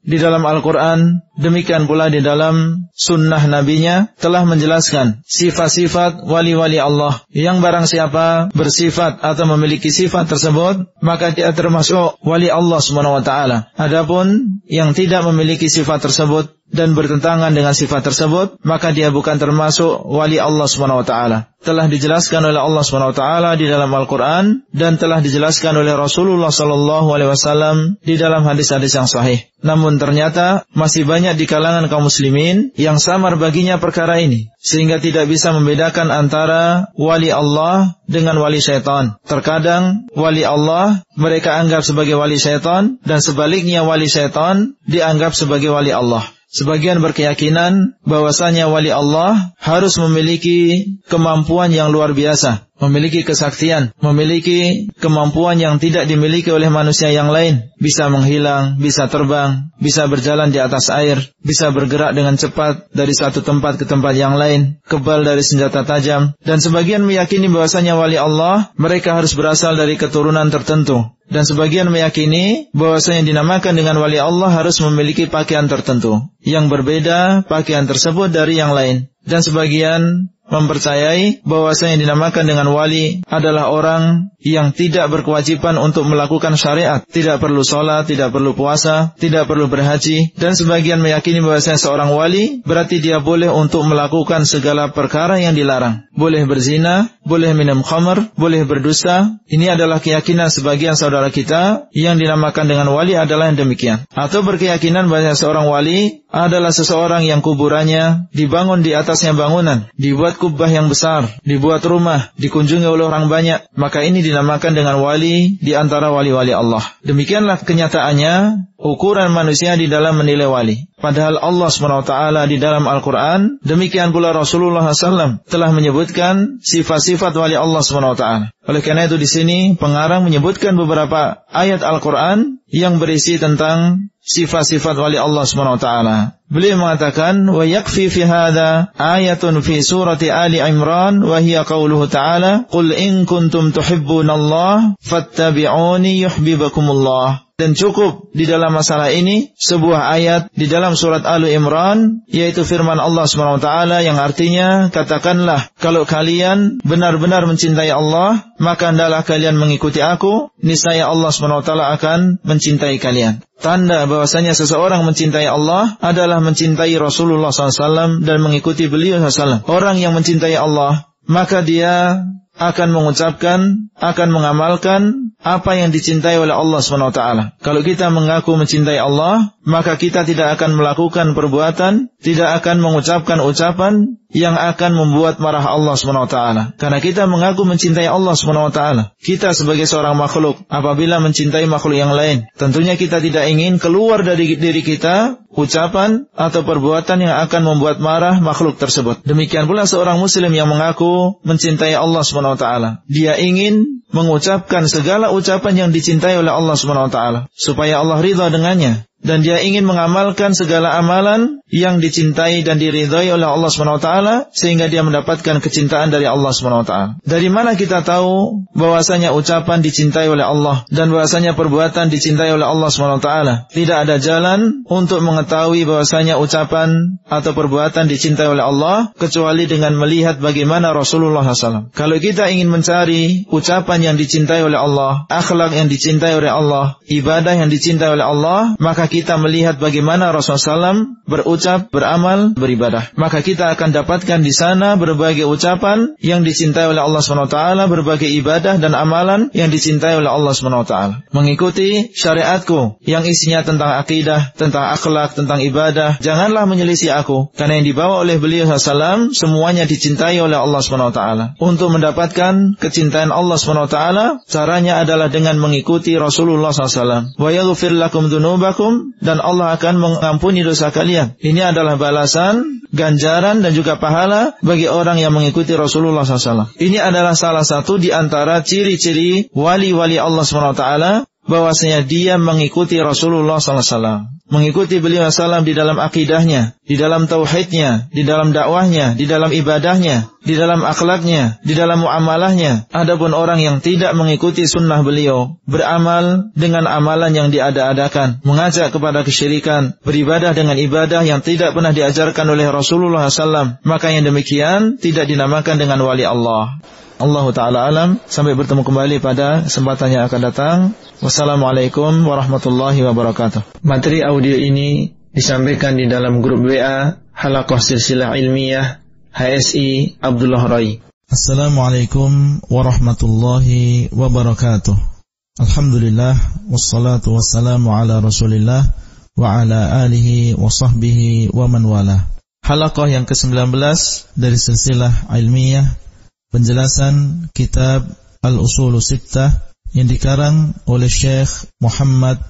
di dalam Al-Quran, demikian pula di dalam sunnah nabinya, telah menjelaskan sifat-sifat wali-wali Allah. Yang barang siapa bersifat atau memiliki sifat tersebut, maka dia termasuk wali Allah SWT. Adapun yang tidak memiliki sifat tersebut, dan bertentangan dengan sifat tersebut, maka dia bukan termasuk wali Allah Subhanahu wa taala. Telah dijelaskan oleh Allah Subhanahu wa taala di dalam Al-Qur'an dan telah dijelaskan oleh Rasulullah sallallahu alaihi wasallam di dalam hadis-hadis yang sahih. Namun ternyata masih banyak di kalangan kaum muslimin yang samar baginya perkara ini sehingga tidak bisa membedakan antara wali Allah dengan wali syaitan. Terkadang wali Allah mereka anggap sebagai wali syaitan dan sebaliknya wali syaitan dianggap sebagai wali Allah. Sebagian berkeyakinan bahwasanya wali Allah harus memiliki kemampuan yang luar biasa, memiliki kesaktian, memiliki kemampuan yang tidak dimiliki oleh manusia yang lain, bisa menghilang, bisa terbang, bisa berjalan di atas air, bisa bergerak dengan cepat dari satu tempat ke tempat yang lain, kebal dari senjata tajam, dan sebagian meyakini bahwasanya wali Allah mereka harus berasal dari keturunan tertentu, dan sebagian meyakini bahwasanya dinamakan dengan wali Allah harus memiliki pakaian tertentu. Yang berbeda pakaian tersebut dari yang lain. Dan sebagian mempercayai bahwasanya yang dinamakan dengan wali adalah orang yang tidak berkewajiban untuk melakukan syariat, tidak perlu sholat, tidak perlu puasa, tidak perlu berhaji, dan sebagian meyakini bahwasanya seorang wali berarti dia boleh untuk melakukan segala perkara yang dilarang, boleh berzina, boleh minum khamr, boleh berdusta. Ini adalah keyakinan sebagian saudara kita yang dinamakan dengan wali adalah yang demikian, atau berkeyakinan bahwa seorang wali adalah seseorang yang kuburannya dibangun di atasnya bangunan, dibuat kubah yang besar, dibuat rumah, dikunjungi oleh orang banyak, maka ini dinamakan dengan wali di antara wali-wali Allah. Demikianlah kenyataannya ukuran manusia di dalam menilai wali. Padahal Allah SWT di dalam Al-Quran, demikian pula Rasulullah SAW telah menyebutkan sifat-sifat wali Allah SWT. Oleh karena itu di sini pengarang menyebutkan beberapa ayat Al-Quran yang berisi tentang sifat-sifat wali Allah SWT. Beliau mengatakan, "Wa yakfi fi hadha ayatun fi surati Ali Imran wa hiya qauluhu ta'ala, "Qul in kuntum tuhibbunallaha fattabi'uni yuhibbukumullah." Dan cukup di dalam masalah ini sebuah ayat di dalam surat Al Imran yaitu firman Allah SWT yang artinya katakanlah kalau kalian benar-benar mencintai Allah maka hendaklah kalian mengikuti aku niscaya Allah SWT akan mencintai kalian. Tanda bahwasanya seseorang mencintai Allah adalah mencintai Rasulullah SAW dan mengikuti beliau SAW. Orang yang mencintai Allah maka dia akan mengucapkan, akan mengamalkan apa yang dicintai oleh Allah SWT. Kalau kita mengaku mencintai Allah, maka kita tidak akan melakukan perbuatan, tidak akan mengucapkan ucapan yang akan membuat marah Allah SWT. Karena kita mengaku mencintai Allah SWT. Kita sebagai seorang makhluk, apabila mencintai makhluk yang lain, tentunya kita tidak ingin keluar dari diri kita ucapan atau perbuatan yang akan membuat marah makhluk tersebut. Demikian pula seorang muslim yang mengaku mencintai Allah SWT. Dia ingin mengucapkan segala ucapan yang dicintai oleh Allah SWT. Supaya Allah ridha dengannya dan dia ingin mengamalkan segala amalan yang dicintai dan diridhai oleh Allah SWT sehingga dia mendapatkan kecintaan dari Allah SWT. Dari mana kita tahu bahwasanya ucapan dicintai oleh Allah dan bahwasanya perbuatan dicintai oleh Allah SWT? Tidak ada jalan untuk mengetahui bahwasanya ucapan atau perbuatan dicintai oleh Allah kecuali dengan melihat bagaimana Rasulullah SAW. Kalau kita ingin mencari ucapan yang dicintai oleh Allah, akhlak yang dicintai oleh Allah, ibadah yang dicintai oleh Allah, maka kita melihat bagaimana Rasulullah SAW berucap, beramal, beribadah. Maka kita akan dapatkan di sana berbagai ucapan yang dicintai oleh Allah SWT, berbagai ibadah dan amalan yang dicintai oleh Allah SWT. Mengikuti syariatku yang isinya tentang akidah, tentang akhlak, tentang ibadah. Janganlah menyelisih aku. Karena yang dibawa oleh beliau SAW semuanya dicintai oleh Allah SWT. Untuk mendapatkan kecintaan Allah SWT, caranya adalah dengan mengikuti Rasulullah SAW. Wa yaghfir lakum dunubakum dan Allah akan mengampuni dosa kalian. Ini adalah balasan, ganjaran dan juga pahala bagi orang yang mengikuti Rasulullah SAW. Ini adalah salah satu di antara ciri-ciri wali-wali Allah SWT bahwasanya dia mengikuti Rasulullah SAW. Mengikuti beliau SAW di dalam akidahnya, di dalam tauhidnya, di dalam dakwahnya, di dalam ibadahnya, di dalam akhlaknya, di dalam muamalahnya. Adapun orang yang tidak mengikuti sunnah beliau, beramal dengan amalan yang diada-adakan, mengajak kepada kesyirikan, beribadah dengan ibadah yang tidak pernah diajarkan oleh Rasulullah SAW, maka yang demikian tidak dinamakan dengan wali Allah. Allah Ta'ala alam Sampai bertemu kembali pada kesempatan yang akan datang. Wassalamualaikum warahmatullahi wabarakatuh. Materi audio ini disampaikan di dalam grup WA Halakoh Silsilah Ilmiah HSI Abdullah Rai. Assalamualaikum warahmatullahi wabarakatuh. Alhamdulillah Wassalatu wassalamu ala rasulillah Wa ala alihi wa sahbihi wa man wala. Halakoh yang ke-19 dari silsilah ilmiah penjelasan kitab Al-Usul Sittah yang dikarang oleh Syekh Muhammad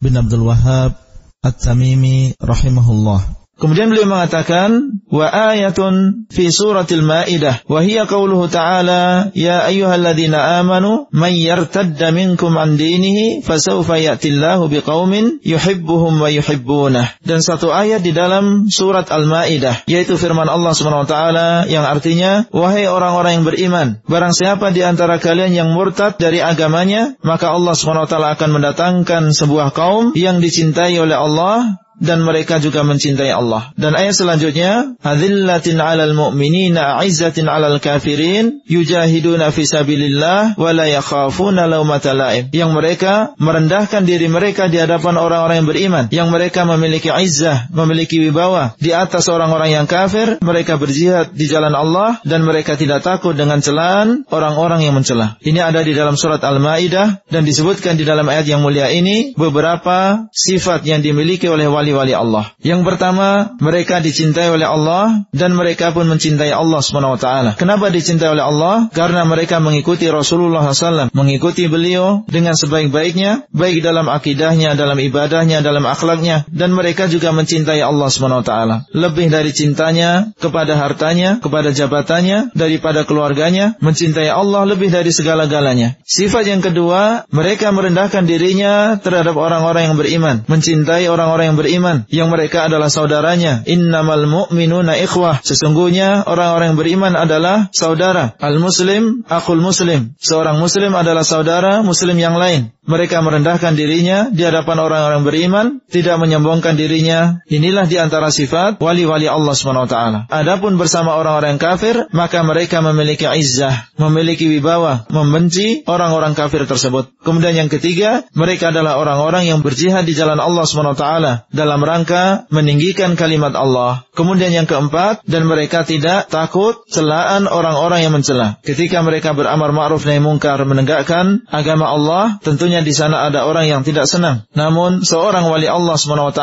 bin Abdul Wahab At-Tamimi rahimahullah. Kemudian beliau mengatakan wa ayatun fi suratil maidah wa hiya qauluhu ta'ala ya ayyuhalladzina amanu man yartadda minkum an dinihi fasawfa ya'tillahu biqaumin yuhibbuhum wa yuhibbunah dan satu ayat di dalam surat al-maidah yaitu firman Allah Subhanahu wa taala yang artinya wahai orang-orang yang beriman barang siapa di antara kalian yang murtad dari agamanya maka Allah Subhanahu wa taala akan mendatangkan sebuah kaum yang dicintai oleh Allah dan mereka juga mencintai Allah. Dan ayat selanjutnya, "Adzillatin 'alal mu'minina 'izzatin 'alal kafirin yujahiduna fi sabilillah wa la yakhafuna laumata laim." Yang mereka merendahkan diri mereka di hadapan orang-orang yang beriman, yang mereka memiliki izzah, memiliki wibawa di atas orang-orang yang kafir, mereka berjihad di jalan Allah dan mereka tidak takut dengan celaan orang-orang yang mencela. Ini ada di dalam surat Al-Maidah dan disebutkan di dalam ayat yang mulia ini beberapa sifat yang dimiliki oleh wali wali-wali Allah. Yang pertama, mereka dicintai oleh Allah dan mereka pun mencintai Allah SWT. Kenapa dicintai oleh Allah? Karena mereka mengikuti Rasulullah SAW, mengikuti beliau dengan sebaik-baiknya, baik dalam akidahnya, dalam ibadahnya, dalam akhlaknya, dan mereka juga mencintai Allah SWT. Lebih dari cintanya kepada hartanya, kepada jabatannya, daripada keluarganya, mencintai Allah lebih dari segala-galanya. Sifat yang kedua, mereka merendahkan dirinya terhadap orang-orang yang beriman, mencintai orang-orang yang beriman beriman yang mereka adalah saudaranya. Innamal mu'minuna ikhwah. Sesungguhnya orang-orang beriman adalah saudara. Al-muslim akul muslim. Seorang muslim adalah saudara muslim yang lain. Mereka merendahkan dirinya di hadapan orang-orang beriman, tidak menyombongkan dirinya. Inilah di antara sifat wali-wali Allah SWT. Adapun bersama orang-orang kafir, maka mereka memiliki izzah, memiliki wibawa, membenci orang-orang kafir tersebut. Kemudian yang ketiga, mereka adalah orang-orang yang berjihad di jalan Allah SWT dalam rangka meninggikan kalimat Allah. Kemudian yang keempat, dan mereka tidak takut celaan orang-orang yang mencela. Ketika mereka beramar ma'ruf nahi mungkar menegakkan agama Allah, tentunya di sana ada orang yang tidak senang. Namun seorang wali Allah SWT,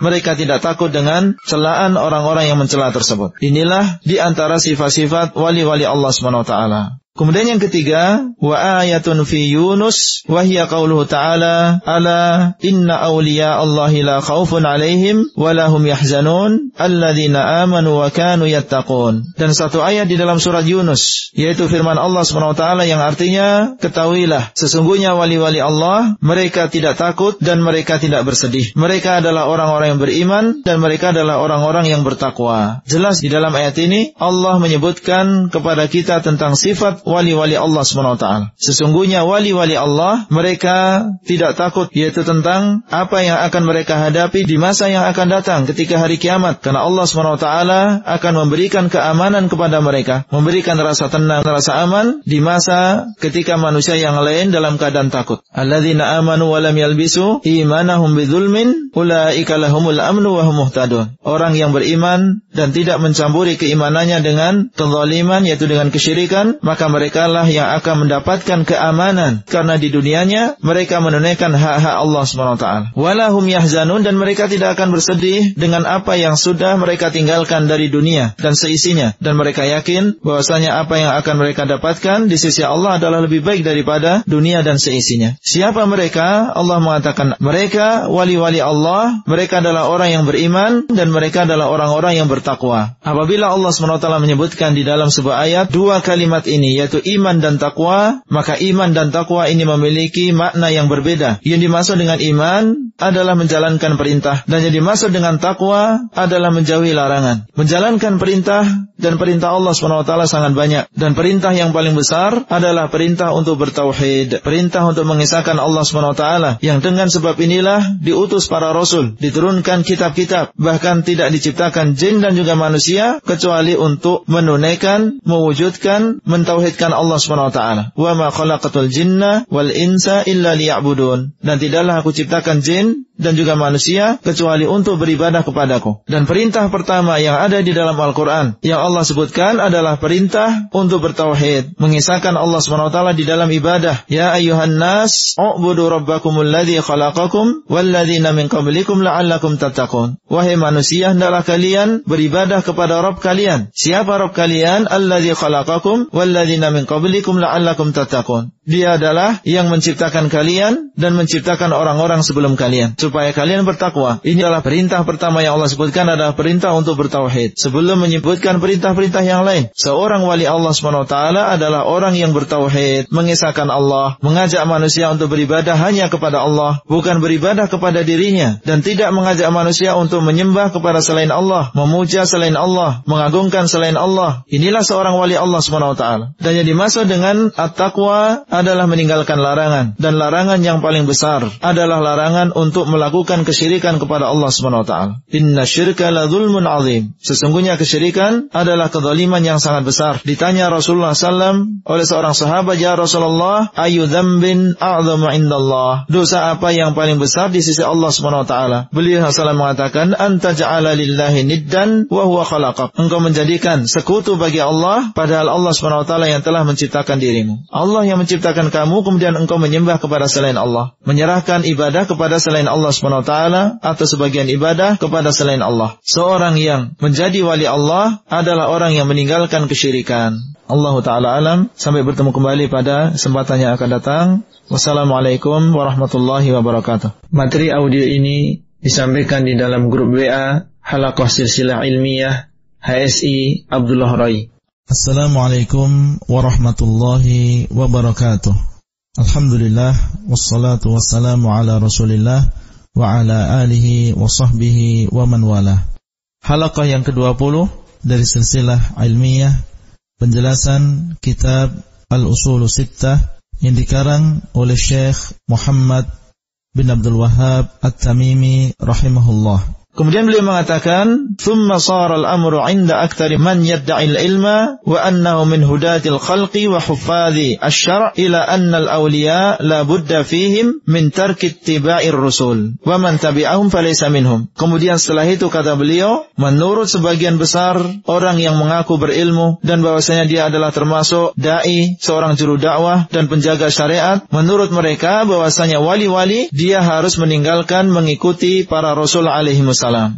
mereka tidak takut dengan celaan orang-orang yang mencela tersebut. Inilah di antara sifat-sifat wali-wali Allah SWT. Kemudian yang ketiga, wa ayatun fi Yunus wa qauluhu ta'ala ala inna awliya Allahi la khaufun alaihim wa lahum yahzanun alladzina amanu wa kanu yattaqun. Dan satu ayat di dalam surat Yunus yaitu firman Allah Subhanahu wa taala yang artinya ketahuilah sesungguhnya wali-wali Allah mereka tidak takut dan mereka tidak bersedih. Mereka adalah orang-orang yang beriman dan mereka adalah orang-orang yang bertakwa. Jelas di dalam ayat ini Allah menyebutkan kepada kita tentang sifat wali-wali Allah SWT. Sesungguhnya wali-wali Allah, mereka tidak takut, yaitu tentang apa yang akan mereka hadapi di masa yang akan datang ketika hari kiamat. Karena Allah SWT akan memberikan keamanan kepada mereka, memberikan rasa tenang, rasa aman di masa ketika manusia yang lain dalam keadaan takut. Alladzina amanu wa lam yalbisu imanahum bidzulmin ulaika lahumul amnu wa hum. Orang yang beriman dan tidak mencampuri keimanannya dengan kezaliman yaitu dengan kesyirikan, maka mereka lah yang akan mendapatkan keamanan karena di dunianya mereka menunaikan hak-hak Allah SWT. Walahum yahzanun dan mereka tidak akan bersedih dengan apa yang sudah mereka tinggalkan dari dunia dan seisinya dan mereka yakin bahwasanya apa yang akan mereka dapatkan di sisi Allah adalah lebih baik daripada dunia dan seisinya. Siapa mereka? Allah mengatakan mereka wali-wali Allah, mereka adalah orang yang beriman dan mereka adalah orang-orang yang bertakwa. Apabila Allah SWT menyebutkan di dalam sebuah ayat dua kalimat ini yaitu iman dan takwa, maka iman dan takwa ini memiliki makna yang berbeda. Yang dimaksud dengan iman adalah menjalankan perintah dan yang dimaksud dengan takwa adalah menjauhi larangan. Menjalankan perintah dan perintah Allah SWT sangat banyak dan perintah yang paling besar adalah perintah untuk bertauhid, perintah untuk mengisahkan Allah SWT yang dengan sebab inilah diutus para rasul, diturunkan kitab-kitab, bahkan tidak diciptakan jin dan juga manusia kecuali untuk menunaikan, mewujudkan, mentauhid mentauhidkan Allah Subhanahu wa taala. Wa ma khalaqatul jinna wal insa illa liya'budun. Dan tidaklah aku ciptakan jin dan juga manusia kecuali untuk beribadah kepadaku. Dan perintah pertama yang ada di dalam Al-Qur'an yang Allah sebutkan adalah perintah untuk bertauhid, mengisahkan Allah Subhanahu wa taala di dalam ibadah. Ya ayuhan nas, u'budu rabbakumul ladzi khalaqakum wal ladzina min qablikum la'allakum tattaqun. Wahai manusia, hendaklah kalian beribadah kepada Rabb kalian. Siapa Rabb kalian? Alladzi khalaqakum wal ladzina min qablikum la'allakum tattaqun. Dia adalah yang menciptakan kalian dan menciptakan orang-orang sebelum kalian supaya kalian bertakwa. Ini adalah perintah pertama yang Allah sebutkan adalah perintah untuk bertauhid. Sebelum menyebutkan perintah-perintah yang lain, seorang wali Allah SWT adalah orang yang bertauhid, mengisahkan Allah, mengajak manusia untuk beribadah hanya kepada Allah, bukan beribadah kepada dirinya dan tidak mengajak manusia untuk menyembah kepada selain Allah, memuja selain Allah, mengagungkan selain Allah. Inilah seorang wali Allah SWT. Dan yang dimaksud dengan at-taqwa adalah meninggalkan larangan dan larangan yang paling besar adalah larangan untuk melakukan kesyirikan kepada Allah Subhanahu wa taala. Inna syirka la zulmun azim. Sesungguhnya kesyirikan adalah kezaliman yang sangat besar. Ditanya Rasulullah SAW oleh seorang sahabat, "Ya Rasulullah, ayu dzambin a'zamu indallah?" Dosa apa yang paling besar di sisi Allah Subhanahu wa taala? Beliau SAW mengatakan, "Anta ja'ala lillahi niddan wa huwa khalaqak." Engkau menjadikan sekutu bagi Allah padahal Allah Subhanahu wa taala yang telah menciptakan dirimu. Allah yang menciptakan kamu kemudian engkau menyembah kepada selain Allah, menyerahkan ibadah kepada selain Allah taala atau sebagian ibadah kepada selain Allah. Seorang yang menjadi wali Allah adalah orang yang meninggalkan kesyirikan. Allah taala alam sampai bertemu kembali pada kesempatan yang akan datang. Wassalamualaikum warahmatullahi wabarakatuh. Materi audio ini disampaikan di dalam grup WA Halakoh Silsilah Ilmiah HSI Abdullah Rai. Assalamualaikum warahmatullahi wabarakatuh. Alhamdulillah wassalatu wassalamu ala Rasulillah wa ala alihi wa sahbihi wa man wala. Halaqah yang ke-20 dari silsilah ilmiah penjelasan kitab Al-Usul Sittah yang dikarang oleh Syekh Muhammad bin Abdul Wahab At-Tamimi rahimahullah. Kemudian beliau mengatakan, "Tsumma shara al-amru 'inda aktsari man yad'i al-ilma wa annahu min hudatil khalqi wa huffadhi asy-syar' ila anna al-awliya la budda fihim min tarki ittiba'ir rusul wa man tabi'ahum falaysa minhum." Kemudian setelah itu kata beliau, menurut sebagian besar orang yang mengaku berilmu dan bahwasanya dia adalah termasuk dai, seorang juru dakwah dan penjaga syariat, menurut mereka bahwasanya wali-wali dia harus meninggalkan mengikuti para rasul alaihi.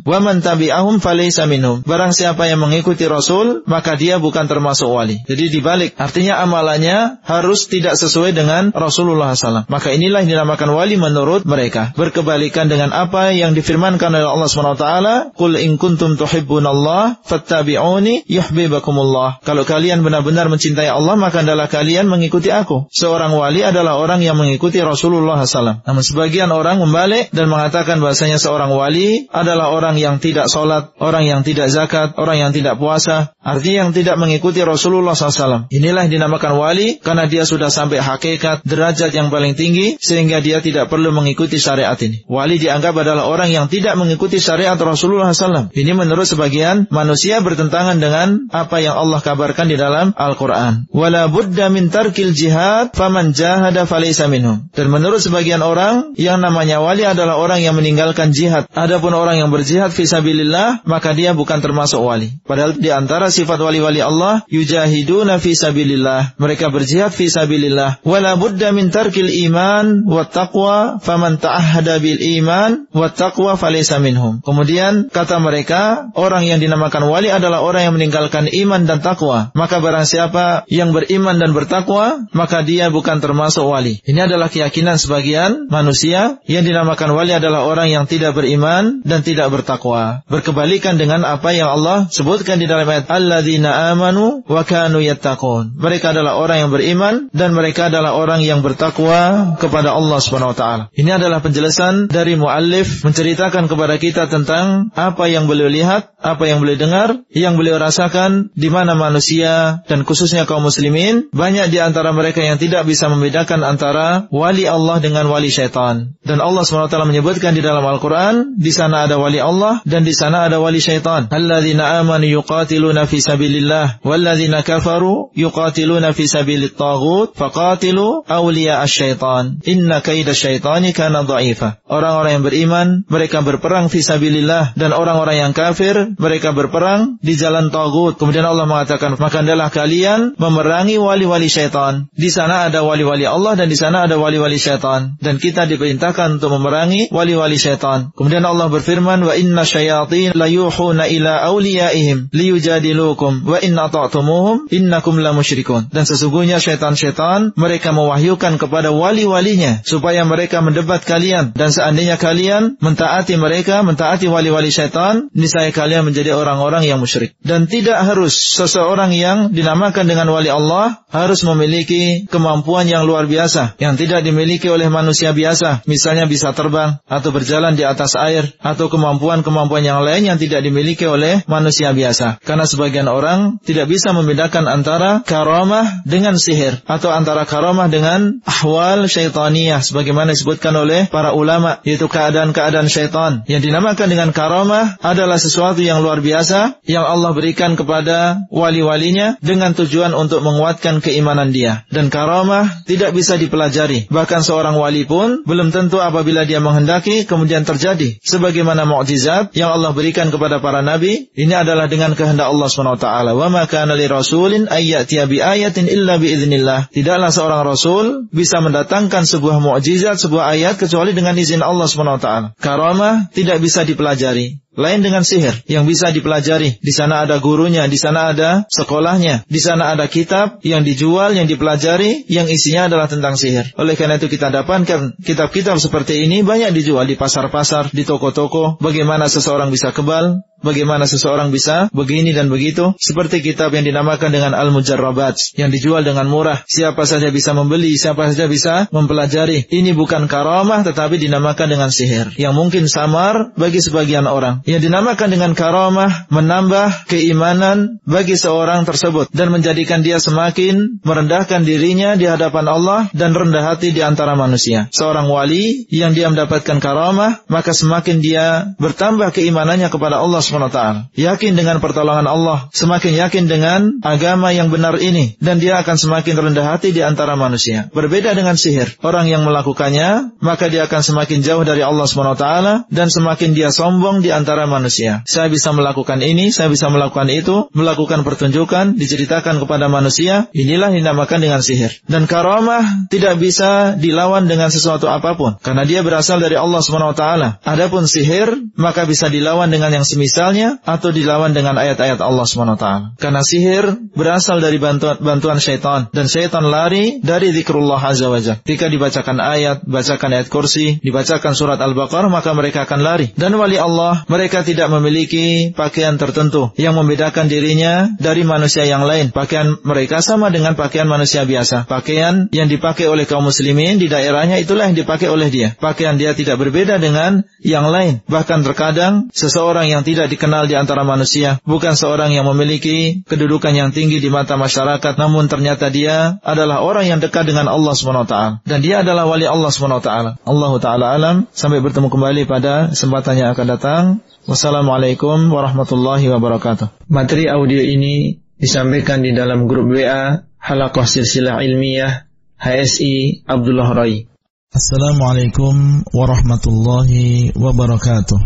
Wa man tabi'ahum falaysa minhum. Barang siapa yang mengikuti Rasul, maka dia bukan termasuk wali. Jadi dibalik, artinya amalannya harus tidak sesuai dengan Rasulullah SAW. Maka inilah yang dinamakan wali menurut mereka. Berkebalikan dengan apa yang difirmankan oleh Allah SWT. Qul in kuntum tuhibbunallah fattabi'uni yuhibbakumullah. Kalau kalian benar-benar mencintai Allah, maka adalah kalian mengikuti aku. Seorang wali adalah orang yang mengikuti Rasulullah SAW. Namun sebagian orang membalik dan mengatakan bahasanya seorang wali adalah adalah orang yang tidak sholat, orang yang tidak zakat, orang yang tidak puasa. Artinya yang tidak mengikuti Rasulullah SAW. Inilah yang dinamakan wali karena dia sudah sampai hakikat, derajat yang paling tinggi sehingga dia tidak perlu mengikuti syariat ini. Wali dianggap adalah orang yang tidak mengikuti syariat Rasulullah SAW. Ini menurut sebagian manusia bertentangan dengan apa yang Allah kabarkan di dalam Al-Quran. Wala buddha min tarkil jihad faman jahada falaysa minhum. Dan menurut sebagian orang yang namanya wali adalah orang yang meninggalkan jihad. Adapun orang yang yang berjihad fisabilillah maka dia bukan termasuk wali. Padahal di antara sifat wali-wali Allah yujahiduna fisabilillah. Mereka berjihad fisabilillah. Wala budda min tarkil iman wa taqwa faman ta'ahhada bil iman wa taqwa falaysa minhum. Kemudian kata mereka orang yang dinamakan wali adalah orang yang meninggalkan iman dan takwa. Maka barang siapa yang beriman dan bertakwa maka dia bukan termasuk wali. Ini adalah keyakinan sebagian manusia yang dinamakan wali adalah orang yang tidak beriman dan tidak tidak bertakwa. Berkebalikan dengan apa yang Allah sebutkan di dalam ayat alladzina amanu wa kanu yattaqun. Mereka adalah orang yang beriman dan mereka adalah orang yang bertakwa kepada Allah Subhanahu wa taala. Ini adalah penjelasan dari muallif menceritakan kepada kita tentang apa yang beliau lihat, apa yang beliau dengar, yang beliau rasakan di mana manusia dan khususnya kaum muslimin banyak di antara mereka yang tidak bisa membedakan antara wali Allah dengan wali syaitan. Dan Allah Subhanahu wa taala menyebutkan di dalam Al-Qur'an di sana ada wali Allah dan di sana ada wali syaitan. Alladzina amanu yuqatiluna fi sabilillah walladzina kafaru yuqatiluna fi sabilit taghut faqatilu awliya asy-syaitan. Inna kaida syaitani kana dha'ifa. Orang-orang yang beriman mereka berperang fi sabilillah dan orang-orang yang kafir mereka berperang di jalan taghut. Kemudian Allah mengatakan, "Maka adalah kalian memerangi wali-wali syaitan." Di sana ada wali-wali Allah dan di sana ada wali-wali syaitan dan kita diperintahkan untuk memerangi wali-wali syaitan. Kemudian Allah berfirman berfirman wa inna syayatin la yuhuna ila awliyaihim liyujadilukum wa inna ta'tumuhum innakum la musyrikun. Dan sesungguhnya syaitan-syaitan mereka mewahyukan kepada wali-walinya supaya mereka mendebat kalian dan seandainya kalian mentaati mereka, mentaati wali-wali syaitan, niscaya kalian menjadi orang-orang yang musyrik. Dan tidak harus seseorang yang dinamakan dengan wali Allah harus memiliki kemampuan yang luar biasa yang tidak dimiliki oleh manusia biasa, misalnya bisa terbang atau berjalan di atas air atau kemampuan-kemampuan yang lain yang tidak dimiliki oleh manusia biasa. Karena sebagian orang tidak bisa membedakan antara karamah dengan sihir atau antara karamah dengan ahwal syaitaniyah sebagaimana disebutkan oleh para ulama yaitu keadaan-keadaan syaitan. Yang dinamakan dengan karamah adalah sesuatu yang luar biasa yang Allah berikan kepada wali-walinya dengan tujuan untuk menguatkan keimanan dia. Dan karamah tidak bisa dipelajari. Bahkan seorang wali pun belum tentu apabila dia menghendaki kemudian terjadi. Sebagaimana mukjizat yang Allah berikan kepada para nabi ini adalah dengan kehendak Allah Subhanahu wa ma kana li rasulin ayyatiya bi ayatin illa bi idznillah. Tidaklah seorang rasul bisa mendatangkan sebuah mukjizat, sebuah ayat kecuali dengan izin Allah taala. Karamah tidak bisa dipelajari. Lain dengan sihir yang bisa dipelajari. Di sana ada gurunya, di sana ada sekolahnya, di sana ada kitab yang dijual, yang dipelajari, yang isinya adalah tentang sihir. Oleh karena itu kita dapatkan kitab-kitab seperti ini banyak dijual di pasar-pasar, di toko-toko. Bagaimana seseorang bisa kebal, bagaimana seseorang bisa begini dan begitu. Seperti kitab yang dinamakan dengan Al-Mujarrabat yang dijual dengan murah. Siapa saja bisa membeli, siapa saja bisa mempelajari. Ini bukan karamah tetapi dinamakan dengan sihir yang mungkin samar bagi sebagian orang. Yang dinamakan dengan karamah menambah keimanan bagi seorang tersebut dan menjadikan dia semakin merendahkan dirinya di hadapan Allah dan rendah hati di antara manusia. Seorang wali yang dia mendapatkan karamah, maka semakin dia bertambah keimanannya kepada Allah SWT. Yakin dengan pertolongan Allah, semakin yakin dengan agama yang benar ini dan dia akan semakin rendah hati di antara manusia. Berbeda dengan sihir. Orang yang melakukannya, maka dia akan semakin jauh dari Allah SWT dan semakin dia sombong di antara manusia. Saya bisa melakukan ini, saya bisa melakukan itu, melakukan pertunjukan, diceritakan kepada manusia, inilah dinamakan dengan sihir. Dan karamah tidak bisa dilawan dengan sesuatu apa pun. Karena dia berasal dari Allah SWT. Adapun sihir, maka bisa dilawan dengan yang semisalnya, atau dilawan dengan ayat-ayat Allah SWT. Karena sihir berasal dari bantuan, bantuan syaitan. Dan syaitan lari dari zikrullah azza Jika dibacakan ayat, bacakan ayat kursi, dibacakan surat Al-Baqarah, maka mereka akan lari. Dan wali Allah, mereka tidak memiliki pakaian tertentu yang membedakan dirinya dari manusia yang lain. Pakaian mereka sama dengan pakaian manusia biasa. Pakaian yang dipakai oleh kaum muslimin di daerahnya itulah yang dipakai oleh dia. Pakaian dia tidak berbeda dengan yang lain. Bahkan terkadang seseorang yang tidak dikenal di antara manusia, bukan seorang yang memiliki kedudukan yang tinggi di mata masyarakat, namun ternyata dia adalah orang yang dekat dengan Allah SWT. Dan dia adalah wali Allah SWT. Allah Ta'ala alam. Sampai bertemu kembali pada kesempatan yang akan datang. Wassalamualaikum warahmatullahi wabarakatuh. Materi audio ini disampaikan di dalam grup WA Halakoh Silsilah Ilmiah HSI Abdullah Rai. Assalamualaikum warahmatullahi wabarakatuh.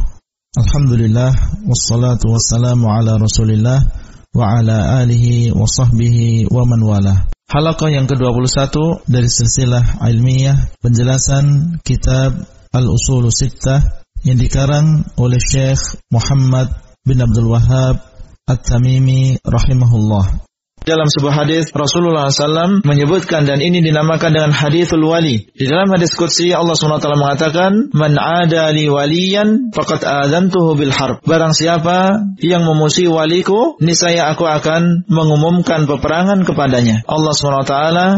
Alhamdulillah wassalatu wassalamu ala Rasulillah wa ala alihi wa sahbihi wa man wala. Halaqah yang ke-21 dari silsilah ilmiah penjelasan kitab Al-Usul Sittah yang dikarang oleh Syekh Muhammad bin Abdul Wahab At-Tamimi rahimahullah. Dalam sebuah hadis Rasulullah SAW menyebutkan dan ini dinamakan dengan hadithul wali. Di dalam hadis qudsi Allah SWT mengatakan, "Man ada li waliyan faqad adzantuhu bil harb." Barang siapa yang memusuhi waliku, niscaya aku akan mengumumkan peperangan kepadanya. Allah SWT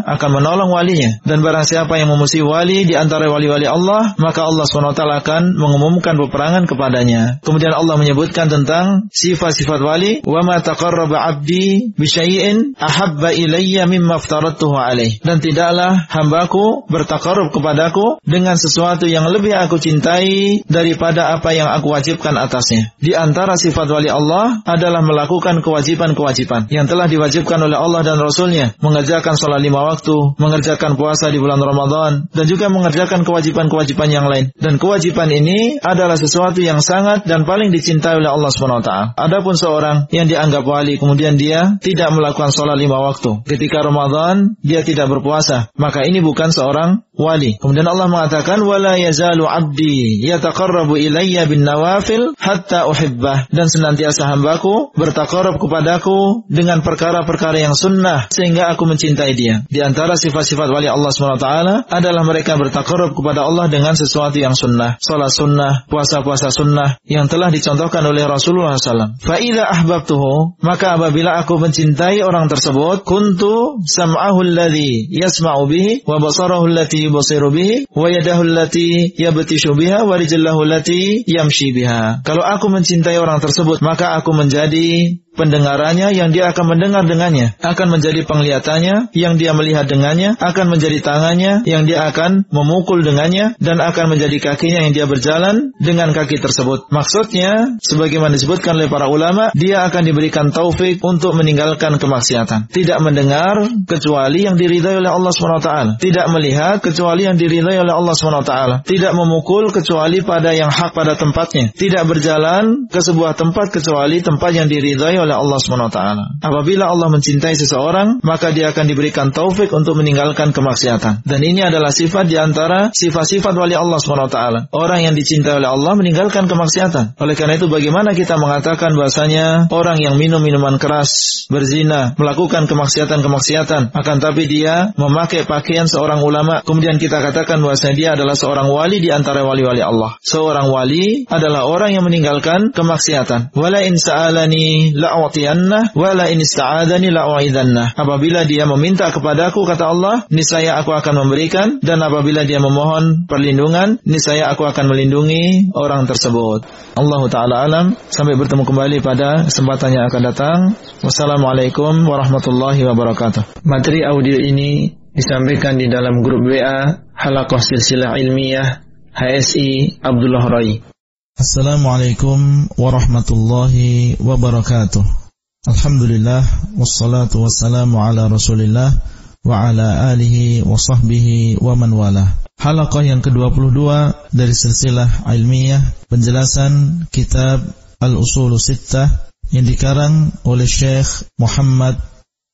akan menolong walinya dan barang siapa yang memusuhi wali di antara wali-wali Allah, maka Allah SWT akan mengumumkan peperangan kepadanya. Kemudian Allah menyebutkan tentang sifat-sifat wali, "Wa ma taqarraba 'abdi bi syai'in ahabba ilayya mimma aftaratuhu alaih. Dan tidaklah hambaku bertakarub kepadaku dengan sesuatu yang lebih aku cintai daripada apa yang aku wajibkan atasnya. Di antara sifat wali Allah adalah melakukan kewajiban-kewajiban yang telah diwajibkan oleh Allah dan Rasulnya. Mengerjakan sholat lima waktu, mengerjakan puasa di bulan Ramadan, dan juga mengerjakan kewajiban-kewajiban yang lain. Dan kewajiban ini adalah sesuatu yang sangat dan paling dicintai oleh Allah SWT. Adapun seorang yang dianggap wali kemudian dia tidak melakukan melakukan sholat lima waktu. Ketika Ramadan, dia tidak berpuasa. Maka ini bukan seorang wali. Kemudian Allah mengatakan, وَلَا يَزَالُ عَبْدِي يَتَقَرَّبُ إِلَيَّ بِالنَّوَافِلْ حَتَّى أُحِبَّهِ Dan senantiasa hambaku bertakarab kepadaku dengan perkara-perkara yang sunnah sehingga aku mencintai dia. Di antara sifat-sifat wali Allah SWT adalah mereka bertakarab kepada Allah dengan sesuatu yang sunnah. Salat sunnah, puasa-puasa sunnah yang telah dicontohkan oleh Rasulullah SAW. Fa'idha ahbabtuhu, maka apabila aku mencintai orang tersebut, kuntu sam'ahu alladhi yasma'u bihi wa basarahu allati yubasiru bihi wa yadahu allati yabtishu biha wa rijlahu allati yamshi biha. Kalau aku mencintai orang tersebut, maka aku menjadi pendengarannya yang dia akan mendengar dengannya, akan menjadi penglihatannya yang dia melihat dengannya, akan menjadi tangannya yang dia akan memukul dengannya, dan akan menjadi kakinya yang dia berjalan dengan kaki tersebut. Maksudnya, sebagaimana disebutkan oleh para ulama, dia akan diberikan taufik untuk meninggalkan kemaksiatan. Tidak mendengar kecuali yang diridhai oleh Allah SWT. Tidak melihat kecuali yang diridhai oleh Allah SWT. Tidak memukul kecuali pada yang hak pada tempatnya. Tidak berjalan ke sebuah tempat kecuali tempat yang diridhai oleh Allah SWT. Apabila Allah mencintai seseorang, maka dia akan diberikan taufik untuk meninggalkan kemaksiatan. Dan ini adalah sifat di antara sifat-sifat wali Allah SWT. Orang yang dicintai oleh Allah meninggalkan kemaksiatan. Oleh karena itu bagaimana kita mengatakan bahasanya orang yang minum minuman keras, berzina, melakukan kemaksiatan-kemaksiatan, akan tapi dia memakai pakaian seorang ulama, kemudian kita katakan bahwasanya dia adalah seorang wali di antara wali-wali Allah. Seorang wali adalah orang yang meninggalkan kemaksiatan. Wala in la la'utiyanna wa la in ista'adani. Apabila dia meminta kepadaku kata Allah, niscaya aku akan memberikan dan apabila dia memohon perlindungan, niscaya aku akan melindungi orang tersebut. Allah taala alam. Sampai bertemu kembali pada kesempatan yang akan datang. Wassalamualaikum warahmatullahi wabarakatuh. Materi audio ini disampaikan di dalam grup WA Halakoh Silsilah Ilmiah HSI Abdullah Rai. Assalamualaikum warahmatullahi wabarakatuh. Alhamdulillah wassalatu wassalamu ala Rasulillah wa ala alihi wa sahbihi wa man wala. Halaqah yang ke-22 dari silsilah ilmiah penjelasan kitab Al-Usul Sittah yang dikarang oleh Syekh Muhammad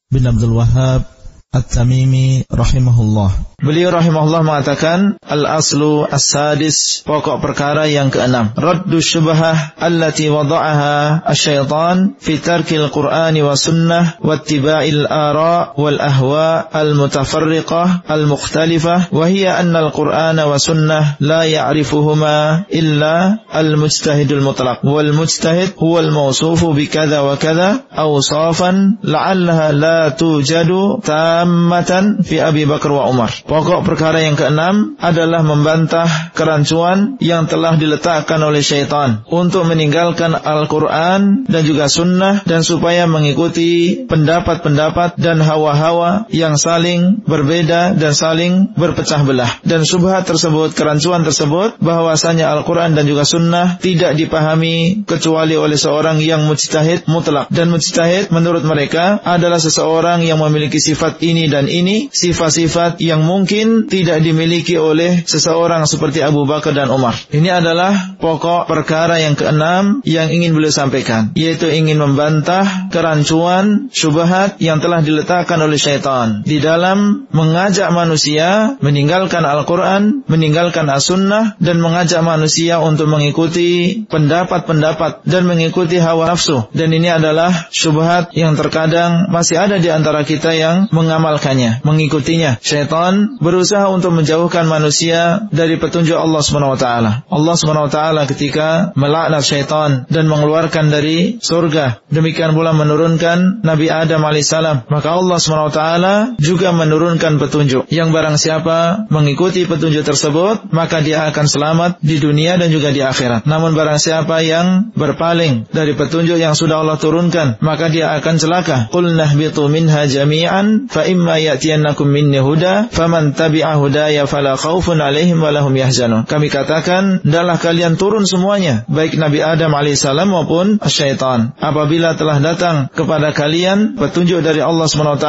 bin Abdul Wahab At-Tamimi rahimahullah. Beliau rahimahullah mengatakan al-aslu as-sadis pokok perkara yang keenam raddu syubhah allati wada'aha asy-syaitan fi tarkil qur'ani wa sunnah wa ittiba'il ara wal ahwa al-mutafarriqah al-mukhtalifah wa hiya anna al-qur'ana wa sunnah la ya'rifuhuma illa al-mujtahidul mutlaq wal mujtahid huwa al-mawsufu bi kadza wa kadza awsafan la'allaha la tujadu ta tammatan fi Abi Bakar wa Umar. Pokok perkara yang keenam adalah membantah kerancuan yang telah diletakkan oleh syaitan untuk meninggalkan Al-Quran dan juga sunnah dan supaya mengikuti pendapat-pendapat dan hawa-hawa yang saling berbeda dan saling berpecah belah. Dan subhat tersebut, kerancuan tersebut, bahwasanya Al-Quran dan juga sunnah tidak dipahami kecuali oleh seorang yang mujtahid mutlak. Dan mujtahid menurut mereka adalah seseorang yang memiliki sifat ini dan ini sifat-sifat yang mungkin tidak dimiliki oleh seseorang seperti Abu Bakar dan Umar. Ini adalah pokok perkara yang keenam yang ingin beliau sampaikan, yaitu ingin membantah kerancuan syubhat yang telah diletakkan oleh syaitan di dalam mengajak manusia meninggalkan Al-Quran, meninggalkan As-Sunnah, dan mengajak manusia untuk mengikuti pendapat-pendapat dan mengikuti hawa nafsu. Dan ini adalah syubhat yang terkadang masih ada di antara kita yang mengamalkannya, mengikutinya. Syaitan berusaha untuk menjauhkan manusia dari petunjuk Allah Subhanahu wa taala. Allah Subhanahu wa taala ketika melaknat syaitan dan mengeluarkan dari surga, demikian pula menurunkan Nabi Adam alaihissalam. Maka Allah Subhanahu wa taala juga menurunkan petunjuk. Yang barang siapa mengikuti petunjuk tersebut, maka dia akan selamat di dunia dan juga di akhirat. Namun barang siapa yang berpaling dari petunjuk yang sudah Allah turunkan, maka dia akan celaka. Qul nahbitu minha jami'an fa imma ya'tiyannakum minni huda faman tabi'a hudaya fala khaufun alaihim wa lahum yahzanun. Kami katakan, hendaklah kalian turun semuanya, baik Nabi Adam alaihissalam maupun syaitan. Apabila telah datang kepada kalian petunjuk dari Allah SWT,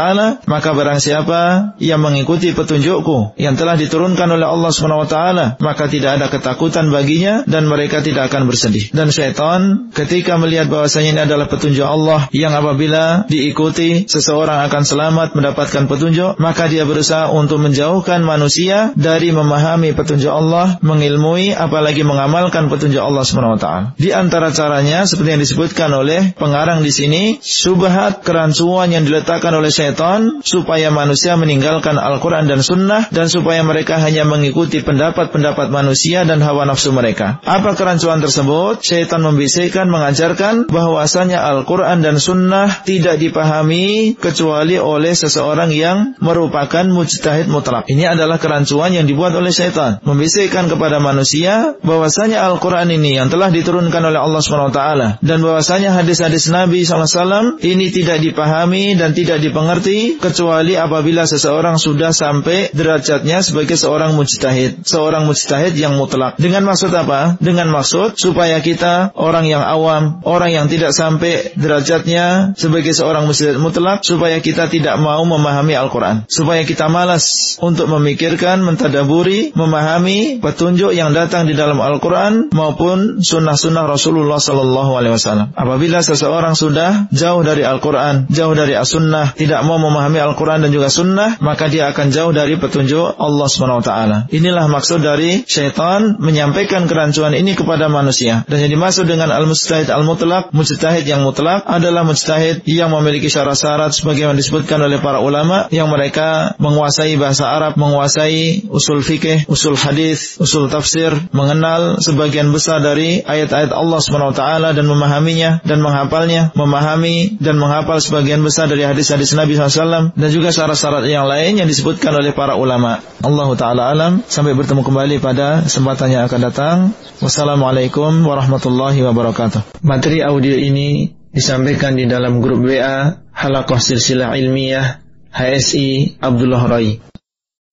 maka barang siapa yang mengikuti petunjukku yang telah diturunkan oleh Allah SWT, maka tidak ada ketakutan baginya dan mereka tidak akan bersedih. Dan syaitan ketika melihat bahwasanya ini adalah petunjuk Allah yang apabila diikuti seseorang akan selamat mendapat mendapatkan petunjuk, maka dia berusaha untuk menjauhkan manusia dari memahami petunjuk Allah, mengilmui apalagi mengamalkan petunjuk Allah SWT. Di antara caranya seperti yang disebutkan oleh pengarang di sini, subhat kerancuan yang diletakkan oleh syaitan supaya manusia meninggalkan Al-Quran dan Sunnah dan supaya mereka hanya mengikuti pendapat-pendapat manusia dan hawa nafsu mereka. Apa kerancuan tersebut? Syaitan membisikkan, mengajarkan bahwasanya Al-Quran dan Sunnah tidak dipahami kecuali oleh seseorang orang yang merupakan mujtahid mutlak. Ini adalah kerancuan yang dibuat oleh syaitan. Membisikkan kepada manusia bahwasanya Al-Quran ini yang telah diturunkan oleh Allah SWT dan bahwasanya hadis-hadis Nabi SAW ini tidak dipahami dan tidak dipengerti kecuali apabila seseorang sudah sampai derajatnya sebagai seorang mujtahid. Seorang mujtahid yang mutlak. Dengan maksud apa? Dengan maksud supaya kita orang yang awam, orang yang tidak sampai derajatnya sebagai seorang mujtahid mutlak supaya kita tidak mau memahami Al-Quran. Supaya kita malas untuk memikirkan, mentadaburi, memahami petunjuk yang datang di dalam Al-Quran maupun sunnah-sunnah Rasulullah Sallallahu Alaihi Wasallam. Apabila seseorang sudah jauh dari Al-Quran, jauh dari As-Sunnah, tidak mau memahami Al-Quran dan juga Sunnah, maka dia akan jauh dari petunjuk Allah Swt. Inilah maksud dari syaitan menyampaikan kerancuan ini kepada manusia. Dan yang dimaksud dengan al-mustahid al-mutlak, mujtahid yang mutlak adalah mujtahid yang memiliki syarat-syarat sebagaimana disebutkan oleh para ulama yang mereka menguasai bahasa bahasa Arab, menguasai usul fikih, usul hadis, usul tafsir, mengenal sebagian besar dari ayat-ayat Allah SWT dan memahaminya dan menghafalnya, memahami dan menghafal sebagian besar dari hadis-hadis Nabi SAW dan juga syarat-syarat yang lain yang disebutkan oleh para ulama. Allah Ta'ala alam. Sampai bertemu kembali pada kesempatan yang akan datang. Wassalamualaikum warahmatullahi wabarakatuh. Materi audio ini disampaikan di dalam grup WA Halakoh Silsilah Ilmiah HSI Abdullah Rai.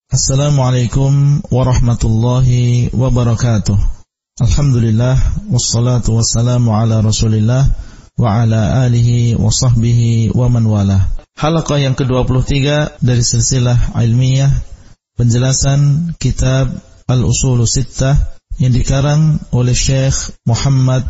Assalamualaikum warahmatullahi wabarakatuh. Alhamdulillah wassalatu wassalamu ala Rasulillah wa ala alihi wa sahbihi wa man wala. Halaqah yang ke-23 dari silsilah ilmiah penjelasan kitab Al-Usul Sittah yang dikarang oleh Syekh Muhammad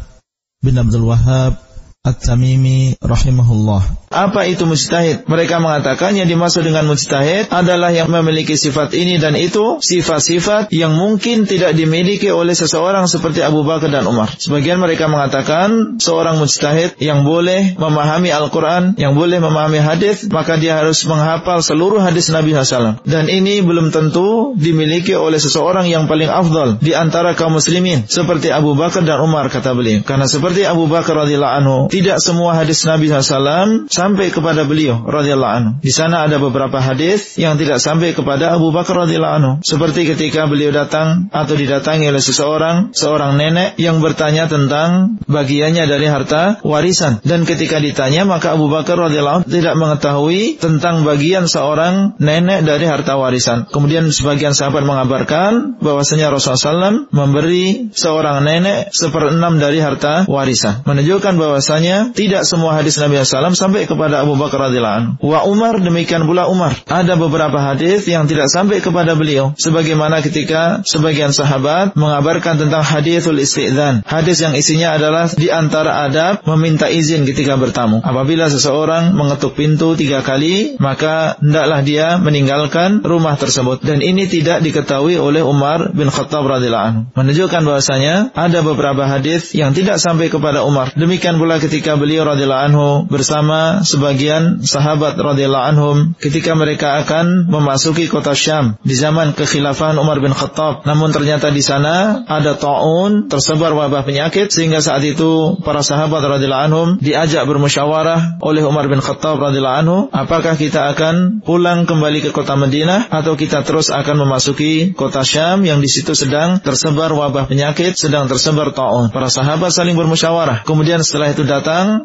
bin Abdul Wahab At-Tamimi rahimahullah. Apa itu mujtahid? Mereka mengatakan yang dimaksud dengan mujtahid adalah yang memiliki sifat ini dan itu, sifat-sifat yang mungkin tidak dimiliki oleh seseorang seperti Abu Bakar dan Umar. Sebagian mereka mengatakan seorang mujtahid yang boleh memahami Al-Quran, yang boleh memahami hadis, maka dia harus menghafal seluruh hadis Nabi SAW. Dan ini belum tentu dimiliki oleh seseorang yang paling afdal di antara kaum muslimin seperti Abu Bakar dan Umar kata beliau. Karena seperti Abu Bakar radhiyallahu anhu, tidak semua hadis Nabi SAW sampai kepada beliau radhiyallahu anhu. Di sana ada beberapa hadis yang tidak sampai kepada Abu Bakar radhiyallahu anhu. Seperti ketika beliau datang atau didatangi oleh seseorang, seorang nenek yang bertanya tentang bagiannya dari harta warisan. Dan ketika ditanya maka Abu Bakar radhiyallahu anhu tidak mengetahui tentang bagian seorang nenek dari harta warisan. Kemudian sebagian sahabat mengabarkan bahwasanya Rasulullah SAW memberi seorang nenek seperenam dari harta warisan. Menunjukkan bahwasanya tidak semua hadis Nabi SAW sampai kepada Abu Bakar radhiyallahu. Wa Umar demikian pula Umar. Ada beberapa hadis yang tidak sampai kepada beliau sebagaimana ketika sebagian sahabat mengabarkan tentang hadisul istidzan. Hadis yang isinya adalah di antara adab meminta izin ketika bertamu. Apabila seseorang mengetuk pintu tiga kali, maka hendaklah dia meninggalkan rumah tersebut. Dan ini tidak diketahui oleh Umar bin Khattab radhiyallahu. Menunjukkan bahwasanya ada beberapa hadis yang tidak sampai kepada Umar. Demikian pula ketika beliau radhiyallahu anhu bersama sebagian sahabat radhiyallahu anhum ketika mereka akan memasuki kota Syam di zaman kekhilafahan Umar bin Khattab. Namun ternyata di sana ada taun, tersebar wabah penyakit sehingga saat itu para sahabat radhiyallahu anhum diajak bermusyawarah oleh Umar bin Khattab radhiyallahu anhu, apakah kita akan pulang kembali ke kota Madinah atau kita terus akan memasuki kota Syam yang di situ sedang tersebar wabah penyakit, sedang tersebar taun. Para sahabat saling bermusyawarah. Kemudian setelah itu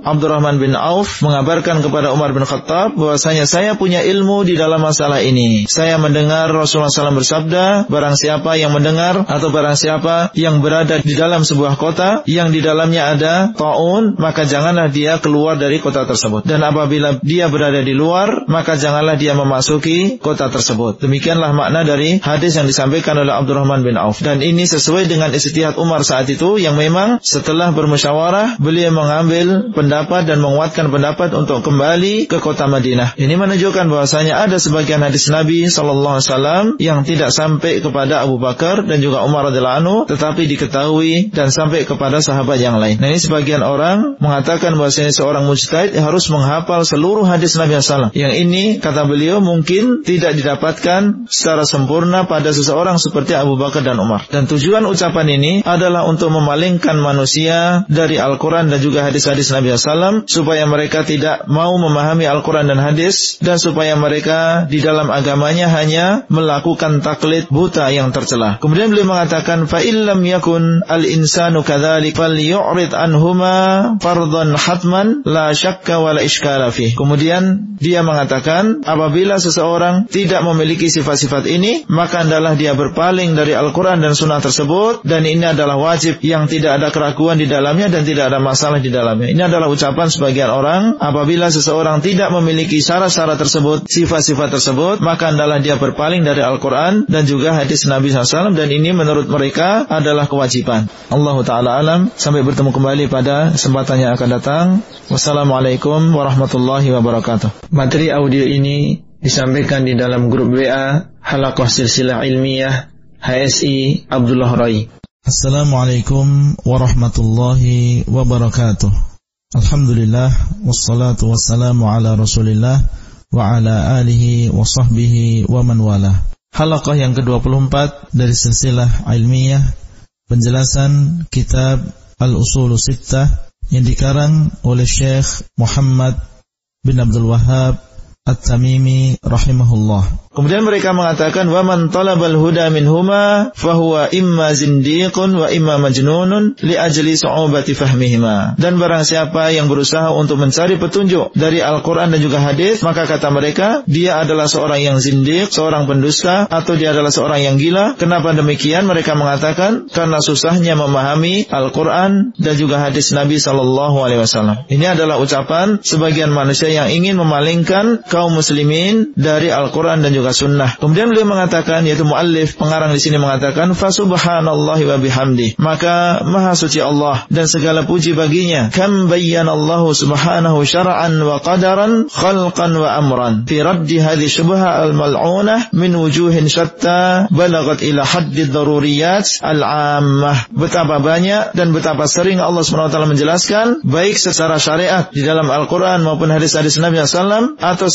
Abdurrahman bin Auf mengabarkan kepada Umar bin Khattab bahwasanya saya punya ilmu di dalam masalah ini. Saya mendengar Rasulullah SAW bersabda, barang siapa yang mendengar atau barang siapa yang berada di dalam sebuah kota yang di dalamnya ada taun, maka janganlah dia keluar dari kota tersebut. Dan apabila dia berada di luar, maka janganlah dia memasuki kota tersebut. Demikianlah makna dari hadis yang disampaikan oleh Abdurrahman bin Auf. Dan ini sesuai dengan istihad Umar saat itu yang memang setelah bermusyawarah beliau mengambil pendapat dan menguatkan pendapat untuk kembali ke kota Madinah. Ini menunjukkan bahwasanya ada sebagian hadis Nabi Shallallahu Alaihi Wasallam yang tidak sampai kepada Abu Bakar dan juga Umar radhiallahu anhu, tetapi diketahui dan sampai kepada sahabat yang lain. Nah ini sebagian orang mengatakan bahwasanya seorang mujtahid harus menghafal seluruh hadis Nabi SAW. Yang ini kata beliau mungkin tidak didapatkan secara sempurna pada seseorang seperti Abu Bakar dan Umar. Dan tujuan ucapan ini adalah untuk memalingkan manusia dari Al-Quran dan juga hadis-hadis Nabi SAW supaya mereka tidak mau memahami Al-Quran dan hadis dan supaya mereka di dalam agamanya hanya melakukan taklid buta yang tercela. Kemudian beliau mengatakan fa illam yakun al-insanu kadzalik falyu'rid anhuma fardhan hatman la syakka wa la iskala fi. Kemudian dia mengatakan apabila seseorang tidak memiliki sifat-sifat ini maka adalah dia berpaling dari Al-Quran dan sunnah tersebut dan ini adalah wajib yang tidak ada keraguan di dalamnya dan tidak ada masalah di dalamnya. Ini adalah ucapan sebagian orang apabila apabila seseorang tidak memiliki syarat-syarat tersebut, sifat-sifat tersebut, maka adalah dia berpaling dari Al-Quran dan juga hadis Nabi SAW dan ini menurut mereka adalah kewajiban. Allah Ta'ala alam. Sampai bertemu kembali pada kesempatan yang akan datang. Wassalamualaikum warahmatullahi wabarakatuh. Materi audio ini disampaikan di dalam grup WA Halakoh Silsilah Ilmiah HSI Abdullah Rai. Assalamualaikum warahmatullahi wabarakatuh. Alhamdulillah wassalatu wassalamu ala Rasulillah wa ala alihi wa sahbihi wa man wala. halaqah yang ke-24 dari silsilah ilmiah penjelasan kitab Al-Usul Sittah yang dikarang oleh Syekh Muhammad bin Abdul Wahab At-Tamimi rahimahullah. Kemudian mereka mengatakan wa man talabal huda minhuma fahuwa imma zindiqun wa imma majnunun li ajli su'ubati fahmihima. Dan barang siapa yang berusaha untuk mencari petunjuk dari Al-Qur'an dan juga hadis, maka kata mereka dia adalah seorang yang zindiq, seorang pendusta atau dia adalah seorang yang gila. Kenapa demikian? Mereka mengatakan karena susahnya memahami Al-Qur'an dan juga hadis Nabi sallallahu alaihi wasallam. Ini adalah ucapan sebagian manusia yang ingin memalingkan kaum muslimin dari Al-Quran dan juga Sunnah. Kemudian beliau mengatakan, yaitu muallif pengarang di sini mengatakan, Fasubhanallahi wa bihamdi. Maka maha suci Allah dan segala puji baginya. Kam bayyanallahu subhanahu syara'an wa qadaran khalqan wa amran. Fi raddi hadhi syubha al-mal'unah min wujuhin syatta balagat ila haddi daruriyat al-ammah. Betapa banyak dan betapa sering Allah SWT menjelaskan, baik secara syariat di dalam Al-Quran maupun hadis-hadis Nabi SAW, atau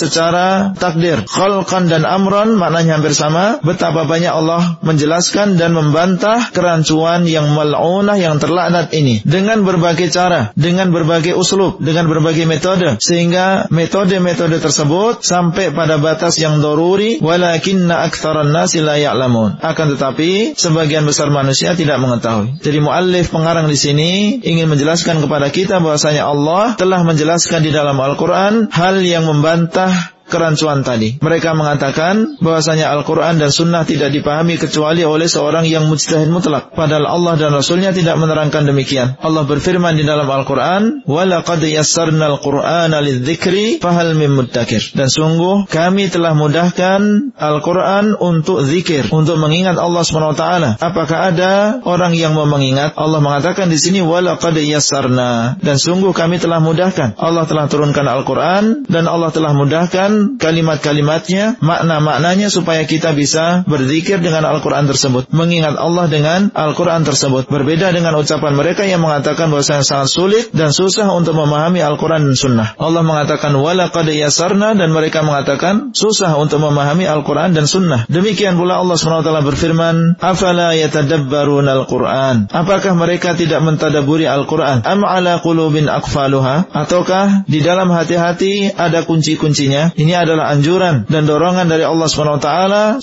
takdir. Khalqan dan amron maknanya hampir sama. Betapa banyak Allah menjelaskan dan membantah kerancuan yang mal'unah yang terlaknat ini. Dengan berbagai cara, dengan berbagai uslub, dengan berbagai metode. Sehingga metode-metode tersebut sampai pada batas yang doruri. Walakinna aktharan nasi la ya'lamun. Akan tetapi, sebagian besar manusia tidak mengetahui. Jadi muallif pengarang di sini ingin menjelaskan kepada kita bahwasanya Allah telah menjelaskan di dalam Al-Quran hal yang membantah kerancuan tadi. Mereka mengatakan bahwasanya Al-Quran dan Sunnah tidak dipahami kecuali oleh seorang yang mujtahid mutlak. Padahal Allah dan Rasulnya tidak menerangkan demikian. Allah berfirman di dalam Al-Quran, وَلَقَدْ يَسَّرْنَا الْقُرْآنَ لِلذِّكْرِ فَهَلْ مِن مُدَّكِرِ Dan sungguh kami telah mudahkan Al-Quran untuk zikir, untuk mengingat Allah SWT. Apakah ada orang yang mau mengingat? Allah mengatakan di sini, وَلَقَدْ يَسَّرْنَا Dan sungguh kami telah mudahkan. Allah telah turunkan Al-Quran dan Allah telah mudahkan kalimat-kalimatnya, makna-maknanya supaya kita bisa berzikir dengan Al-Quran tersebut. Mengingat Allah dengan Al-Quran tersebut. Berbeda dengan ucapan mereka yang mengatakan bahwa sangat sulit dan susah untuk memahami Al-Quran dan Sunnah. Allah mengatakan, وَلَقَدْ yasarna dan mereka mengatakan susah untuk memahami Al-Quran dan Sunnah. Demikian pula Allah SWT berfirman, أَفَلَا يَتَدَبَّرُونَ الْقُرْآنِ Apakah mereka tidak mentadaburi Al-Quran? أَمْ عَلَى قُلُوبٍ أَقْفَالُهَا Ataukah di dalam hati-hati ada kunci-kuncinya? Ini adalah anjuran dan dorongan dari Allah SWT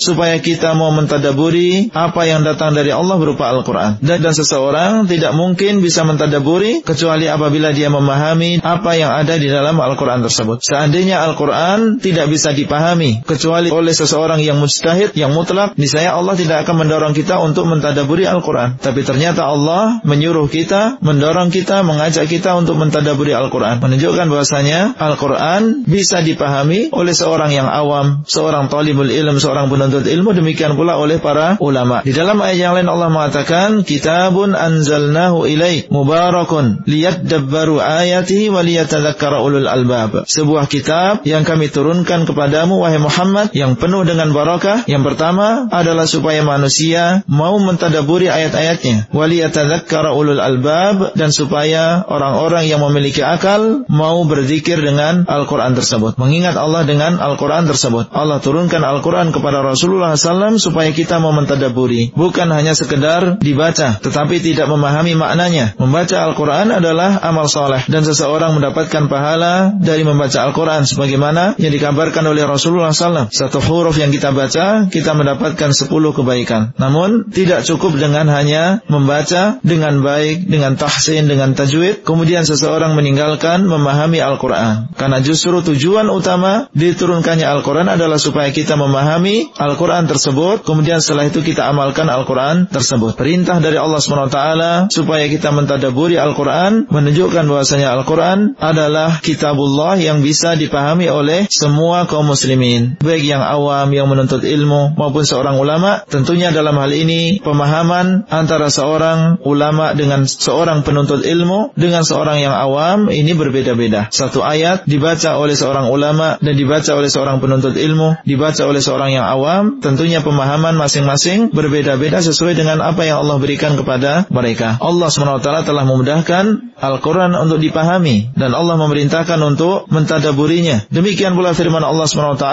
supaya kita mau mentadaburi apa yang datang dari Allah berupa Al-Quran. Dan, dan seseorang tidak mungkin bisa mentadaburi kecuali apabila dia memahami apa yang ada di dalam Al-Quran tersebut. Seandainya Al-Quran tidak bisa dipahami kecuali oleh seseorang yang mujtahid, yang mutlak, niscaya Allah tidak akan mendorong kita untuk mentadaburi Al-Quran. Tapi ternyata Allah menyuruh kita, mendorong kita, mengajak kita untuk mentadaburi Al-Quran. Menunjukkan bahwasanya Al-Quran bisa dipahami oleh seorang yang awam, seorang talibul ilm, seorang penuntut ilmu, demikian pula oleh para ulama. Di dalam ayat yang lain Allah mengatakan, Kitabun anzalnahu ilaih mubarakun liyadabbaru ayatihi wa liyatadhakkara ulul albab. Sebuah kitab yang kami turunkan kepadamu wahai Muhammad yang penuh dengan barakah. Yang pertama adalah supaya manusia mau mentadaburi ayat-ayatnya. Wa liyatadhakkara ulul albab dan supaya orang-orang yang memiliki akal mau berzikir dengan Al-Qur'an tersebut. Mengingat Allah dengan Al-Quran tersebut. Allah turunkan Al-Quran kepada Rasulullah SAW supaya kita mau mentadaburi. Bukan hanya sekedar dibaca, tetapi tidak memahami maknanya. Membaca Al-Quran adalah amal soleh. Dan seseorang mendapatkan pahala dari membaca Al-Quran. Sebagaimana yang dikabarkan oleh Rasulullah SAW. Satu huruf yang kita baca, kita mendapatkan sepuluh kebaikan. Namun, tidak cukup dengan hanya membaca dengan baik, dengan tahsin, dengan tajwid. Kemudian seseorang meninggalkan memahami Al-Quran. Karena justru tujuan utama diturunkannya Al-Quran adalah supaya kita memahami Al-Quran tersebut, kemudian setelah itu kita amalkan Al-Quran tersebut. Perintah dari Allah SWT supaya kita mentadaburi Al-Quran, menunjukkan bahwasanya Al-Quran adalah kitabullah yang bisa dipahami oleh semua kaum muslimin. Baik yang awam, yang menuntut ilmu, maupun seorang ulama. Tentunya dalam hal ini, pemahaman antara seorang ulama dengan seorang penuntut ilmu, dengan seorang yang awam, ini berbeda-beda. Satu ayat dibaca oleh seorang ulama dan dibaca oleh seorang penuntut ilmu, dibaca oleh seorang yang awam, tentunya pemahaman masing-masing berbeda-beda sesuai dengan apa yang Allah berikan kepada mereka. Allah SWT telah memudahkan Al-Quran untuk dipahami dan Allah memerintahkan untuk mentadaburinya. Demikian pula firman Allah SWT,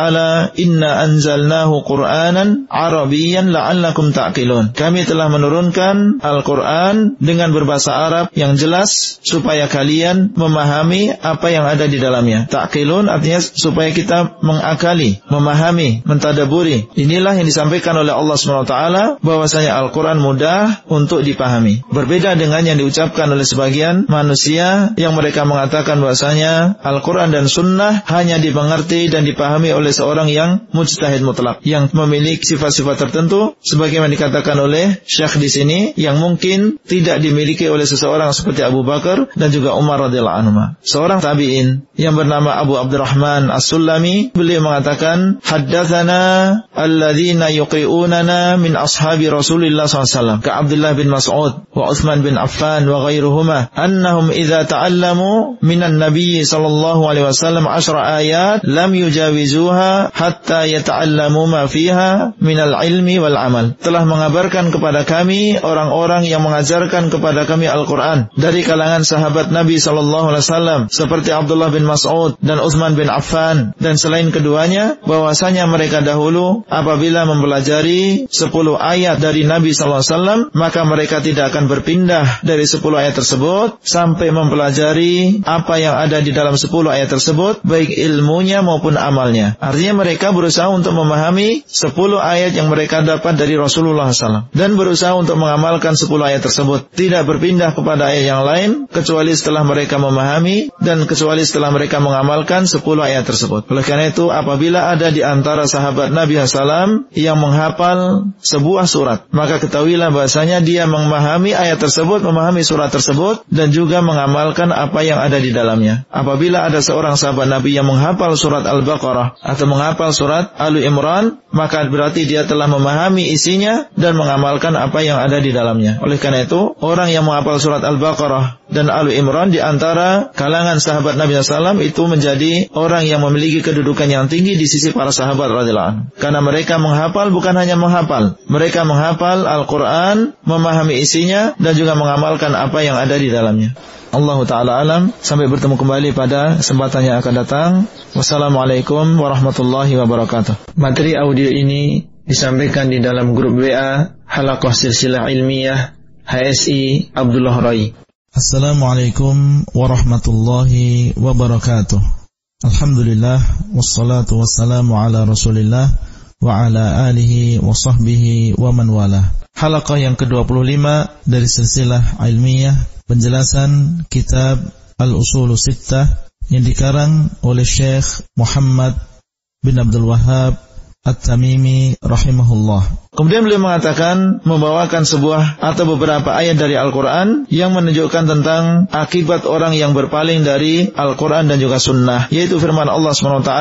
Inna anzalnahu Qur'anan Arabiyan la'allakum ta'qilun. Kami telah menurunkan Al-Quran dengan berbahasa Arab yang jelas supaya kalian memahami apa yang ada di dalamnya. Ta'qilun artinya supaya kita mengakali, memahami, mentadaburi. Inilah yang disampaikan oleh Allah SWT bahwasanya Al-Quran mudah untuk dipahami. Berbeda dengan yang diucapkan oleh sebagian manusia yang mereka mengatakan bahwasanya Al-Quran dan Sunnah hanya dimengerti dan dipahami oleh seorang yang mujtahid mutlak, yang memiliki sifat-sifat tertentu, sebagaimana dikatakan oleh Syekh di sini, yang mungkin tidak dimiliki oleh seseorang seperti Abu Bakar dan juga Umar radhiyallahu anhu. Seorang tabi'in yang bernama Abu Abdurrahman As-Sulami, beliau mengatakan, Haddathana alladzina yuqi'unana min ashabi Rasulillah SAW, ka Abdullah bin Mas'ud, wa Uthman bin Affan, wa ghairuhuma, annahum idza ta'allamu minan nabiy sallallahu alaihi wasallam 10 ayat lam yujawizuha hatta yata'allamu ma fiha minal ilmi wal amal. Telah mengabarkan kepada kami orang-orang yang mengajarkan kepada kami Al-Qur'an dari kalangan sahabat Nabi sallallahu alaihi wasallam seperti Abdullah bin Mas'ud dan Utsman bin Affan dan selain keduanya bahwasanya mereka dahulu apabila mempelajari 10 ayat dari Nabi sallallahu alaihi wasallam maka mereka tidak akan berpindah dari 10 ayat tersebut sampai mempelajari apa yang ada di dalam 10 ayat tersebut baik ilmunya maupun amalnya. Artinya mereka berusaha untuk memahami 10 ayat yang mereka dapat dari Rasulullah SAW dan berusaha untuk mengamalkan 10 ayat tersebut. Tidak berpindah kepada ayat yang lain kecuali setelah mereka memahami dan kecuali setelah mereka mengamalkan 10 ayat tersebut. Oleh karena itu apabila ada di antara sahabat Nabi SAW yang menghafal sebuah surat, maka ketahuilah bahasanya dia memahami ayat tersebut, memahami surat tersebut dan juga mengamalkan apa yang ada di dalamnya. Apabila ada seorang sahabat Nabi yang menghafal surat Al-Baqarah atau menghafal surat Ali Imran, maka berarti dia telah memahami isinya dan mengamalkan apa yang ada di dalamnya. Oleh karena itu, orang yang menghafal surat Al-Baqarah dan Ali Imran di antara kalangan sahabat Nabi SAW itu menjadi orang yang memiliki kedudukan yang tinggi di sisi para sahabat radhiyallahu anhu. Karena mereka menghafal bukan hanya menghafal, mereka menghafal Al-Quran, memahami isinya dan juga mengamalkan apa yang ada di dalamnya dalamnya. Allah Ta'ala alam Sampai bertemu kembali pada kesempatan yang akan datang Wassalamualaikum warahmatullahi wabarakatuh Materi audio ini disampaikan di dalam grup WA Halakoh Silsilah Ilmiah HSI Abdullah Rai Assalamualaikum warahmatullahi wabarakatuh Alhamdulillah Wassalatu wassalamu ala rasulillah Wa ala alihi wa sahbihi wa man wala Halaqah yang ke-25 dari silsilah ilmiah penjelasan kitab Al-Usul Sittah yang dikarang oleh Syekh Muhammad bin Abdul Wahab At-Tamimi rahimahullah. Kemudian beliau mengatakan membawakan sebuah atau beberapa ayat dari Al-Quran yang menunjukkan tentang akibat orang yang berpaling dari Al-Quran dan juga Sunnah, yaitu firman Allah swt: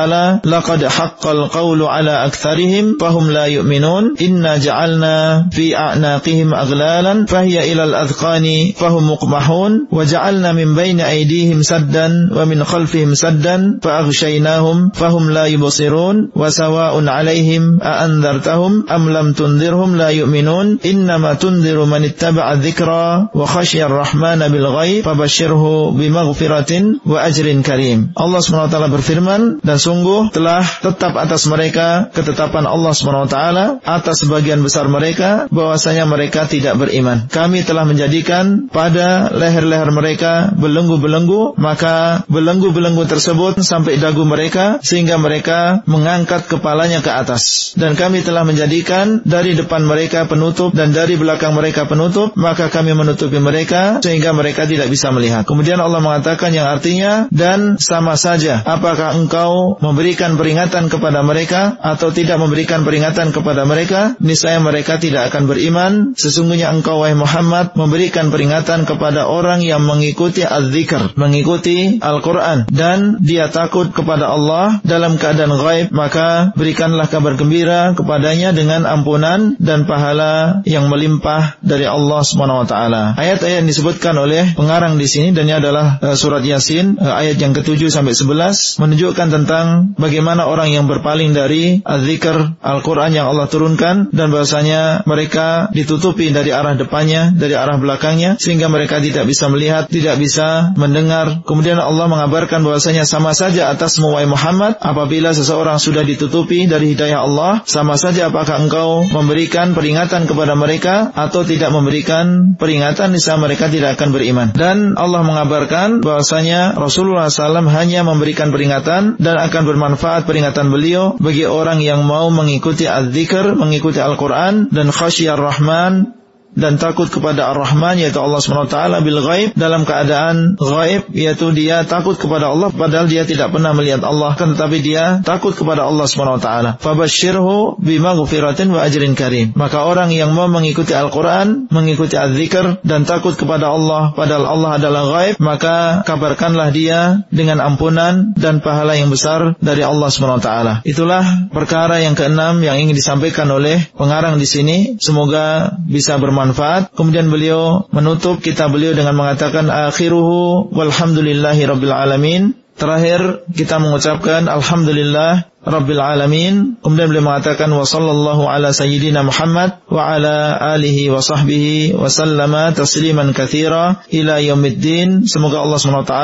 "Laqad haqqal qawlu ala aktharihim fahum la yu'minun. Inna ja'alna fi a'naqihim aghlalan fahiya ilal adqani fahum muqmahun. Wa ja'alna min bayni aidihim saddan wa min khalfihim saddan fa'aghshaynahum fahum la yubsirun. Wa sawa'un 'alaihim a anzartahum am lam tunzirhum la yu'minun innama tunziru man ittaba'a dzikra wa khasyar rahmana bil ghaib fabashshirhu bimaghfiratin wa ajrin karim. Allah SWT berfirman dan sungguh telah tetap atas mereka ketetapan Allah SWT atas sebagian besar mereka bahwasanya mereka tidak beriman. Kami telah menjadikan pada leher-leher mereka belenggu-belenggu maka belenggu-belenggu tersebut sampai dagu mereka sehingga mereka mengangkat kepalanya ke atas dan kami telah menjadikan dari depan mereka penutup dan dari belakang mereka penutup, maka kami menutupi mereka sehingga mereka tidak bisa melihat. Kemudian Allah mengatakan yang artinya dan sama saja apakah engkau memberikan peringatan kepada mereka atau tidak memberikan peringatan kepada mereka, niscaya mereka tidak akan beriman. Sesungguhnya engkau wahai Muhammad memberikan peringatan kepada orang yang mengikuti az-zikr, mengikuti Al-Qur'an dan dia takut kepada Allah dalam keadaan gaib, maka berikanlah kabar gembira kepadanya dengan ampunan ampunan dan pahala yang melimpah dari Allah Subhanahu wa taala. Ayat-ayat yang disebutkan oleh pengarang di sini dan ini adalah uh, surat Yasin uh, ayat yang ke-7 sampai 11 menunjukkan tentang bagaimana orang yang berpaling dari az-zikr Al-Qur'an yang Allah turunkan dan bahwasanya mereka ditutupi dari arah depannya, dari arah belakangnya sehingga mereka tidak bisa melihat, tidak bisa mendengar. Kemudian Allah mengabarkan bahwasanya sama saja atas wahai Muhammad apabila seseorang sudah ditutupi dari hidayah Allah, sama saja apakah engkau memberikan peringatan kepada mereka atau tidak memberikan peringatan niscaya mereka tidak akan beriman. Dan Allah mengabarkan bahwasanya Rasulullah SAW hanya memberikan peringatan dan akan bermanfaat peringatan beliau bagi orang yang mau mengikuti az-zikr, mengikuti Al-Quran dan khasyar Rahman dan takut kepada Ar-Rahman yaitu Allah SWT bil ghaib dalam keadaan ghaib yaitu dia takut kepada Allah padahal dia tidak pernah melihat Allah kan tetapi dia takut kepada Allah SWT fabashshirhu bima ghufiratin wa ajrin karim. Maka orang yang mau mengikuti Al-Quran mengikuti Az-Zikr dan takut kepada Allah padahal Allah adalah ghaib maka kabarkanlah dia dengan ampunan dan pahala yang besar dari Allah SWT itulah perkara yang keenam yang ingin disampaikan oleh pengarang di sini. Semoga bisa bermanfaat bermanfaat. Kemudian beliau menutup kitab beliau dengan mengatakan akhiruhu walhamdulillahi rabbil alamin. Terakhir kita mengucapkan alhamdulillah Rabbil Alamin. Kemudian beliau mengatakan wa sallallahu ala sayyidina Muhammad wa ala alihi wa sahbihi wa sallama tasliman kathira ila yaumiddin. Semoga Allah SWT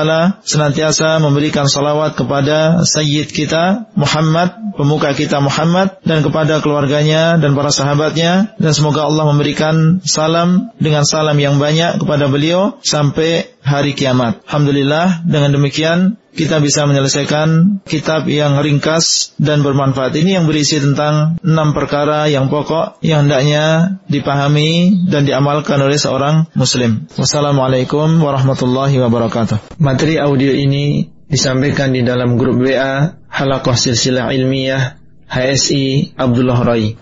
senantiasa memberikan salawat kepada sayyid kita Muhammad, pemuka kita Muhammad dan kepada keluarganya dan para sahabatnya dan semoga Allah memberikan salam dengan salam yang banyak kepada beliau sampai hari kiamat. Alhamdulillah dengan demikian kita bisa menyelesaikan kitab yang ringkas dan bermanfaat ini yang berisi tentang enam perkara yang pokok yang hendaknya dipahami dan diamalkan oleh seorang muslim. Wassalamualaikum warahmatullahi wabarakatuh. Materi audio ini disampaikan di dalam grup WA Halakoh Silsilah Ilmiah HSI Abdullah Rai.